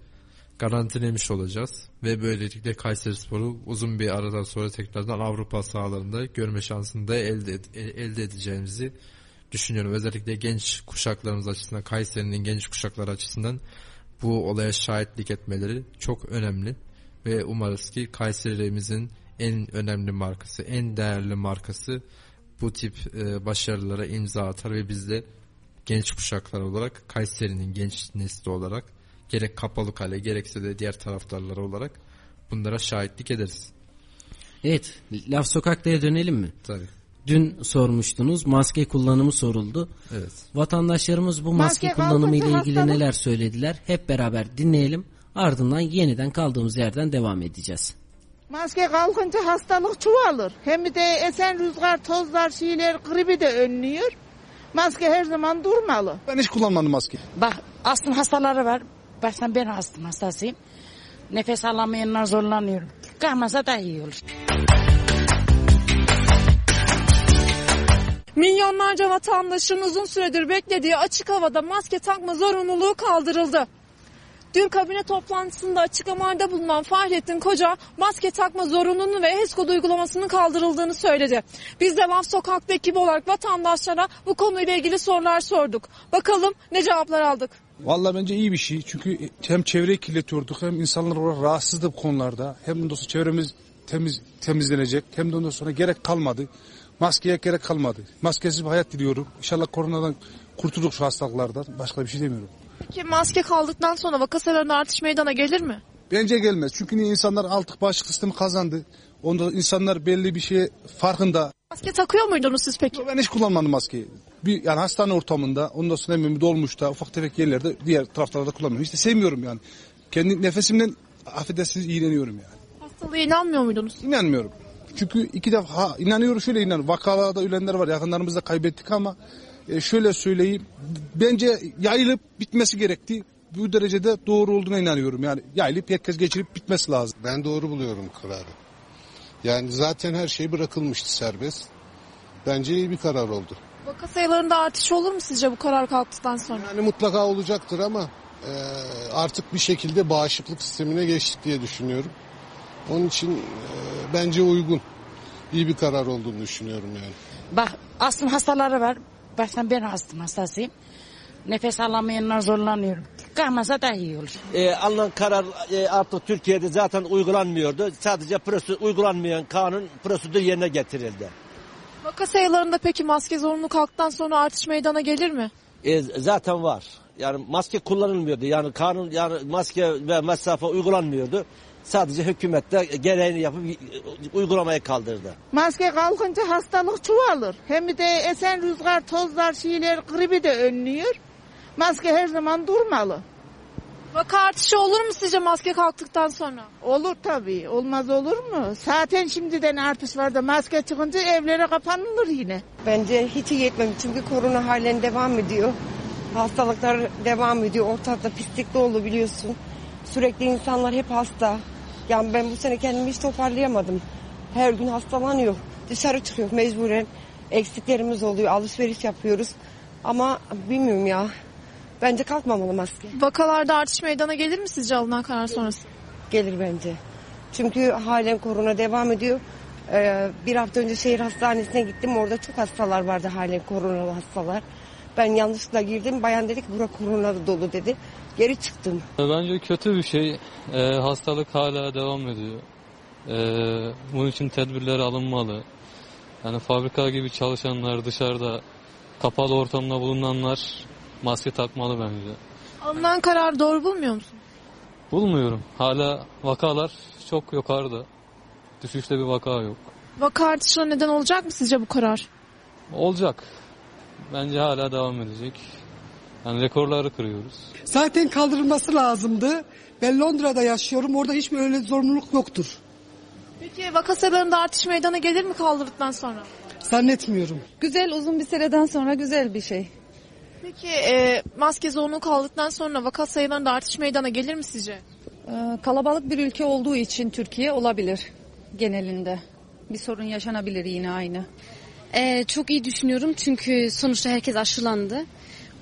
garantilemiş olacağız ve böylelikle Kayserispor'u uzun bir aradan sonra tekrardan Avrupa sahalarında görme şansını da elde e- elde edeceğimizi düşünüyorum. Özellikle genç kuşaklarımız açısından Kayseri'nin genç kuşakları açısından bu olaya şahitlik etmeleri çok önemli ve umarız ki Kayseri'mizin en önemli markası, en değerli markası bu tip e, başarılara imza atar ve biz de genç kuşaklar olarak Kayseri'nin genç nesli olarak gerek kapalı kale gerekse de diğer taraftarlar olarak bunlara şahitlik ederiz. Evet laf sokaktaya dönelim mi? Tabii. Dün sormuştunuz maske kullanımı soruldu. Evet. Vatandaşlarımız bu maske, Maske kullanımı ile ilgili hastalık- neler söylediler? Hep beraber dinleyelim. Ardından yeniden kaldığımız yerden devam edeceğiz. Maske kalkınca hastalık çoğalır. Hem de esen rüzgar, tozlar, şeyler, gribi de önlüyor. Maske her zaman durmalı. Ben hiç kullanmadım maske. Bak astım hastaları var. Baştan ben astım hastasıyım. Nefes alamayanlar zorlanıyor. Kalmasa daha iyi olur. Milyonlarca vatandaşın uzun süredir beklediği açık havada maske takma zorunluluğu kaldırıldı. Dün kabine toplantısında açıklamalarda bulunan Fahrettin Koca maske takma zorunluluğunu ve HES uygulamasının kaldırıldığını söyledi. Biz de Laf Sokak'ta ekibi olarak vatandaşlara bu konuyla ilgili sorular sorduk. Bakalım ne cevaplar aldık. Vallahi bence iyi bir şey. Çünkü hem çevreyi kirletiyorduk hem insanlar olarak rahatsızdı bu konularda. Hem sonra çevremiz temiz temizlenecek. Hem de ondan sonra gerek kalmadı. Maskeye gerek kalmadı. Maskesiz bir hayat diliyorum. İnşallah koronadan kurtulduk şu hastalıklardan. Başka bir şey demiyorum. Peki maske kaldıktan sonra vaka sayılarında artış meydana gelir mi? Bence gelmez. Çünkü niye insanlar artık bağışıklık sistemi kazandı. Onda insanlar belli bir şey farkında. Maske takıyor muydunuz siz peki? Ben hiç kullanmadım maskeyi. Bir yani hastane ortamında, ondan sonra bir dolmuşta, ufak tefek yerlerde, diğer taraflarda kullanmıyorum. İşte sevmiyorum yani. Kendi nefesimden affedersiniz iğreniyorum yani. Hastalığa inanmıyor muydunuz? İnanmıyorum. Çünkü iki defa ha, inanıyorum şöyle inanıyorum. Vakalarda ölenler var. Yakınlarımızda kaybettik ama e, şöyle söyleyeyim. Bence yayılıp bitmesi gerekti. Bu derecede doğru olduğuna inanıyorum. Yani yayılıp herkes geçirip bitmesi lazım. Ben doğru buluyorum kararı. Yani zaten her şey bırakılmıştı serbest. Bence iyi bir karar oldu. Vaka sayılarında artış olur mu sizce bu karar kalktıktan sonra? Yani mutlaka olacaktır ama e, artık bir şekilde bağışıklık sistemine geçtik diye düşünüyorum. Onun için e, bence uygun. iyi bir karar olduğunu düşünüyorum yani. Bak astım hastaları var. Baştan ben astım hastasıyım. Nefes alamayanlar zorlanıyor. Kalmasa daha iyi olur. e, alınan karar e, artık Türkiye'de zaten uygulanmıyordu. Sadece prosedür, uygulanmayan kanun prosedür yerine getirildi. Vaka sayılarında peki maske zorunlu kalktıktan sonra artış meydana gelir mi? E, zaten var. Yani maske kullanılmıyordu. Yani kanun yani maske ve mesafe uygulanmıyordu. Sadece hükümette gereğini yapıp uygulamaya kaldırdı. Maske kalkınca hastalık çoğalır. Hem de esen rüzgar, tozlar, şeyler, gribi de önlüyor. Maske her zaman durmalı. Vaka artışı olur mu sizce maske kalktıktan sonra? Olur tabii. Olmaz olur mu? Zaten şimdiden artış var da maske çıkınca evlere kapanılır yine. Bence hiç iyi çünkü korona halen devam ediyor. Hastalıklar devam ediyor. Ortalıkta pislik dolu biliyorsun. Sürekli insanlar hep hasta. Yani ben bu sene kendimi hiç toparlayamadım. Her gün hastalanıyor. Dışarı çıkıyor mecburen. Eksiklerimiz oluyor. Alışveriş yapıyoruz. Ama bilmiyorum ya. Bence kalkmamalı maske. Vakalarda artış meydana gelir mi sizce alınan karar sonrası? Gelir bence. Çünkü halen korona devam ediyor. Ee, bir hafta önce şehir hastanesine gittim. Orada çok hastalar vardı halen koronalı hastalar. Ben yanlışlıkla girdim. Bayan dedi ki bura koronalı dolu dedi. Geri çıktım. Bence kötü bir şey. Ee, hastalık hala devam ediyor. Ee, bunun için tedbirler alınmalı. Yani fabrika gibi çalışanlar dışarıda kapalı ortamda bulunanlar maske takmalı bence. Alınan karar doğru bulmuyor musun? Bulmuyorum. Hala vakalar çok yukarıda. Düşüşte bir vaka yok. Vaka artışına neden olacak mı sizce bu karar? Olacak. Bence hala devam edecek. Yani rekorları kırıyoruz. Zaten kaldırılması lazımdı. Ben Londra'da yaşıyorum. Orada hiçbir öyle zorunluluk yoktur. Peki vaka sayılarında artış meydana gelir mi kaldırdıktan sonra? Zannetmiyorum. Güzel uzun bir süreden sonra güzel bir şey. Peki e, maske zorunlu kaldıktan sonra vaka sayılarında artış meydana gelir mi sizce? Ee, kalabalık bir ülke olduğu için Türkiye olabilir genelinde. Bir sorun yaşanabilir yine aynı. Ee, çok iyi düşünüyorum çünkü sonuçta herkes aşılandı.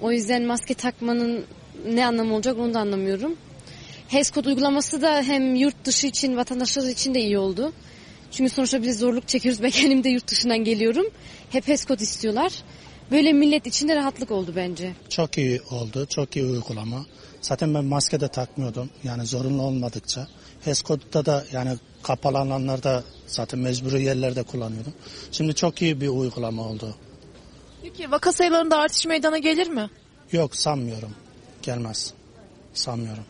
O yüzden maske takmanın ne anlamı olacak onu da anlamıyorum. HES kod uygulaması da hem yurt dışı için vatandaşlar için de iyi oldu. Çünkü sonuçta biz zorluk çekiyoruz. Ben kendim de yurt dışından geliyorum. Hep HES kod istiyorlar. Böyle millet için de rahatlık oldu bence. Çok iyi oldu. Çok iyi uygulama. Zaten ben maske de takmıyordum. Yani zorunlu olmadıkça. HES kodda da yani kapalı alanlarda zaten mecburi yerlerde kullanıyordum. Şimdi çok iyi bir uygulama oldu. Peki vaka sayılarında artış meydana gelir mi? Yok sanmıyorum. Gelmez. Sanmıyorum.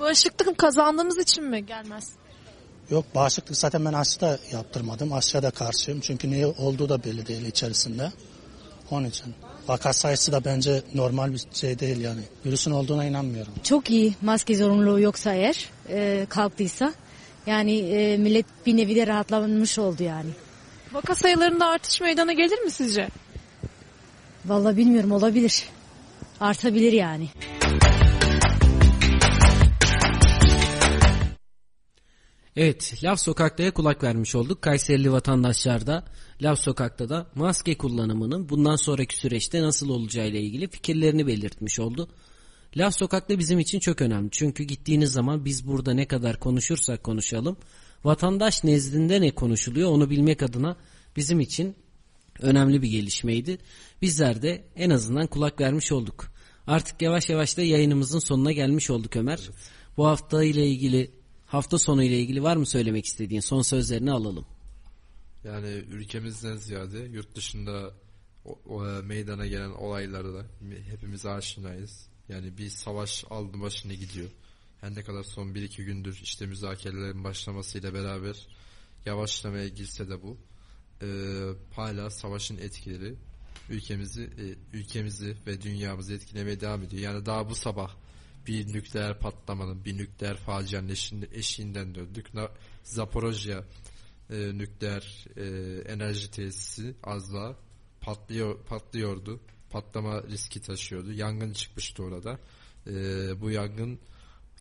Bağışıklık kazandığımız için mi gelmez? Yok bağışıklık zaten ben aşı da yaptırmadım. Aşıya da karşıyım. Çünkü niye olduğu da belli değil içerisinde. Onun için. Vaka sayısı da bence normal bir şey değil yani. Virüsün olduğuna inanmıyorum. Çok iyi maske zorunluluğu yoksa eğer e, kalktıysa. Yani e, millet bir nevi de rahatlamış oldu yani. Vaka sayılarında artış meydana gelir mi sizce? Vallahi bilmiyorum olabilir. Artabilir yani. Evet, Laf Sokak'ta'ya kulak vermiş olduk. Kayserili vatandaşlar da Laf Sokak'ta da maske kullanımının bundan sonraki süreçte nasıl olacağı ile ilgili fikirlerini belirtmiş oldu. Laf Sokak'ta bizim için çok önemli. Çünkü gittiğiniz zaman biz burada ne kadar konuşursak konuşalım, vatandaş nezdinde ne konuşuluyor onu bilmek adına bizim için önemli bir gelişmeydi. Bizler de en azından kulak vermiş olduk. Artık yavaş yavaş da yayınımızın sonuna gelmiş olduk Ömer. Evet. Bu hafta ile ilgili hafta sonu ile ilgili var mı söylemek istediğin son sözlerini alalım. Yani ülkemizden ziyade yurt dışında o, o, meydana gelen olaylara da hepimiz aşinayız. Yani bir savaş aldı başını gidiyor. Her ne kadar son 1-2 gündür işte müzakerelerin başlamasıyla beraber yavaşlamaya girse de bu e, hala savaşın etkileri ülkemizi e, ülkemizi ve dünyamızı etkilemeye devam ediyor. Yani daha bu sabah bir nükleer patlamanın, bir nükleer facianın eşiğinde, eşiğinden döndük. Zaporojya e, nükleer e, enerji tesisi az daha patlıyor, patlıyordu. Patlama riski taşıyordu. Yangın çıkmıştı orada. E, bu yangın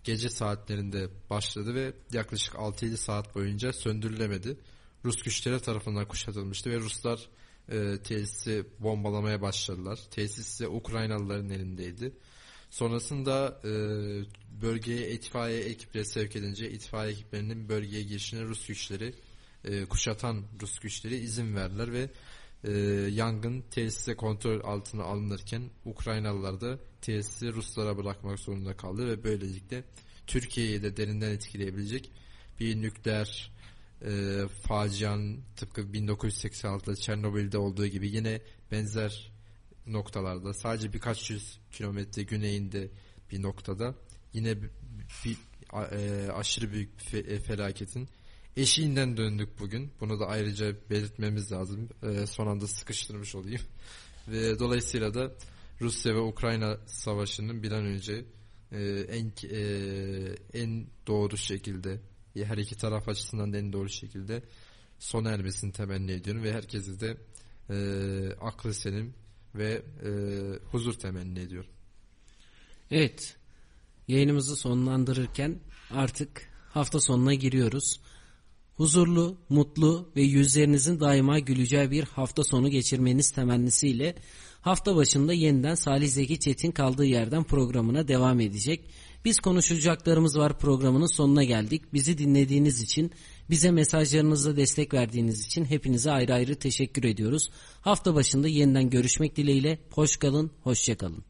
gece saatlerinde başladı ve yaklaşık 6-7 saat boyunca söndürülemedi. Rus güçleri tarafından kuşatılmıştı ve Ruslar e, tesisi bombalamaya başladılar. Tesis ise Ukraynalıların elindeydi. Sonrasında e, bölgeye itfaiye ekipleri sevk edince itfaiye ekiplerinin bölgeye girişine Rus güçleri e, kuşatan Rus güçleri izin verdiler ve e, yangın tesise kontrol altına alınırken Ukraynalılar da tesisi Ruslara bırakmak zorunda kaldı ve böylelikle Türkiye'yi de derinden etkileyebilecek bir nükleer e, facianın tıpkı 1986'da Çernobil'de olduğu gibi yine benzer noktalarda sadece birkaç yüz kilometre güneyinde bir noktada yine bir, e, aşırı büyük fe- e, felaketin eşiğinden döndük bugün. Bunu da ayrıca belirtmemiz lazım. E, son anda sıkıştırmış olayım. Ve dolayısıyla da Rusya ve Ukrayna savaşının bir an önce e, en e, en doğru şekilde her iki taraf açısından da en doğru şekilde sona ermesini temenni ediyorum ve herkese de e, aklı selim ve e, huzur temenni ediyorum. Evet. Yayınımızı sonlandırırken artık hafta sonuna giriyoruz. Huzurlu, mutlu ve yüzlerinizin daima güleceği bir hafta sonu geçirmeniz temennisiyle hafta başında yeniden Salih Zeki Çetin kaldığı yerden programına devam edecek. Biz konuşacaklarımız var programının sonuna geldik. Bizi dinlediğiniz için, bize mesajlarınızla destek verdiğiniz için hepinize ayrı ayrı teşekkür ediyoruz. Hafta başında yeniden görüşmek dileğiyle. Hoş kalın, hoşça kalın.